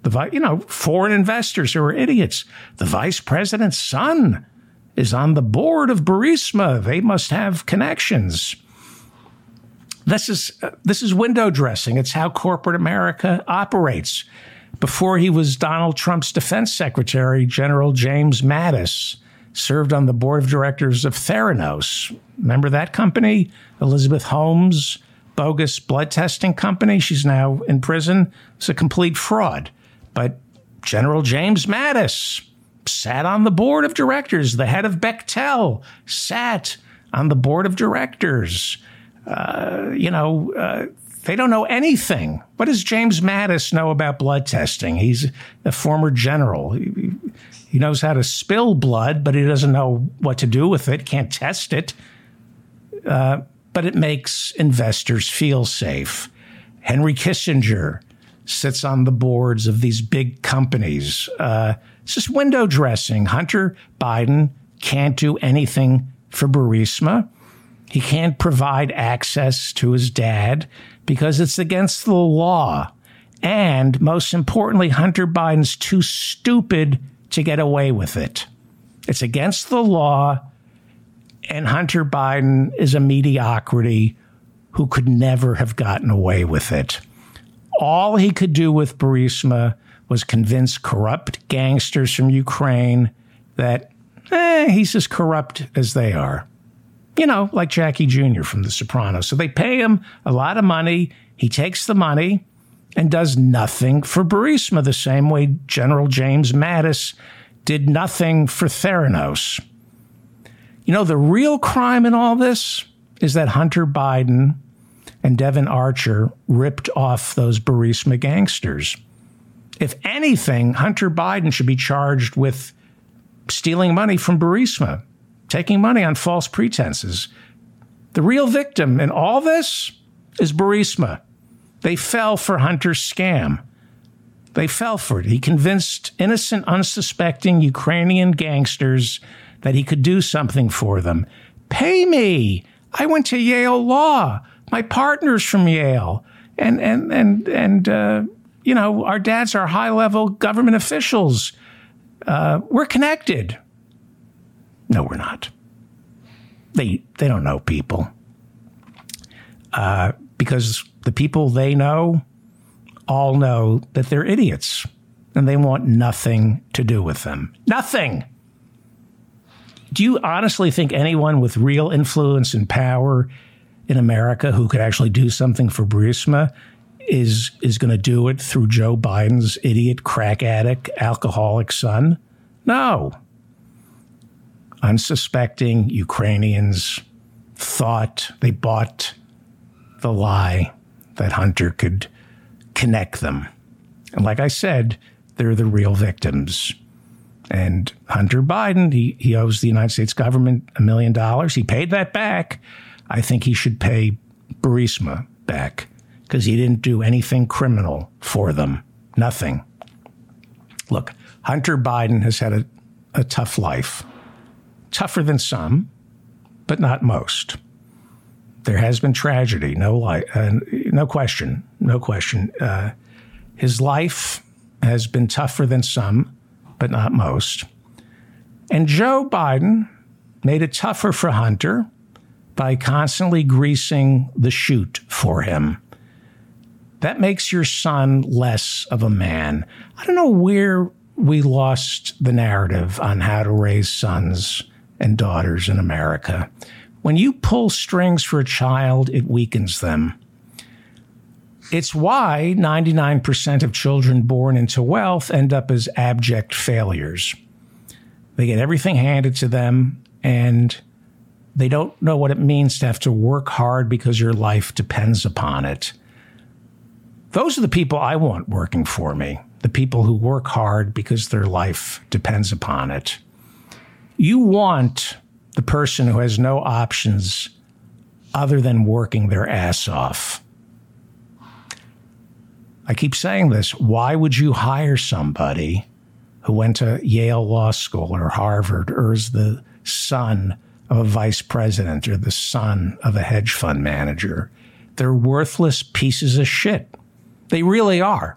the you know foreign investors who are idiots. The vice president's son is on the board of Burisma. They must have connections. This is uh, this is window dressing. It's how corporate America operates. Before he was Donald Trump's defense secretary, General James Mattis served on the board of directors of Theranos. Remember that company? Elizabeth Holmes, bogus blood testing company. She's now in prison. It's a complete fraud. But General James Mattis sat on the board of directors. The head of Bechtel sat on the board of directors. Uh, you know, uh, they don't know anything. What does James Mattis know about blood testing? He's a former general. He, he knows how to spill blood, but he doesn't know what to do with it, can't test it. Uh, but it makes investors feel safe. Henry Kissinger sits on the boards of these big companies. Uh, it's just window dressing. Hunter Biden can't do anything for Burisma. He can't provide access to his dad because it's against the law. And most importantly, Hunter Biden's too stupid to get away with it. It's against the law, and Hunter Biden is a mediocrity who could never have gotten away with it. All he could do with Burisma was convince corrupt gangsters from Ukraine that eh, he's as corrupt as they are you know, like Jackie Jr. from The Sopranos. So they pay him a lot of money. He takes the money and does nothing for Burisma, the same way General James Mattis did nothing for Theranos. You know, the real crime in all this is that Hunter Biden and Devon Archer ripped off those Burisma gangsters. If anything, Hunter Biden should be charged with stealing money from Burisma, taking money on false pretenses. The real victim in all this is Burisma. They fell for Hunter's scam. They fell for it. He convinced innocent, unsuspecting Ukrainian gangsters that he could do something for them. Pay me. I went to Yale Law. My partner's from Yale. And, and, and, and, uh, you know, our dads are high level government officials. Uh, we're connected. No, we're not. They, they don't know people. Uh, because the people they know all know that they're idiots and they want nothing to do with them. Nothing. Do you honestly think anyone with real influence and power in America who could actually do something for Burisma is is going to do it through Joe Biden's idiot crack addict alcoholic son? No. Unsuspecting Ukrainians thought they bought the lie that Hunter could connect them. And like I said, they're the real victims. And Hunter Biden, he, he owes the United States government a million dollars. He paid that back. I think he should pay Burisma back because he didn't do anything criminal for them. Nothing. Look, Hunter Biden has had a, a tough life, tougher than some, but not most. There has been tragedy, no li- uh, no question, no question. Uh, his life has been tougher than some, but not most. And Joe Biden made it tougher for Hunter by constantly greasing the chute for him. That makes your son less of a man. I don't know where we lost the narrative on how to raise sons and daughters in America. When you pull strings for a child, it weakens them. It's why 99% of children born into wealth end up as abject failures. They get everything handed to them and they don't know what it means to have to work hard because your life depends upon it. Those are the people I want working for me, the people who work hard because their life depends upon it. You want the person who has no options other than working their ass off. I keep saying this. Why would you hire somebody who went to Yale Law School or Harvard or is the son of a vice president or the son of a hedge fund manager? They're worthless pieces of shit. They really are.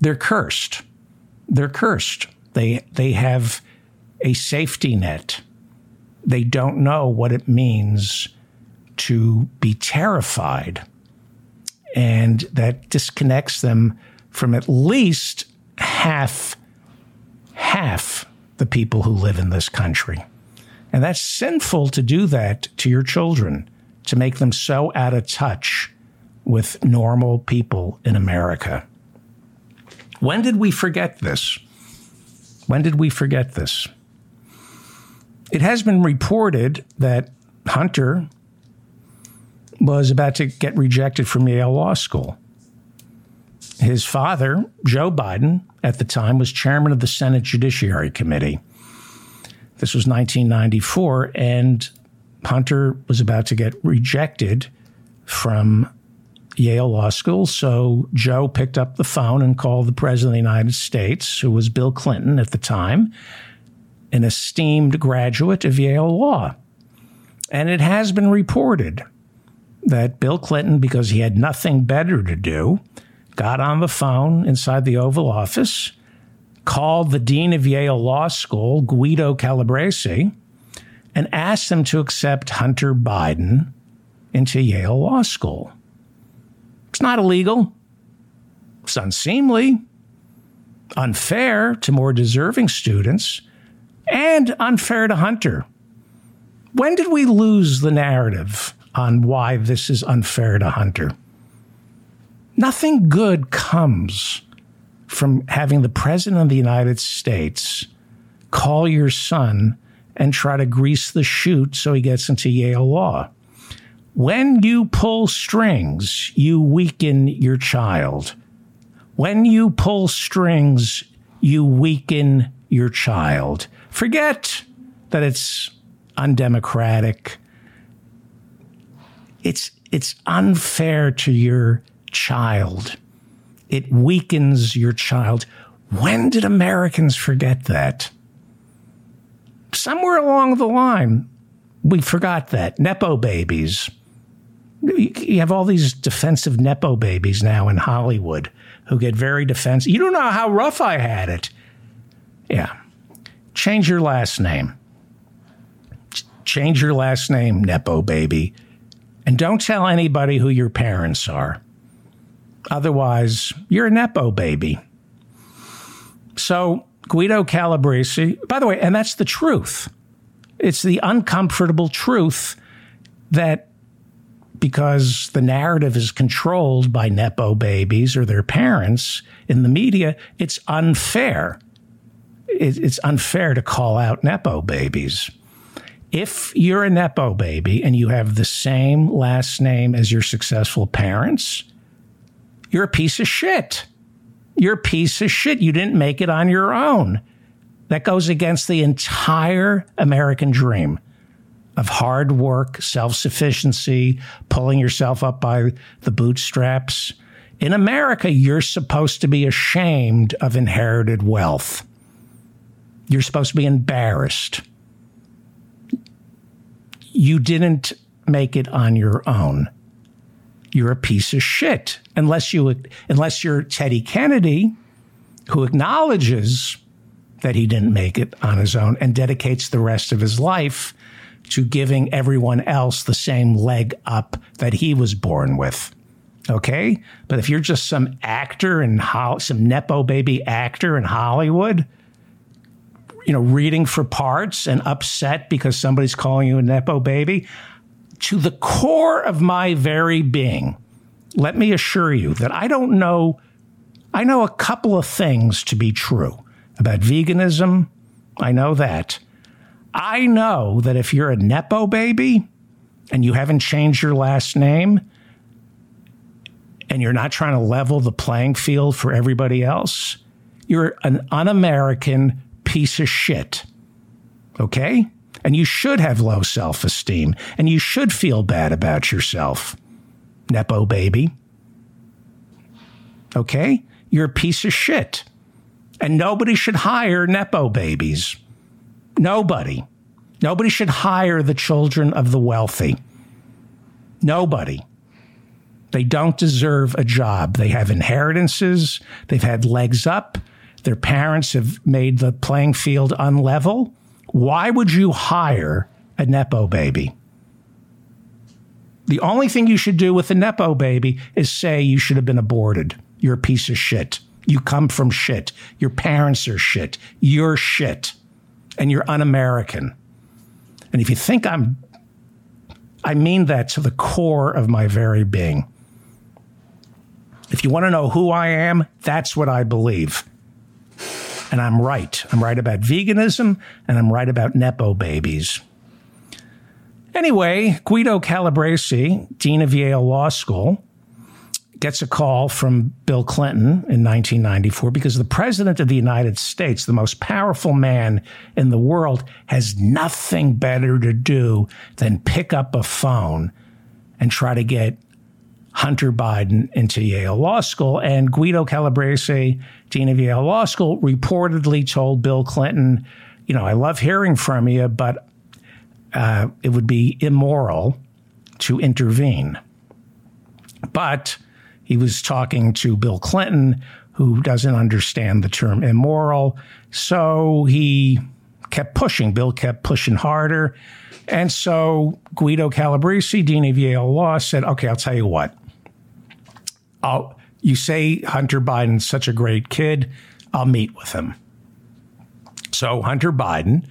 They're cursed. They're cursed. They, they have a safety net they don't know what it means to be terrified. And that disconnects them from at least half, half the people who live in this country. And that's sinful to do that to your children, to make them so out of touch with normal people in America. When did we forget this? When did we forget this? It has been reported that Hunter was about to get rejected from Yale Law School. His father, Joe Biden, at the time was chairman of the Senate Judiciary Committee. This was 1994, and Hunter was about to get rejected from Yale Law School. So Joe picked up the phone and called the President of the United States, who was Bill Clinton at the time, an esteemed graduate of Yale Law. And it has been reported that Bill Clinton, because he had nothing better to do, got on the phone inside the Oval Office, called the Dean of Yale Law School, Guido Calabresi, and asked him to accept Hunter Biden into Yale Law School. It's not illegal. It's unseemly, unfair to more deserving students and unfair to Hunter. When did we lose the narrative on why this is unfair to Hunter? Nothing good comes from having the President of the United States call your son and try to grease the chute so he gets into Yale Law. When you pull strings, you weaken your child. When you pull strings, you weaken your child. Forget that it's undemocratic. It's it's unfair to your child. It weakens your child. When did Americans forget that? Somewhere along the line, we forgot that. Nepo babies. You have all these defensive Nepo babies now in Hollywood who get very defensive. You don't know how rough I had it. Yeah. Change your last name. Change your last name, Nepo baby. And don't tell anybody who your parents are. Otherwise, you're a Nepo baby. So, Guido Calabresi, by the way, and that's the truth. It's the uncomfortable truth that because the narrative is controlled by Nepo babies or their parents in the media, it's unfair. It's unfair to call out Nepo babies. If you're a Nepo baby and you have the same last name as your successful parents, you're a piece of shit. You're a piece of shit. You didn't make it on your own. That goes against the entire American dream of hard work, self sufficiency, pulling yourself up by the bootstraps. In America, you're supposed to be ashamed of inherited wealth. You're supposed to be embarrassed. You didn't make it on your own. You're a piece of shit unless you unless you're Teddy Kennedy who acknowledges that he didn't make it on his own and dedicates the rest of his life to giving everyone else the same leg up that he was born with. Okay? But if you're just some actor and ho- some Nepo baby actor in Hollywood, you know, reading for parts and upset because somebody's calling you a Nepo baby, to the core of my very being, let me assure you that I don't know, I know a couple of things to be true about veganism. I know that. I know that if you're a Nepo baby and you haven't changed your last name and you're not trying to level the playing field for everybody else, you're an un American piece of shit. Okay? And you should have low self esteem and you should feel bad about yourself. Nepo baby. Okay? You're a piece of shit. And nobody should hire Nepo babies. Nobody. Nobody should hire the children of the wealthy. Nobody. They don't deserve a job. They have inheritances. They've had legs up. Their parents have made the playing field unlevel. Why would you hire a Nepo baby? The only thing you should do with a Nepo baby is say you should have been aborted. You're a piece of shit. You come from shit. Your parents are shit. You're shit and you're un American. And if you think I'm, I mean that to the core of my very being. If you want to know who I am, that's what I believe. And I'm right. I'm right about veganism and I'm right about Nepo babies. Anyway, Guido Calabresi, Dean of Yale Law School, gets a call from Bill Clinton in 1994 because the president of the United States, the most powerful man in the world, has nothing better to do than pick up a phone and try to get Hunter Biden into Yale Law School. And Guido Calabresi, dean of Yale Law School, reportedly told Bill Clinton, you know, I love hearing from you, but uh, it would be immoral to intervene. But he was talking to Bill Clinton, who doesn't understand the term immoral. So he kept pushing. Bill kept pushing harder. And so Guido Calabresi, Dean of Yale Law, said, okay, I'll tell you what. I'll, you say Hunter Biden's such a great kid. I'll meet with him. So Hunter Biden,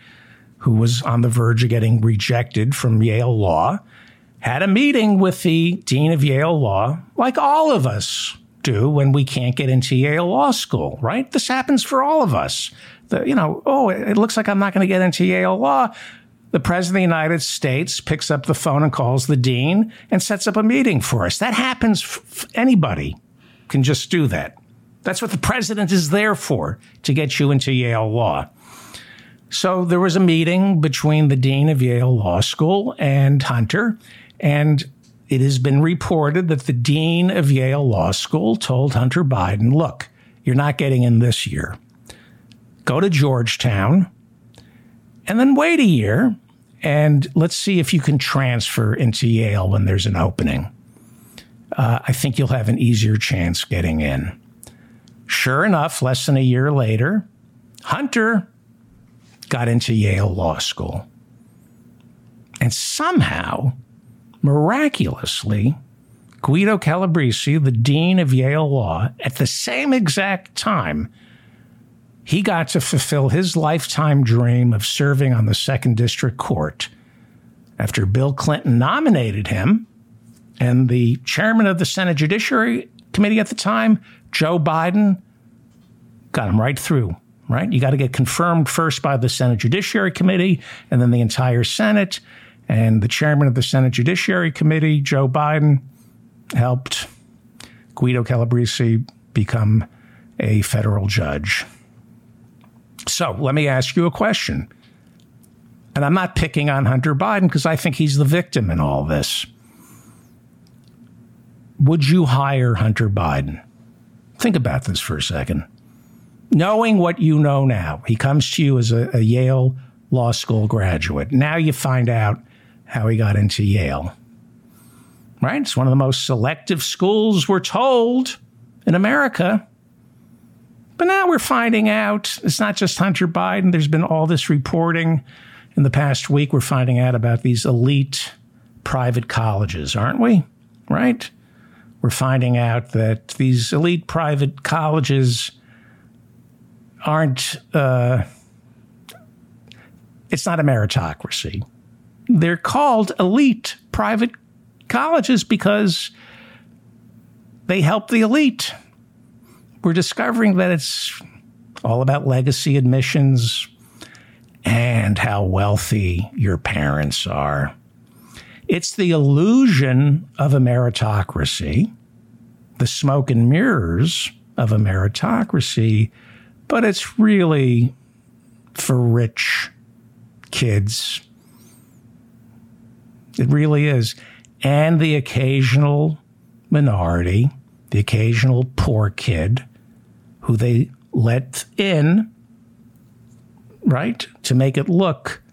who was on the verge of getting rejected from Yale Law, had a meeting with the dean of Yale Law, like all of us do when we can't get into Yale Law School, right? This happens for all of us. The, you know, oh, it looks like I'm not going to get into Yale Law. The President of the United States picks up the phone and calls the dean and sets up a meeting for us. That happens. F- anybody can just do that. That's what the president is there for, to get you into Yale Law. So there was a meeting between the dean of Yale Law School and Hunter, and it has been reported that the dean of Yale Law School told Hunter Biden, look, you're not getting in this year. Go to Georgetown and then wait a year and let's see if you can transfer into Yale when there's an opening. Uh, I think you'll have an easier chance getting in. Sure enough, less than a year later, Hunter got into Yale Law School. And somehow, miraculously, Guido Calabresi, the dean of Yale Law, at the same exact time, he got to fulfill his lifetime dream of serving on the Second District Court after Bill Clinton nominated him and the chairman of the Senate Judiciary Committee at the time, Joe Biden, got him right through right? You got to get confirmed first by the Senate Judiciary Committee and then the entire Senate. And the chairman of the Senate Judiciary Committee, Joe Biden, helped Guido Calabresi become a federal judge. So let me ask you a question. And I'm not picking on Hunter Biden because I think he's the victim in all this. Would you hire Hunter Biden? Think about this for a second knowing what you know now, he comes to you as a, a Yale Law School graduate. Now you find out how he got into Yale. Right? It's one of the most selective schools, we're told, in America. But now we're finding out it's not just Hunter Biden. There's been all this reporting in the past week. We're finding out about these elite private colleges, aren't we? Right? We're finding out that these elite private colleges aren't, uh, it's not a meritocracy. They're called elite private colleges because they help the elite. We're discovering that it's all about legacy admissions and how wealthy your parents are. It's the illusion of a meritocracy, the smoke and mirrors of a meritocracy but it's really for rich kids. It really is. And the occasional minority, the occasional poor kid who they let in, right, to make it look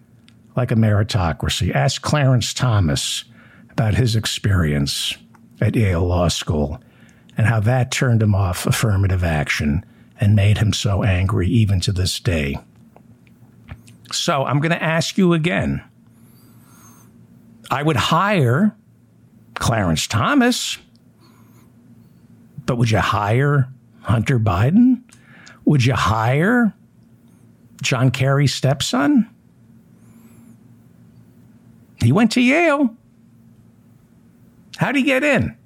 like a meritocracy. Ask Clarence Thomas about his experience at Yale Law School and how that turned him off affirmative action and made him so angry even to this day. So I'm going to ask you again. I would hire Clarence Thomas, but would you hire Hunter Biden? Would you hire John Kerry's stepson? He went to Yale. How'd he get in?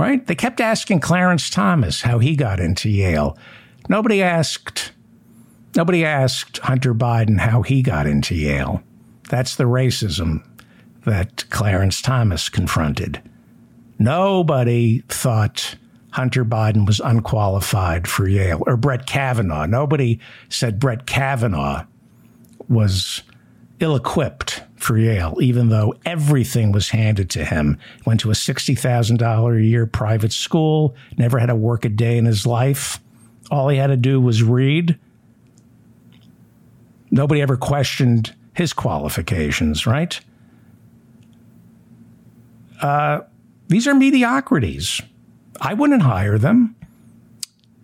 right? They kept asking Clarence Thomas how he got into Yale. Nobody asked nobody asked Hunter Biden how he got into Yale. That's the racism that Clarence Thomas confronted. Nobody thought Hunter Biden was unqualified for Yale or Brett Kavanaugh. Nobody said Brett Kavanaugh was ill equipped for Yale, even though everything was handed to him. Went to a $60,000 a year private school, never had to work a day in his life. All he had to do was read. Nobody ever questioned his qualifications, right? Uh, these are mediocrities. I wouldn't hire them.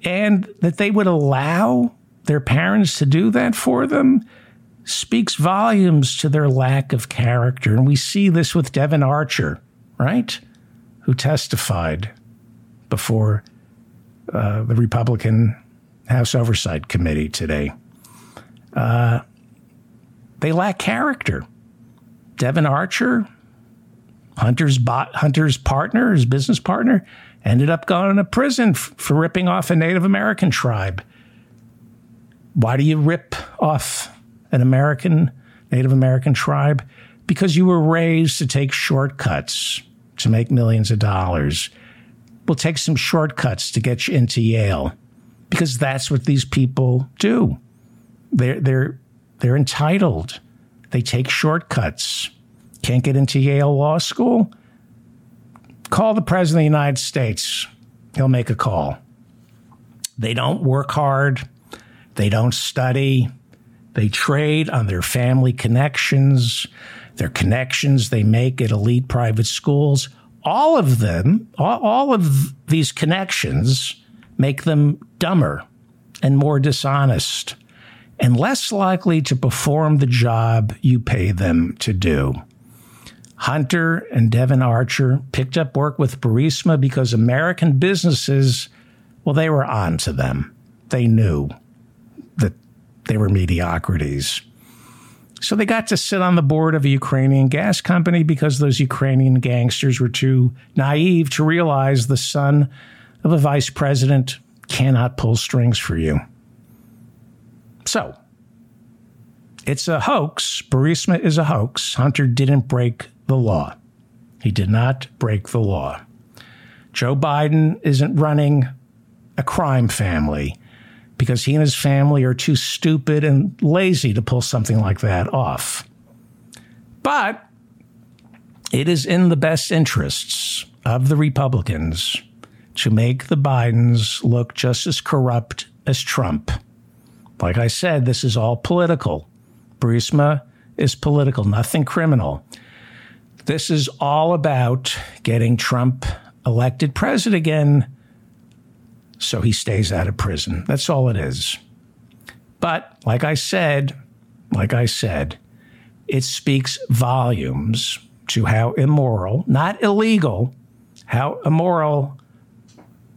And that they would allow their parents to do that for them speaks volumes to their lack of character. And we see this with Devon Archer, right? Who testified before uh, the Republican House Oversight Committee today. Uh, they lack character. Devon Archer, Hunter's bot, Hunter's partner, his business partner, ended up going to prison f- for ripping off a Native American tribe. Why do you rip off an American, Native American tribe? Because you were raised to take shortcuts to make millions of dollars. We'll take some shortcuts to get you into Yale because that's what these people do. They're, they're, they're entitled. They take shortcuts. Can't get into Yale Law School? Call the President of the United States. He'll make a call. They don't work hard. They don't study. They trade on their family connections, their connections they make at elite private schools. All of them, all, of these connections make them dumber and more dishonest and less likely to perform the job you pay them to do. Hunter and Devon Archer picked up work with Burisma because American businesses, well, they were on to them. They knew that they were mediocrities. So they got to sit on the board of a Ukrainian gas company because those Ukrainian gangsters were too naive to realize the son of a vice president cannot pull strings for you. So, it's a hoax. Burisma is a hoax. Hunter didn't break the law. He did not break the law. Joe Biden isn't running a crime family because he and his family are too stupid and lazy to pull something like that off. But it is in the best interests of the Republicans to make the Bidens look just as corrupt as Trump. Like I said, this is all political. Burisma is political, nothing criminal. This is all about getting Trump elected president again so he stays out of prison. That's all it is. But like I said, like I said, it speaks volumes to how immoral, not illegal, how immoral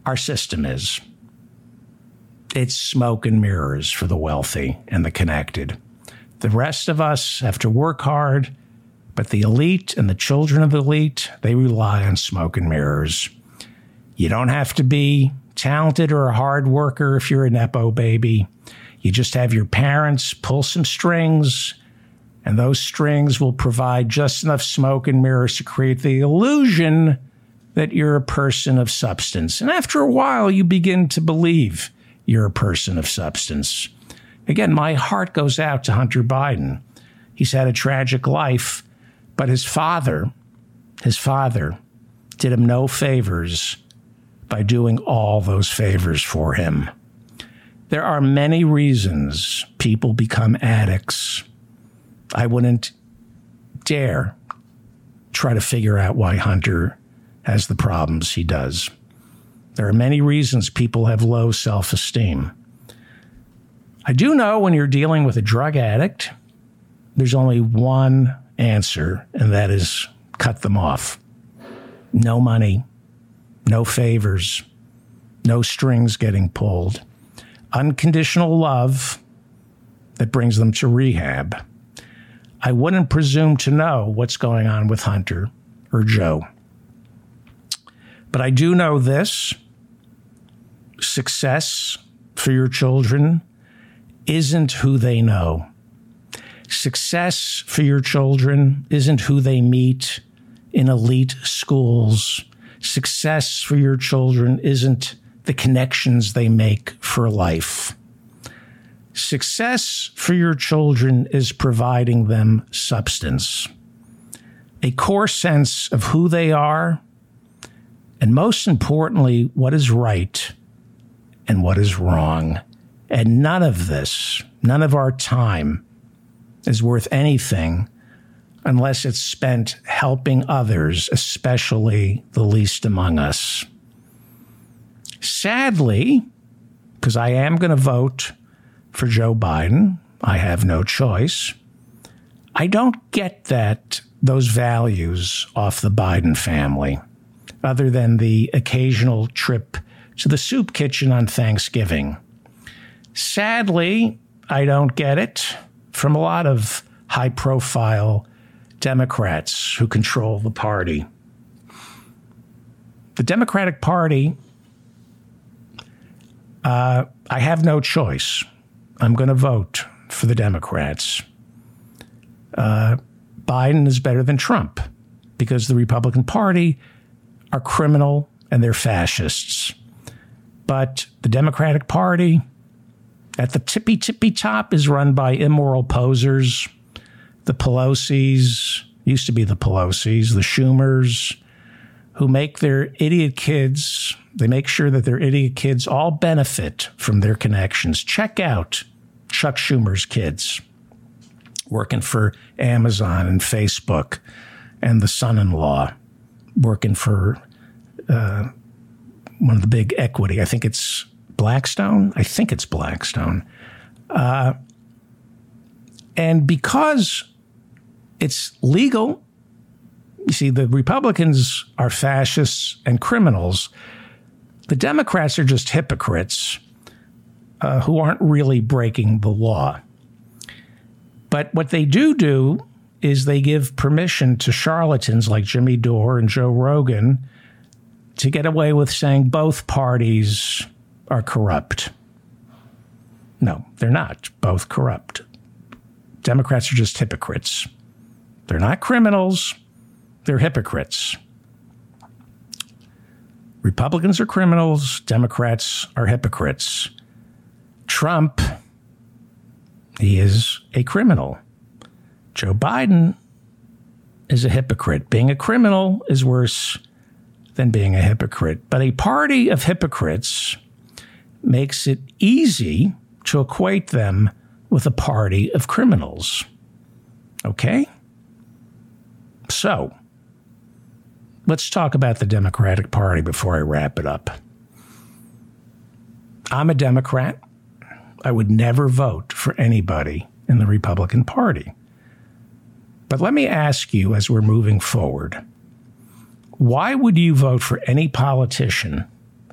our system is. It's smoke and mirrors for the wealthy and the connected. The rest of us have to work hard, but the elite and the children of the elite, they rely on smoke and mirrors. You don't have to be talented or a hard worker if you're a Nepo baby. You just have your parents pull some strings, and those strings will provide just enough smoke and mirrors to create the illusion that you're a person of substance. And after a while, you begin to believe you're a person of substance. Again, my heart goes out to Hunter Biden. He's had a tragic life, but his father, his father, did him no favors by doing all those favors for him. There are many reasons people become addicts. I wouldn't dare try to figure out why Hunter has the problems he does. There are many reasons people have low self esteem. I do know when you're dealing with a drug addict, there's only one answer, and that is cut them off. No money, no favors, no strings getting pulled, unconditional love that brings them to rehab. I wouldn't presume to know what's going on with Hunter or Joe. But I do know this success for your children isn't who they know. Success for your children isn't who they meet in elite schools. Success for your children isn't the connections they make for life. Success for your children is providing them substance, a core sense of who they are, and most importantly, what is right and what is wrong. And none of this, none of our time is worth anything unless it's spent helping others, especially the least among us. Sadly, because I am going to vote for Joe Biden, I have no choice. I don't get that those values off the Biden family, other than the occasional trip to the soup kitchen on Thanksgiving. Sadly, I don't get it from a lot of high profile Democrats who control the party. The Democratic Party, uh, I have no choice. I'm going to vote for the Democrats. Uh, Biden is better than Trump because the Republican Party are criminal and they're fascists. But the Democratic Party, at the tippy tippy top, is run by immoral posers. The Pelosi's, used to be the Pelosi's, the Schumers, who make their idiot kids, they make sure that their idiot kids all benefit from their connections. Check out Chuck Schumer's kids working for Amazon and Facebook, and the son in law working for uh, one of the big equity. I think it's Blackstone. I think it's Blackstone. Uh, and because it's legal, you see, the Republicans are fascists and criminals. The Democrats are just hypocrites uh, who aren't really breaking the law. But what they do do is they give permission to charlatans like Jimmy Dore and Joe Rogan to get away with saying both parties are corrupt. No, they're not both corrupt. Democrats are just hypocrites. They're not criminals, they're hypocrites. Republicans are criminals, Democrats are hypocrites. Trump, he is a criminal. Joe Biden is a hypocrite. Being a criminal is worse than being a hypocrite. But a party of hypocrites makes it easy to equate them with a party of criminals. Okay? So, let's talk about the Democratic Party before I wrap it up. I'm a Democrat. I would never vote for anybody in the Republican Party. But let me ask you as we're moving forward why would you vote for any politician,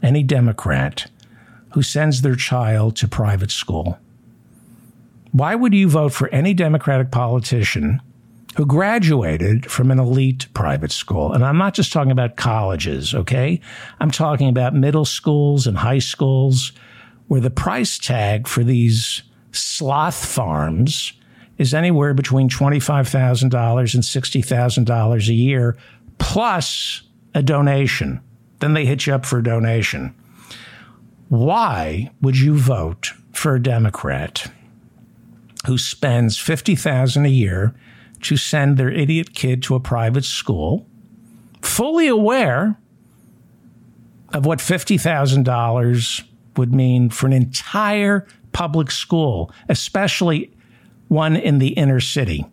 any Democrat, who sends their child to private school? Why would you vote for any Democratic politician who graduated from an elite private school? And I'm not just talking about colleges, okay? I'm talking about middle schools and high schools where the price tag for these sloth farms is anywhere between $25,000 and $60,000 a year plus a donation. Then they hit you up for a donation. Why would you vote for a Democrat who spends 50,000 a year to send their idiot kid to a private school, fully aware of what $50,000 would mean for an entire public school, especially one in the inner city?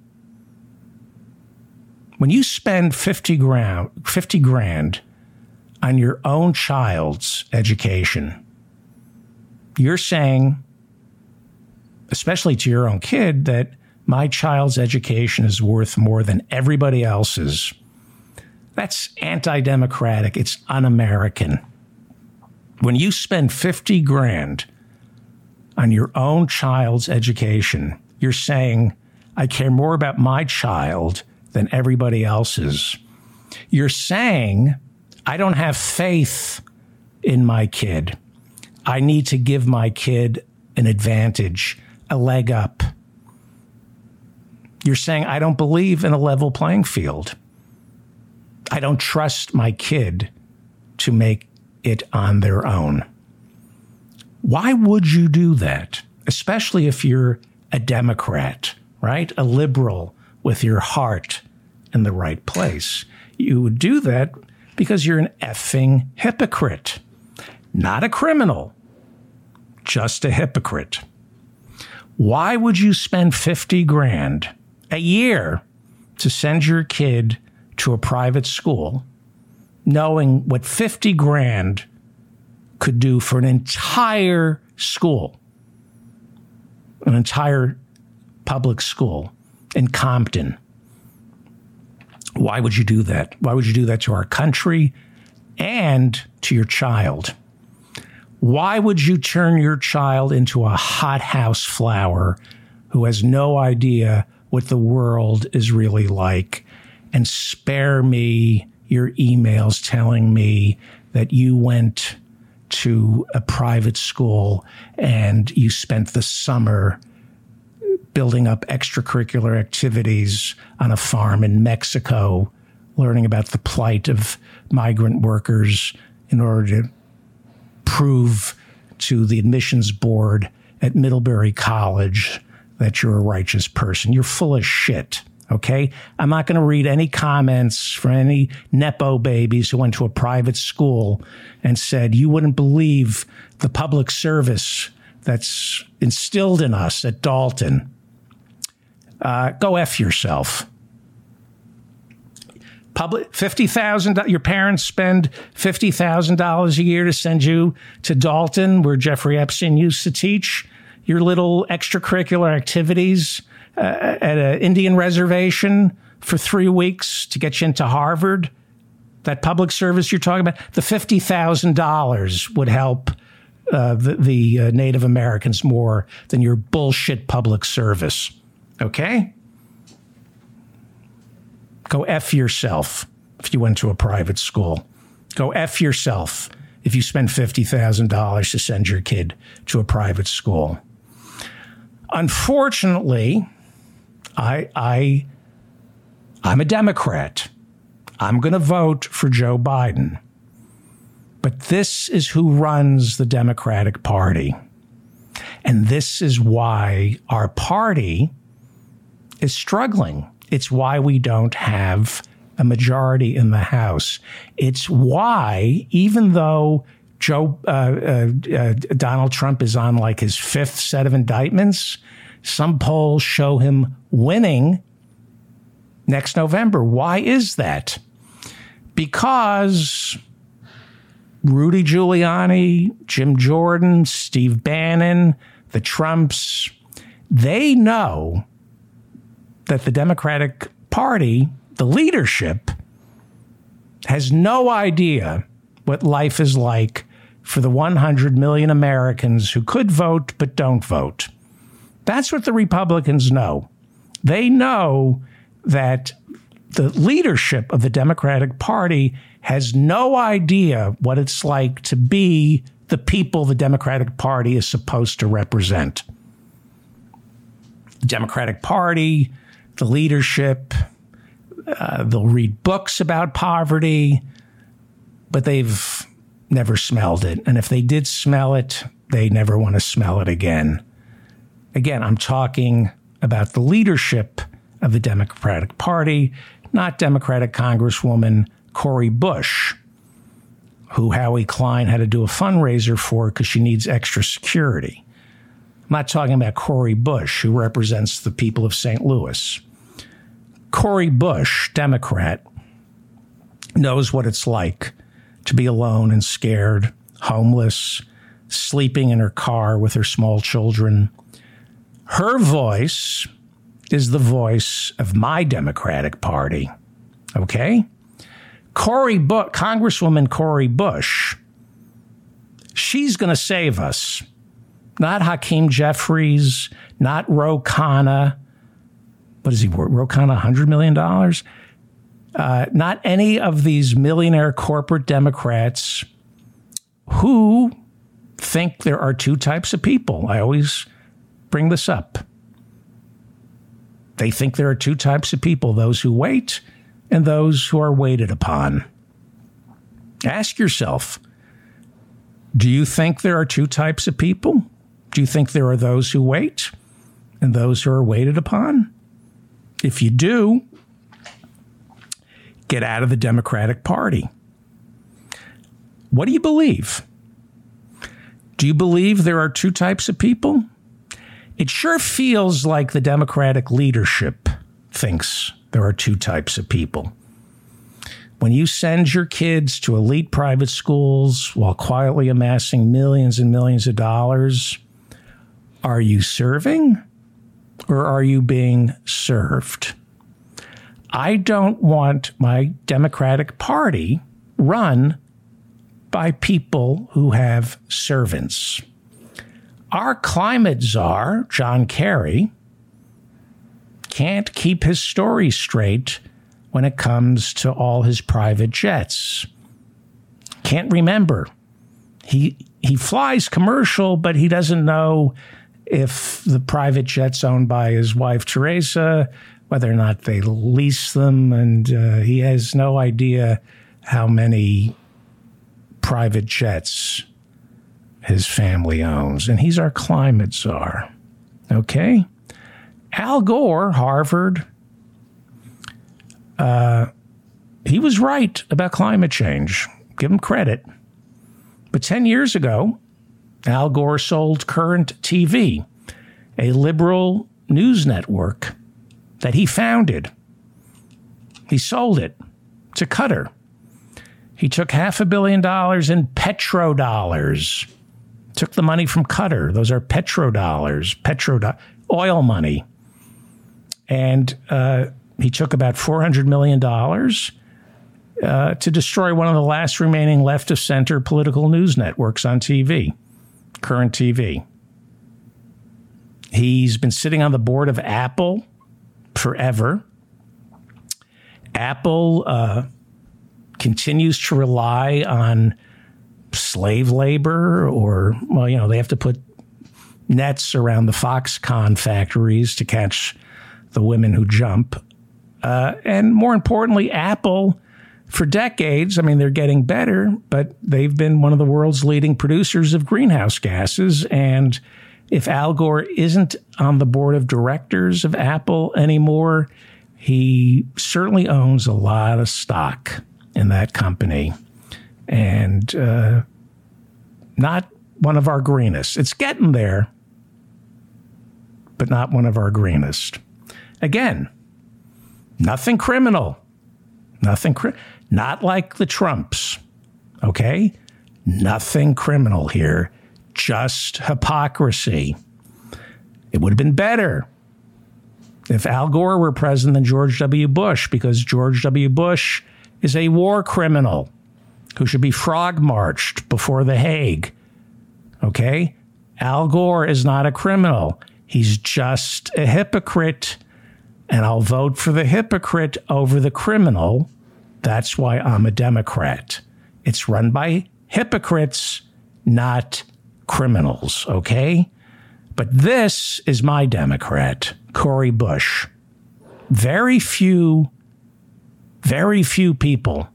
when you spend 50 grand, 50 grand on your own child's education, you're saying, especially to your own kid, that my child's education is worth more than everybody else's. That's anti democratic. It's un American. When you spend 50 grand on your own child's education, you're saying, I care more about my child than everybody else's. You're saying, I don't have faith in my kid. I need to give my kid an advantage, a leg up. You're saying, I don't believe in a level playing field. I don't trust my kid to make it on their own. Why would you do that? Especially if you're a Democrat, right? A liberal, with your heart in the right place. You would do that because you're an effing hypocrite, not a criminal, just a hypocrite. Why would you spend 50 grand a year to send your kid to a private school knowing what 50 grand could do for an entire school, an entire public school in Compton. Why would you do that? Why would you do that to our country and to your child? Why would you turn your child into a hothouse flower who has no idea what the world is really like? And spare me your emails telling me that you went to a private school and you spent the summer building up extracurricular activities on a farm in Mexico, learning about the plight of migrant workers in order to prove to the admissions board at Middlebury College that you're a righteous person. You're full of shit. Okay. I'm not going to read any comments from any Nepo babies who went to a private school and said, you wouldn't believe the public service that's instilled in us at Dalton. Uh, go F yourself. Public fifty thousand. Your parents spend fifty thousand dollars a year to send you to Dalton, where Jeffrey Epstein used to teach. Your little extracurricular activities uh, at an Indian reservation for three weeks to get you into Harvard. That public service you're talking about, the fifty thousand dollars would help uh, the, the uh, Native Americans more than your bullshit public service. Okay? Go F yourself if you went to a private school. Go F yourself if you spend $50,000 to send your kid to a private school. Unfortunately, I, I, I'm a Democrat. I'm going to vote for Joe Biden. But this is who runs the Democratic Party. And this is why our party is struggling. It's why we don't have a majority in the House. It's why, even though Joe uh, uh, uh, Donald Trump is on like his fifth set of indictments, some polls show him winning next November. Why is that? Because Rudy Giuliani, Jim Jordan, Steve Bannon, the Trumps, they know that the Democratic Party, the leadership, has no idea what life is like for the 100 million Americans who could vote but don't vote. That's what the Republicans know. They know that the leadership of the Democratic Party has no idea what it's like to be the people the Democratic Party is supposed to represent. The Democratic Party the leadership. Uh, they'll read books about poverty, but they've never smelled it. And if they did smell it, they never want to smell it again. Again, I'm talking about the leadership of the Democratic Party, not Democratic Congresswoman Cori Bush, who Howie Klein had to do a fundraiser for because she needs extra security. I'm not talking about Cori Bush, who represents the people of St. Louis. Cori Bush, Democrat, knows what it's like to be alone and scared, homeless, sleeping in her car with her small children. Her voice is the voice of my Democratic Party. Okay? Cori Bush, Congresswoman Cori Bush, she's going to save us. Not Hakeem Jeffries, not Ro Khanna, what is he worth? Ro Khanna, $100 million? Uh, not any of these millionaire corporate Democrats who think there are two types of people. I always bring this up. They think there are two types of people those who wait and those who are waited upon. Ask yourself do you think there are two types of people? Do you think there are those who wait and those who are waited upon? If you do, get out of the Democratic Party. What do you believe? Do you believe there are two types of people? It sure feels like the Democratic leadership thinks there are two types of people. When you send your kids to elite private schools while quietly amassing millions and millions of dollars, are you serving or are you being served? I don't want my Democratic Party run by people who have servants. Our climate czar, John Kerry, can't keep his story straight when it comes to all his private jets. Can't remember. He he flies commercial, but he doesn't know if the private jet's owned by his wife Teresa, whether or not they lease them, and uh, he has no idea how many private jets his family owns. And he's our climate czar. Okay? Al Gore, Harvard, uh, he was right about climate change. Give him credit. But 10 years ago, Al Gore sold Current TV, a liberal news network that he founded. He sold it to Qatar. He took half a billion dollars in petrodollars. Took the money from Qatar. Those are petrodollars, petro oil money. And uh, he took about $400 million uh, to destroy one of the last remaining left of center political news networks on TV, current TV. He's been sitting on the board of Apple forever. Apple uh, continues to rely on slave labor, or, well, you know, they have to put nets around the Foxconn factories to catch the women who jump. Uh, and more importantly, Apple, for decades, I mean, they're getting better, but they've been one of the world's leading producers of greenhouse gases. And if Al Gore isn't on the board of directors of Apple anymore, he certainly owns a lot of stock in that company. And uh, not one of our greenest. It's getting there, but not one of our greenest. Again, nothing criminal. Nothing cri- not like the Trumps. Okay? Nothing criminal here. Just hypocrisy. It would have been better if Al Gore were president than George W. Bush because George W. Bush is a war criminal who should be frog marched before The Hague. Okay? Al Gore is not a criminal. He's just a hypocrite and I'll vote for the hypocrite over the criminal. That's why I'm a Democrat. It's run by hypocrites, not criminals, okay? But this is my Democrat, Cori Bush. Very few, very few people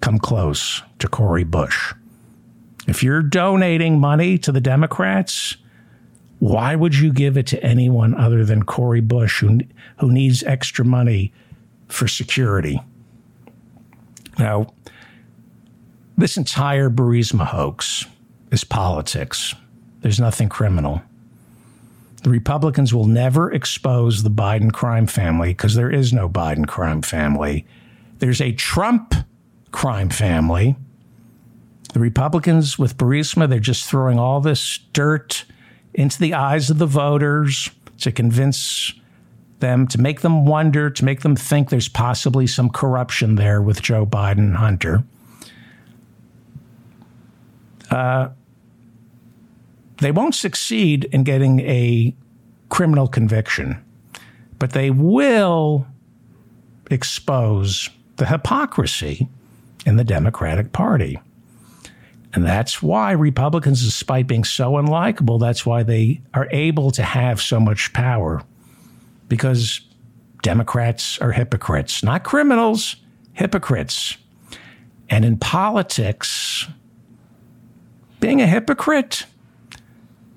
come close to Cori Bush. If you're donating money to the Democrats, why would you give it to anyone other than Cori Bush, who, who needs extra money for security? Now, this entire Burisma hoax is politics. There's nothing criminal. The Republicans will never expose the Biden crime family because there is no Biden crime family. There's a Trump crime family. The Republicans with Burisma, they're just throwing all this dirt into the eyes of the voters to convince them, to make them wonder, to make them think there's possibly some corruption there with Joe Biden and Hunter. Uh, they won't succeed in getting a criminal conviction, but they will expose the hypocrisy in the Democratic Party. And that's why Republicans, despite being so unlikable, that's why they are able to have so much power. Because Democrats are hypocrites, not criminals, hypocrites. And in politics, being a hypocrite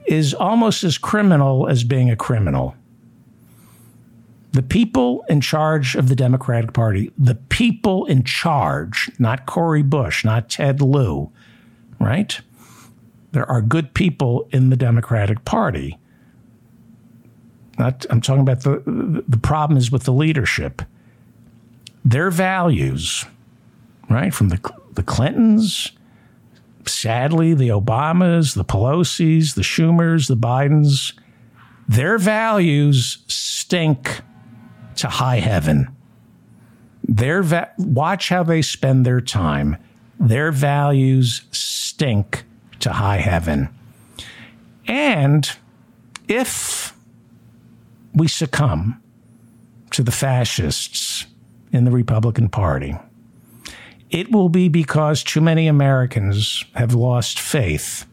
is almost as criminal as being a criminal. The people in charge of the Democratic Party, the people in charge, not Cori Bush, not Ted Lieu, right? There are good people in the Democratic Party. Not, I'm talking about the the problem is with the leadership. Their values, right, from the the Clintons, sadly, the Obamas, the Pelosi's, the Schumers, the Bidens, their values stink to high heaven. Their va- watch how they spend their time. Their values stink to high heaven. And if we succumb to the fascists in the Republican Party. It will be because too many Americans have lost faith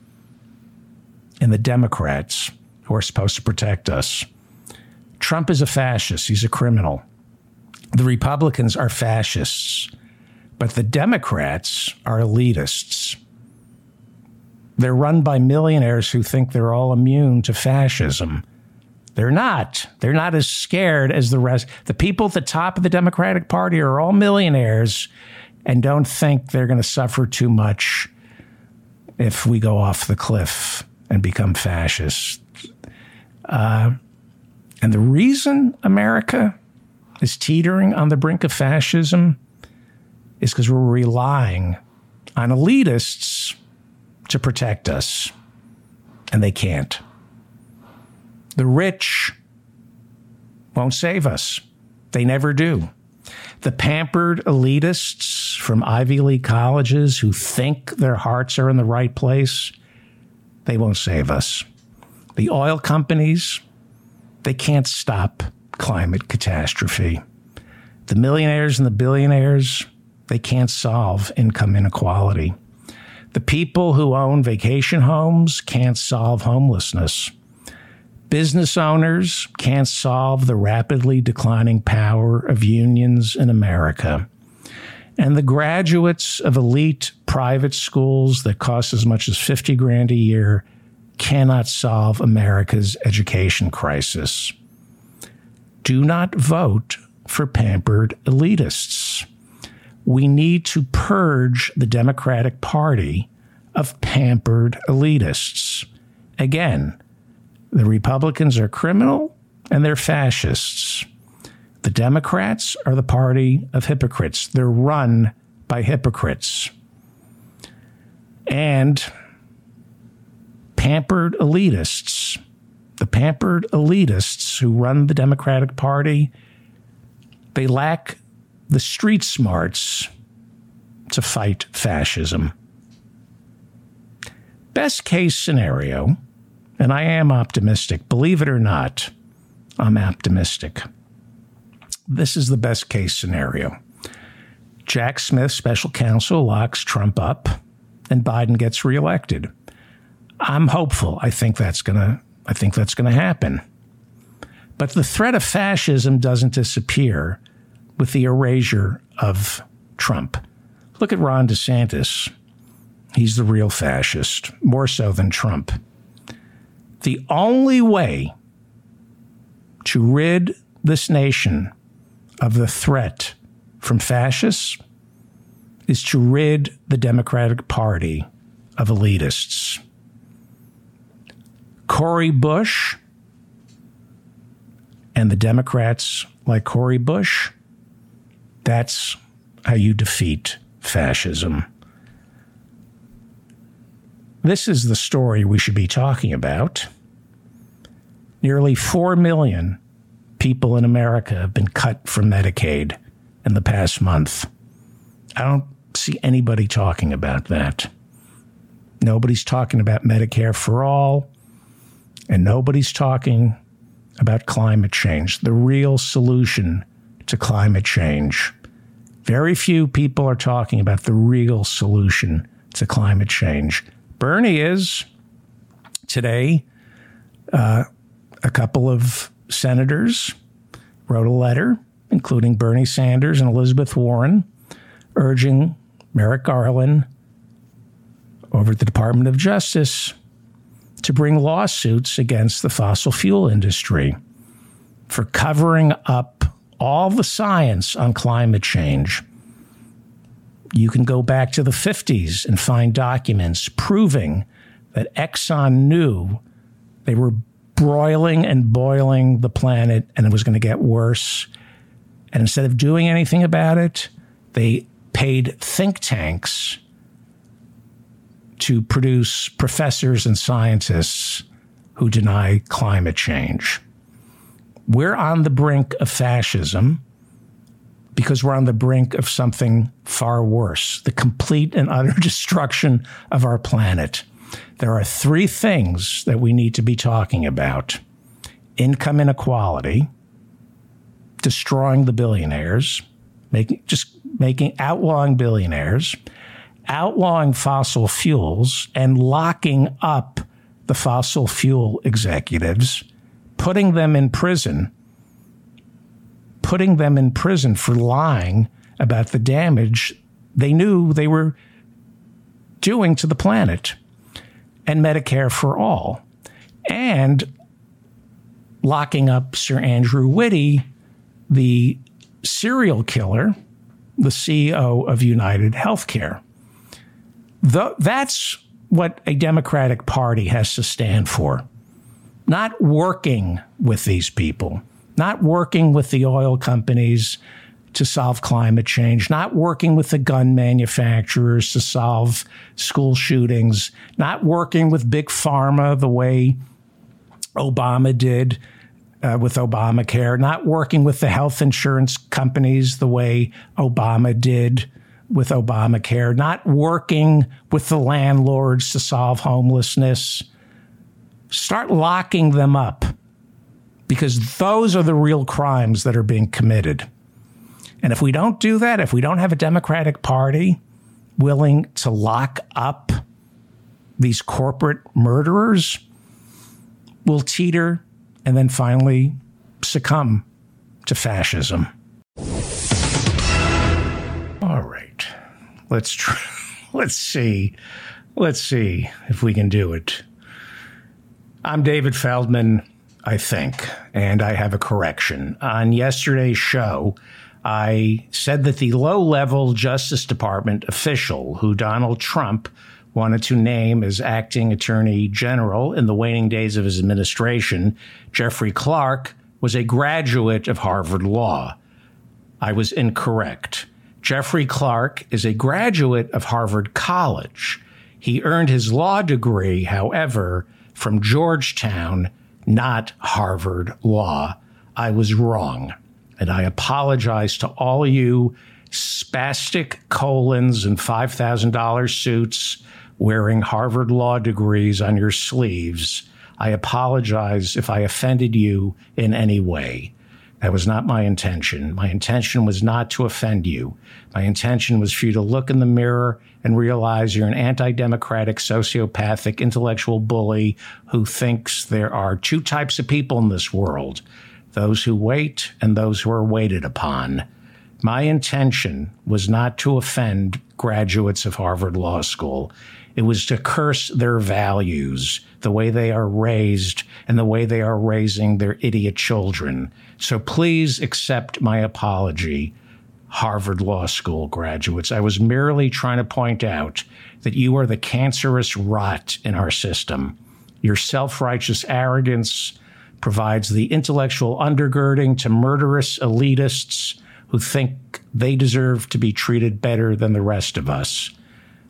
in the Democrats who are supposed to protect us. Trump is a fascist, he's a criminal. The Republicans are fascists, but the Democrats are elitists. They're run by millionaires who think they're all immune to fascism. They're not. They're not as scared as the rest. The people at the top of the Democratic Party are all millionaires and don't think they're going to suffer too much if we go off the cliff and become fascists. Uh, and the reason America is teetering on the brink of fascism is because we're relying on elitists to protect us, and they can't. The rich won't save us, they never do. The pampered elitists from Ivy League colleges who think their hearts are in the right place, they won't save us. The oil companies, they can't stop climate catastrophe. The millionaires and the billionaires, they can't solve income inequality. The people who own vacation homes can't solve homelessness. Business owners can't solve the rapidly declining power of unions in America. And the graduates of elite private schools that cost as much as 50 grand a year cannot solve America's education crisis. Do not vote for pampered elitists. We need to purge the Democratic Party of pampered elitists. Again, the Republicans are criminal and they're fascists. The Democrats are the party of hypocrites. They're run by hypocrites. And pampered elitists, the pampered elitists who run the Democratic Party, they lack the street smarts to fight fascism. Best case scenario, and I am optimistic, believe it or not, I'm optimistic. This is the best case scenario. Jack Smith, special counsel, locks Trump up, and Biden gets reelected. I'm hopeful. I think that's gonna. I think that's gonna happen. But the threat of fascism doesn't disappear with the erasure of Trump. Look at Ron DeSantis. He's the real fascist, more so than Trump. The only way to rid this nation of the threat from fascists is to rid the Democratic Party of elitists. Cori Bush and the Democrats like Cori Bush, that's how you defeat fascism. This is the story we should be talking about. Nearly 4 million people in America have been cut from Medicaid in the past month. I don't see anybody talking about that. Nobody's talking about Medicare for all. And nobody's talking about climate change, the real solution to climate change. Very few people are talking about the real solution to climate change. Bernie is today. Uh, a couple of senators wrote a letter, including Bernie Sanders and Elizabeth Warren, urging Merrick Garland over at the Department of Justice to bring lawsuits against the fossil fuel industry for covering up all the science on climate change. You can go back to the 50s and find documents proving that Exxon knew they were broiling and boiling the planet and it was going to get worse. And instead of doing anything about it, they paid think tanks to produce professors and scientists who deny climate change. We're on the brink of fascism because we're on the brink of something far worse the complete and utter <laughs> destruction of our planet. There are three things that we need to be talking about. Income inequality, destroying the billionaires, making just making outlawing billionaires, outlawing fossil fuels, and locking up the fossil fuel executives, putting them in prison, putting them in prison for lying about the damage they knew they were doing to the planet, and Medicare for all, and locking up Sir Andrew Witty, the serial killer, the CEO of United Healthcare. The, that's what a Democratic Party has to stand for. Not working with these people, not working with the oil companies to solve climate change, not working with the gun manufacturers to solve school shootings, not working with big pharma the way Obama did uh, with Obamacare, not working with the health insurance companies the way Obama did with Obamacare, not working with the landlords to solve homelessness. Start locking them up because those are the real crimes that are being committed. And if we don't do that, if we don't have a Democratic Party willing to lock up these corporate murderers, we'll teeter and then finally succumb to fascism. All right. Let's try, <laughs> let's see. Let's see if we can do it. I'm David Feldman, I think, and I have a correction. On yesterday's show, I said that the low level Justice Department official who Donald Trump wanted to name as acting attorney general in the waning days of his administration, Jeffrey Clark, was a graduate of Harvard Law. I was incorrect. Jeffrey Clark is a graduate of Harvard College. He earned his law degree, however, from Georgetown, not Harvard Law. I was wrong. And I apologize to all you spastic colons and $5,000 suits wearing Harvard law degrees on your sleeves. I apologize if I offended you in any way. That was not my intention. My intention was not to offend you. My intention was for you to look in the mirror and realize you're an anti democratic, sociopathic, intellectual bully who thinks there are two types of people in this world those who wait and those who are waited upon. My intention was not to offend graduates of Harvard Law School. It was to curse their values, the way they are raised, and the way they are raising their idiot children. So please accept my apology, Harvard Law School graduates. I was merely trying to point out that you are the cancerous rot in our system. Your self righteous arrogance provides the intellectual undergirding to murderous elitists who think they deserve to be treated better than the rest of us.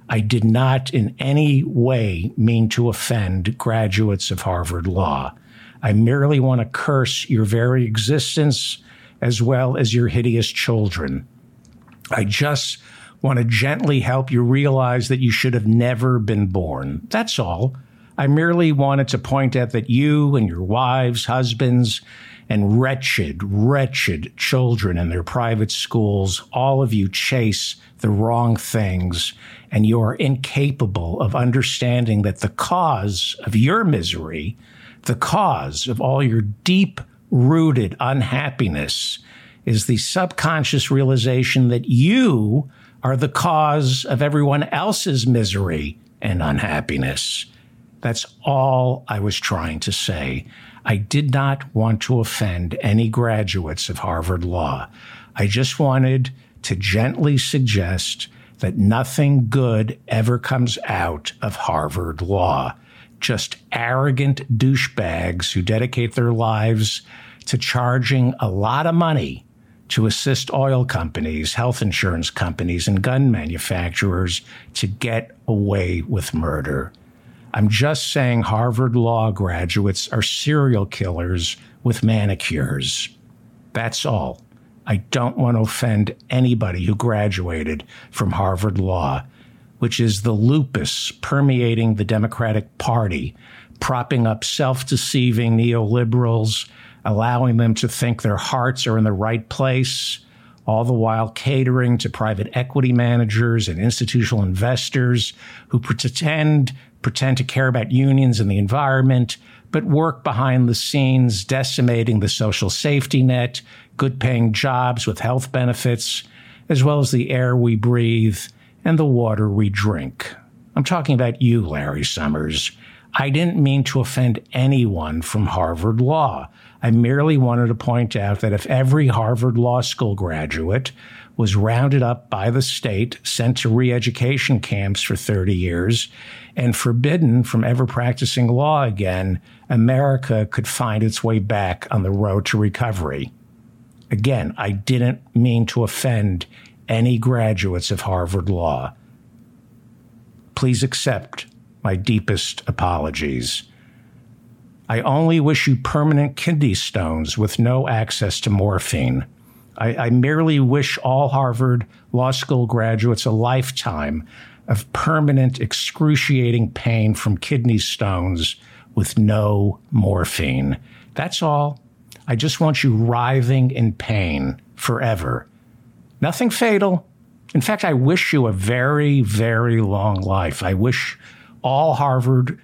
I did not in any way mean to offend graduates of Harvard Law. I merely want to curse your very existence as well as your hideous children. I just want to gently help you realize that you should have never been born. That's all. I merely wanted to point out that you and your wives, husbands, and wretched, wretched children in their private schools, all of you chase the wrong things and you are incapable of understanding that the cause of your misery, the cause of all your deep rooted unhappiness, is the subconscious realization that you are the cause of everyone else's misery and unhappiness. That's all I was trying to say. I did not want to offend any graduates of Harvard Law. I just wanted to gently suggest that nothing good ever comes out of Harvard Law. Just arrogant douchebags who dedicate their lives to charging a lot of money to assist oil companies, health insurance companies, and gun manufacturers to get away with murder. I'm just saying Harvard Law graduates are serial killers with manicures. That's all. I don't want to offend anybody who graduated from Harvard Law, which is the lupus permeating the Democratic Party, propping up self deceiving neoliberals, allowing them to think their hearts are in the right place, all the while catering to private equity managers and institutional investors who pretend pretend to care about unions and the environment, but work behind the scenes, decimating the social safety net, good paying jobs with health benefits, as well as the air we breathe and the water we drink. I'm talking about you, Larry Summers. I didn't mean to offend anyone from Harvard Law. I merely wanted to point out that if every Harvard Law School graduate was rounded up by the state, sent to re education camps for 30 years, and forbidden from ever practicing law again, America could find its way back on the road to recovery. Again, I didn't mean to offend any graduates of Harvard Law. Please accept my deepest apologies. I only wish you permanent kidney stones with no access to morphine. I, I, merely wish all Harvard Law School graduates a lifetime of permanent, excruciating pain from kidney stones with no morphine. That's all. I just want you writhing in pain forever. Nothing fatal. In fact, I wish you a very, very long life. I wish all Harvard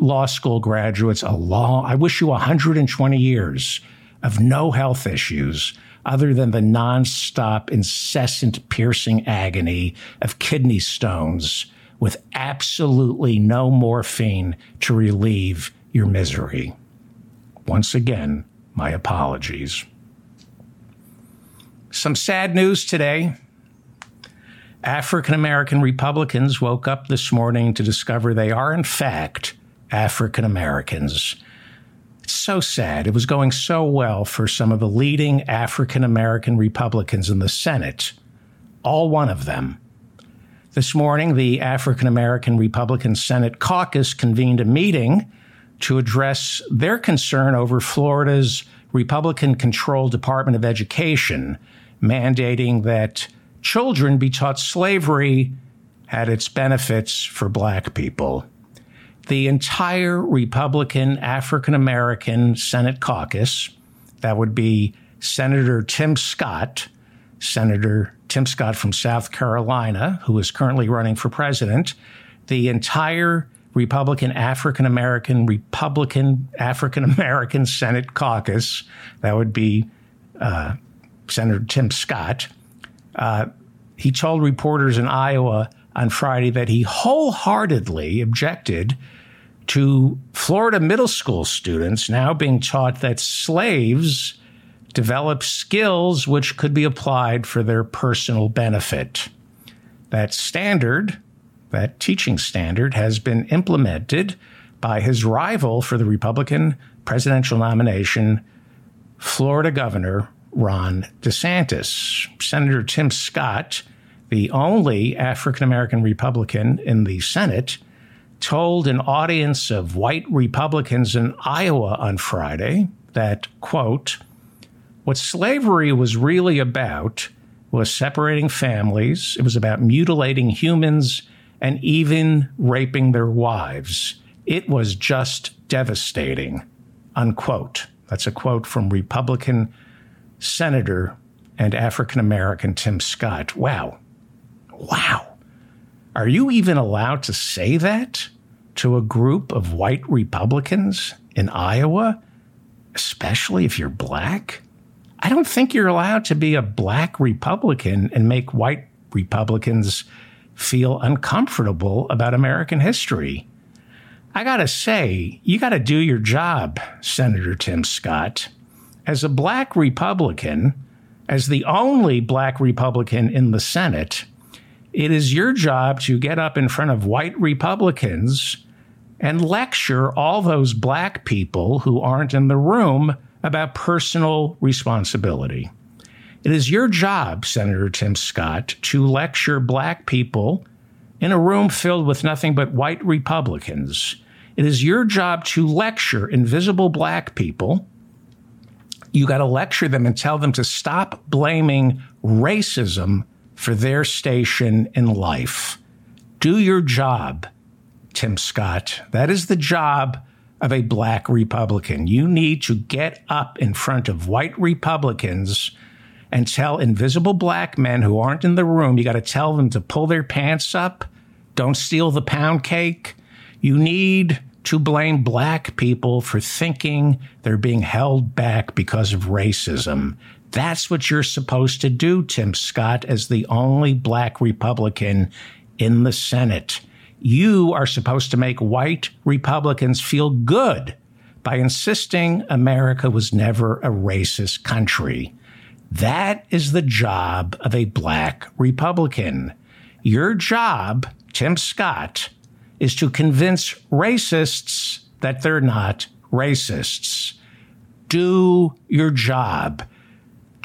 law school graduates a long, I wish you 120 years of no health issues other than the nonstop, incessant, piercing agony of kidney stones with absolutely no morphine to relieve your misery. Once again, my apologies. Some sad news today. African American Republicans woke up this morning to discover they are, in fact, African Americans. So sad. It was going so well for some of the leading African American Republicans in the Senate, all one of them. This morning, the African American Republican Senate caucus convened a meeting to address their concern over Florida's Republican controlled Department of Education mandating that children be taught slavery had its benefits for black people. The entire Republican African American Senate caucus, that would be Senator Tim Scott, Senator Tim Scott from South Carolina, who is currently running for president, the entire Republican African American Republican African American Senate caucus, that would be uh, Senator Tim Scott, uh, he told reporters in Iowa on Friday that he wholeheartedly objected to Florida middle school students now being taught that slaves develop skills which could be applied for their personal benefit. That standard, that teaching standard, has been implemented by his rival for the Republican presidential nomination, Florida Governor Ron DeSantis. Senator Tim Scott, the only African American Republican in the Senate, told an audience of white Republicans in Iowa on Friday that, quote, what slavery was really about was separating families, it was about mutilating humans and even raping their wives. It was just devastating, unquote. That's a quote from Republican Senator and African American Tim Scott. Wow. Wow. Are you even allowed to say that to a group of white Republicans in Iowa, especially if you're black? I don't think you're allowed to be a black Republican and make white Republicans feel uncomfortable about American history. I got to say, you got to do your job, Senator Tim Scott as a black Republican, as the only black Republican in the Senate, it is your job to get up in front of white Republicans and lecture all those black people who aren't in the room about personal responsibility. It is your job, Senator Tim Scott, to lecture black people in a room filled with nothing but white Republicans. It is your job to lecture invisible black people you got to lecture them and tell them to stop blaming racism for their station in life. Do your job, Tim Scott. That is the job of a black Republican. You need to get up in front of white Republicans and tell invisible black men who aren't in the room, you got to tell them to pull their pants up, don't steal the pound cake. You need to blame black people for thinking they're being held back because of racism. That's what you're supposed to do, Tim Scott, as the only black Republican in the Senate. You are supposed to make white Republicans feel good by insisting America was never a racist country. That is the job of a black Republican. Your job, Tim Scott, is to convince racists that they're not racists. Do your job.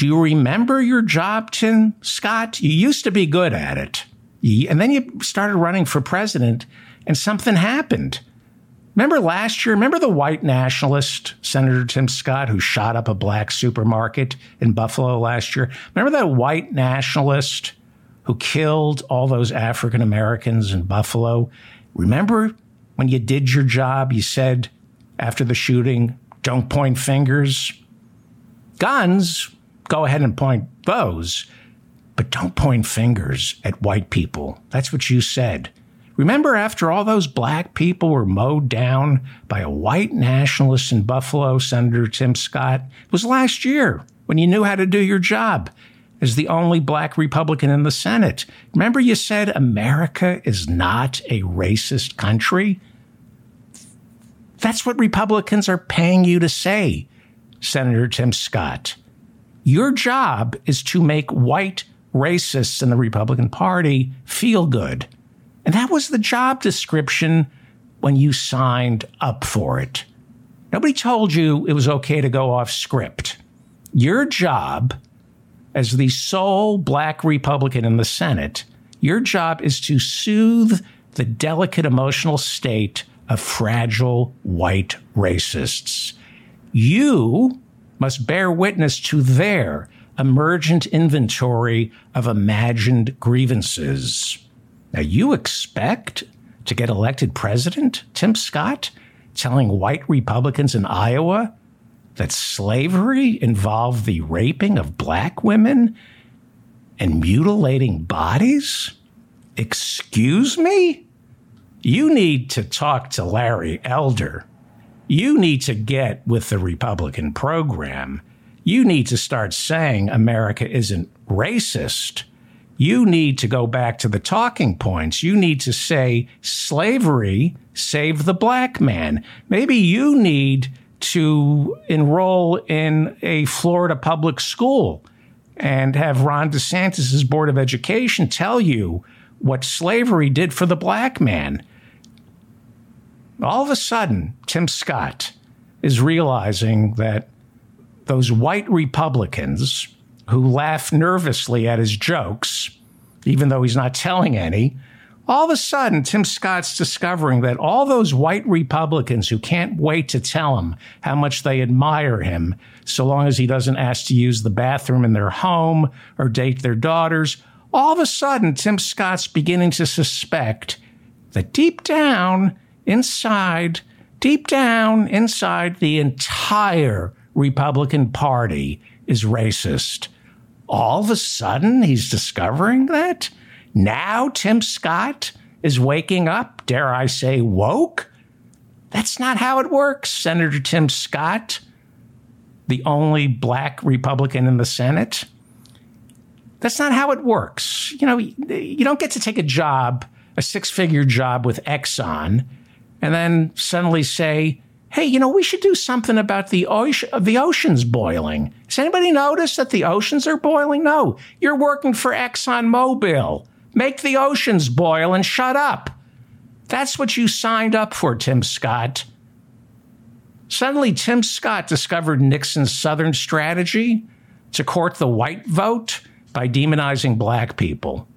Do you remember your job, Tim Scott? You used to be good at it. And then you started running for president and something happened. Remember last year? Remember the white nationalist, Senator Tim Scott, who shot up a black supermarket in Buffalo last year? Remember that white nationalist who killed all those African Americans in Buffalo? Remember when you did your job, you said after the shooting, don't point fingers? Guns, go ahead and point those, but don't point fingers at white people. That's what you said. Remember, after all those black people were mowed down by a white nationalist in Buffalo, Senator Tim Scott? It was last year when you knew how to do your job as the only black Republican in the Senate. Remember, you said America is not a racist country? That's what Republicans are paying you to say, Senator Tim Scott. Your job is to make white racists in the Republican Party feel good. And that was the job description when you signed up for it. Nobody told you it was okay to go off script. Your job as the sole black Republican in the Senate, your job is to soothe the delicate emotional state of fragile white racists. You must bear witness to their emergent inventory of imagined grievances. Now, you expect to get elected president, Tim Scott, telling white Republicans in Iowa that slavery involved the raping of black women and mutilating bodies? Excuse me? You need to talk to Larry Elder. You need to get with the Republican program. You need to start saying America isn't racist you need to go back to the talking points. You need to say slavery saved the black man. Maybe you need to enroll in a Florida public school and have Ron DeSantis' Board of Education tell you what slavery did for the black man. All of a sudden, Tim Scott is realizing that those white Republicans who laugh nervously at his jokes, even though he's not telling any. All of a sudden, Tim Scott's discovering that all those white Republicans who can't wait to tell him how much they admire him, so long as he doesn't ask to use the bathroom in their home or date their daughters, all of a sudden, Tim Scott's beginning to suspect that deep down, inside, deep down, inside the entire Republican Party is racist all of a sudden he's discovering that? Now Tim Scott is waking up, dare I say, woke? That's not how it works, Senator Tim Scott, the only black Republican in the Senate. That's not how it works. You know, you don't get to take a job, a six figure job with Exxon, and then suddenly say, hey, you know, we should do something about the, the oceans boiling. Has anybody noticed that the oceans are boiling? No, you're working for ExxonMobil. Make the oceans boil and shut up. That's what you signed up for, Tim Scott. Suddenly, Tim Scott discovered Nixon's Southern strategy to court the white vote by demonizing black people.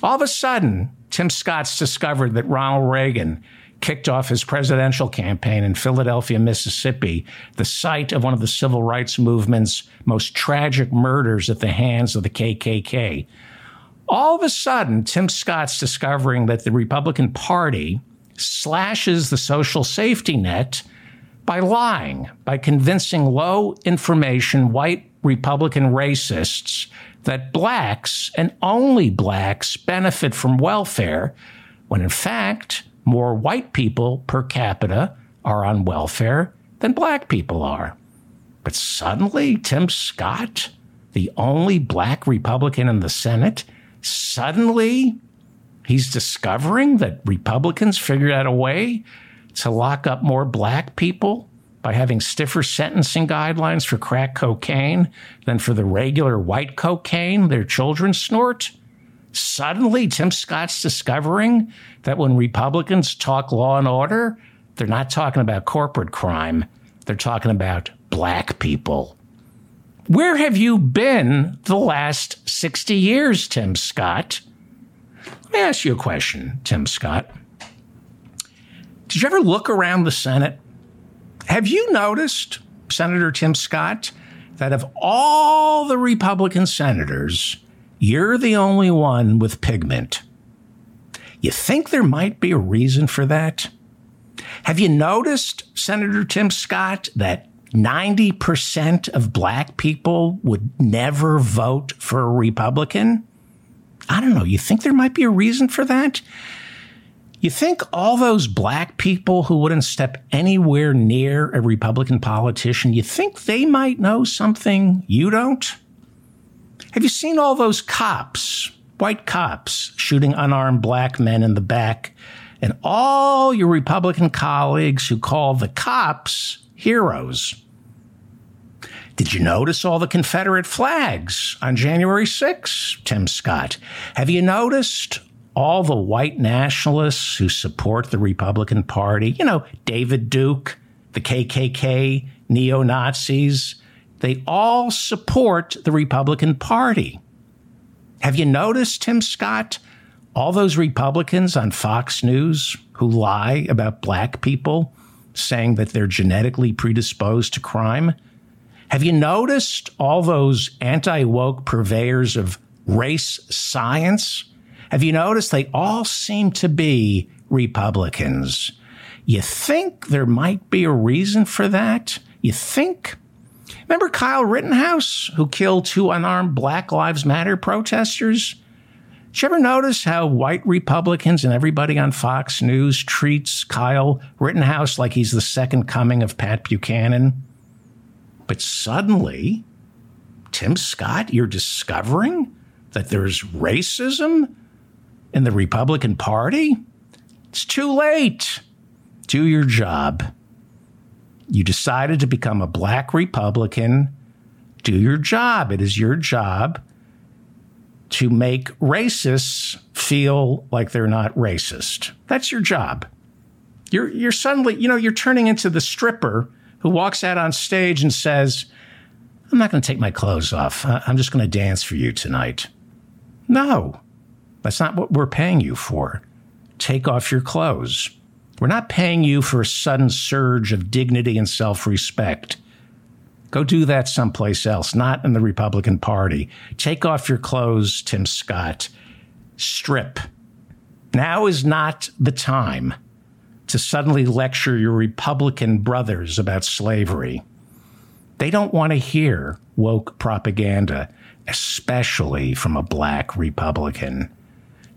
All of a sudden, Tim Scott's discovered that Ronald Reagan kicked off his presidential campaign in Philadelphia, Mississippi, the site of one of the civil rights movement's most tragic murders at the hands of the KKK. All of a sudden, Tim Scott's discovering that the Republican Party slashes the social safety net by lying, by convincing low information white Republican racists that blacks and only blacks benefit from welfare, when in fact, more white people per capita are on welfare than black people are. But suddenly, Tim Scott, the only black Republican in the Senate, suddenly he's discovering that Republicans figured out a way to lock up more black people by having stiffer sentencing guidelines for crack cocaine than for the regular white cocaine their children snort. Suddenly, Tim Scott's discovering that when Republicans talk law and order, they're not talking about corporate crime, they're talking about black people. Where have you been the last 60 years, Tim Scott? Let me ask you a question, Tim Scott. Did you ever look around the Senate? Have you noticed, Senator Tim Scott, that of all the Republican senators, you're the only one with pigment? You think there might be a reason for that? Have you noticed, Senator Tim Scott, that 90% of black people would never vote for a Republican? I don't know. You think there might be a reason for that? You think all those black people who wouldn't step anywhere near a Republican politician, you think they might know something you don't? Have you seen all those cops, white cops, shooting unarmed black men in the back? And all your Republican colleagues who call the cops heroes. Did you notice all the Confederate flags on January 6, Tim Scott? Have you noticed all the white nationalists who support the Republican Party? You know, David Duke, the KKK, neo Nazis, they all support the Republican Party. Have you noticed, Tim Scott, all those Republicans on Fox News who lie about black people, saying that they're genetically predisposed to crime? Have you noticed all those anti woke purveyors of race science? Have you noticed they all seem to be Republicans? You think there might be a reason for that? You think? Remember Kyle Rittenhouse, who killed two unarmed Black Lives Matter protesters? Did you ever notice how white Republicans and everybody on Fox News treats Kyle Rittenhouse like he's the second coming of Pat Buchanan? But suddenly, Tim Scott, you're discovering that there's racism in the Republican Party? It's too late. Do your job. You decided to become a black Republican. Do your job. It is your job to make racists feel like they're not racist. That's your job. You're, you're suddenly, you know, you're turning into the stripper who walks out on stage and says, I'm not going to take my clothes off. I'm just going to dance for you tonight. No, that's not what we're paying you for. Take off your clothes. We're not paying you for a sudden surge of dignity and self respect. Go do that someplace else, not in the Republican Party. Take off your clothes, Tim Scott. Strip. Now is not the time to suddenly lecture your Republican brothers about slavery. They don't want to hear woke propaganda, especially from a black Republican.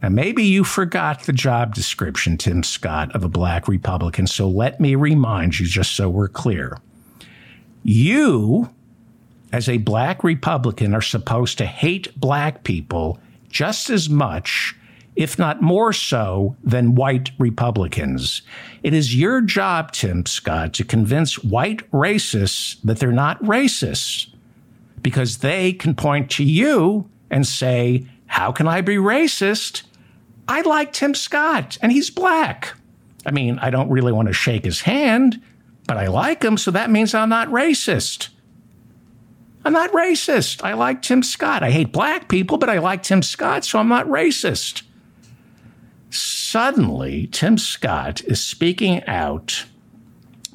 Now, maybe you forgot the job description, Tim Scott, of a black Republican, so let me remind you just so we're clear. You, as a black Republican, are supposed to hate black people just as much if not more so than white Republicans. It is your job, Tim Scott, to convince white racists that they're not racists because they can point to you and say, How can I be racist? I like Tim Scott and he's black. I mean, I don't really want to shake his hand, but I like him, so that means I'm not racist. I'm not racist. I like Tim Scott. I hate black people, but I like Tim Scott, so I'm not racist. Suddenly, Tim Scott is speaking out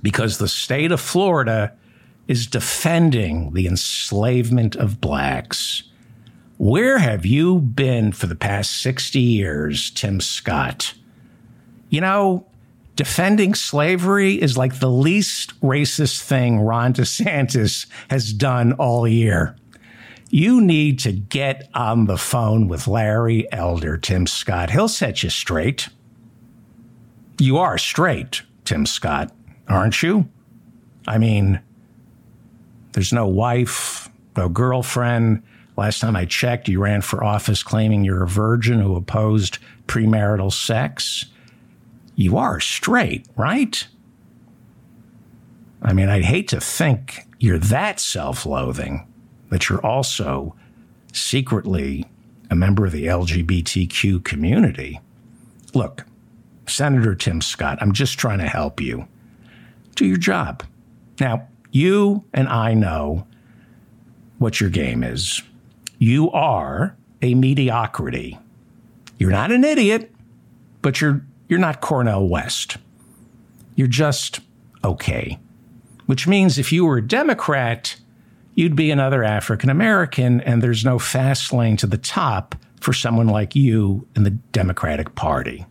because the state of Florida is defending the enslavement of blacks. Where have you been for the past 60 years, Tim Scott? You know, defending slavery is like the least racist thing Ron DeSantis has done all year. You need to get on the phone with Larry Elder, Tim Scott. He'll set you straight. You are straight, Tim Scott, aren't you? I mean, there's no wife, no girlfriend. Last time I checked, you ran for office claiming you're a virgin who opposed premarital sex you are straight, right? I mean, I'd hate to think you're that self loathing that you're also secretly a member of the LGBTQ community. Look, Senator Tim Scott, I'm just trying to help you. Do your job. Now, you and I know what your game is. You are a mediocrity. You're not an idiot, but you're you're not Cornel West. You're just okay. Which means if you were a Democrat, you'd be another African American, and there's no fast lane to the top for someone like you in the Democratic Party.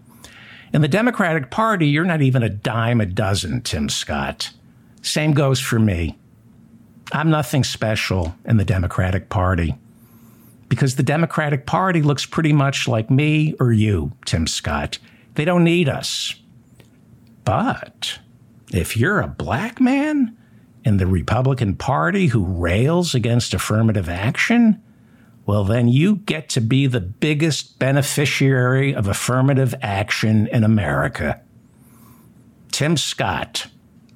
In the Democratic Party, you're not even a dime a dozen, Tim Scott. Same goes for me. I'm nothing special in the Democratic Party because the Democratic Party looks pretty much like me or you, Tim Scott. They don't need us. But if you're a black man in the Republican Party who rails against affirmative action, well, then you get to be the biggest beneficiary of affirmative action in America. Tim Scott,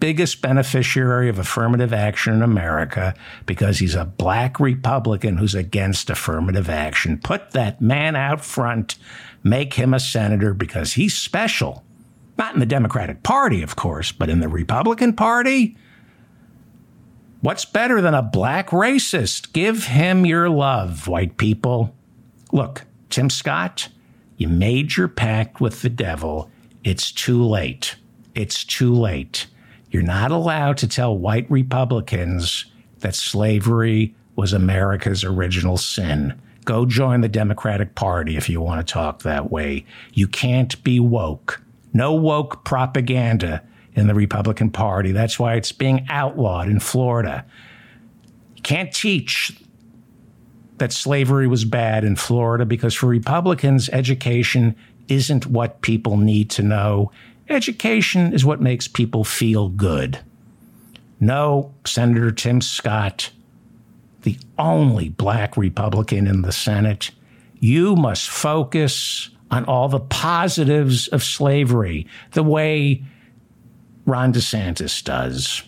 biggest beneficiary of affirmative action in America because he's a black Republican who's against affirmative action. Put that man out front make him a senator because he's special. Not in the Democratic Party, of course, but in the Republican Party. What's better than a black racist? Give him your love, white people. Look, Tim Scott, you made your pact with the devil. It's too late. It's too late. You're not allowed to tell white Republicans that slavery was America's original sin. Go join the Democratic Party if you want to talk that way. You can't be woke. No woke propaganda in the Republican Party. That's why it's being outlawed in Florida. You can't teach that slavery was bad in Florida because for Republicans, education isn't what people need to know. Education is what makes people feel good. No, Senator Tim Scott the only black Republican in the Senate, you must focus on all the positives of slavery, the way Ron DeSantis does.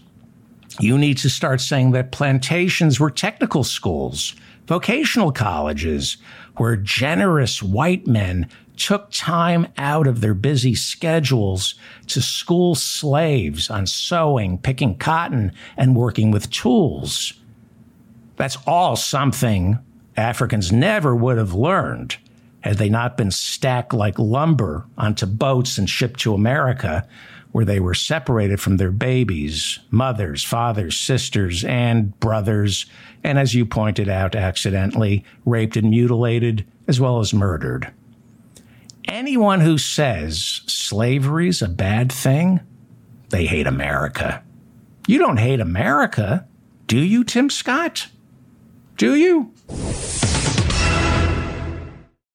You need to start saying that plantations were technical schools, vocational colleges, where generous white men took time out of their busy schedules to school slaves on sewing, picking cotton, and working with tools. That's all something Africans never would have learned had they not been stacked like lumber onto boats and shipped to America, where they were separated from their babies, mothers, fathers, sisters, and brothers, and as you pointed out, accidentally raped and mutilated, as well as murdered. Anyone who says slavery's a bad thing, they hate America. You don't hate America, do you, Tim Scott? Do you?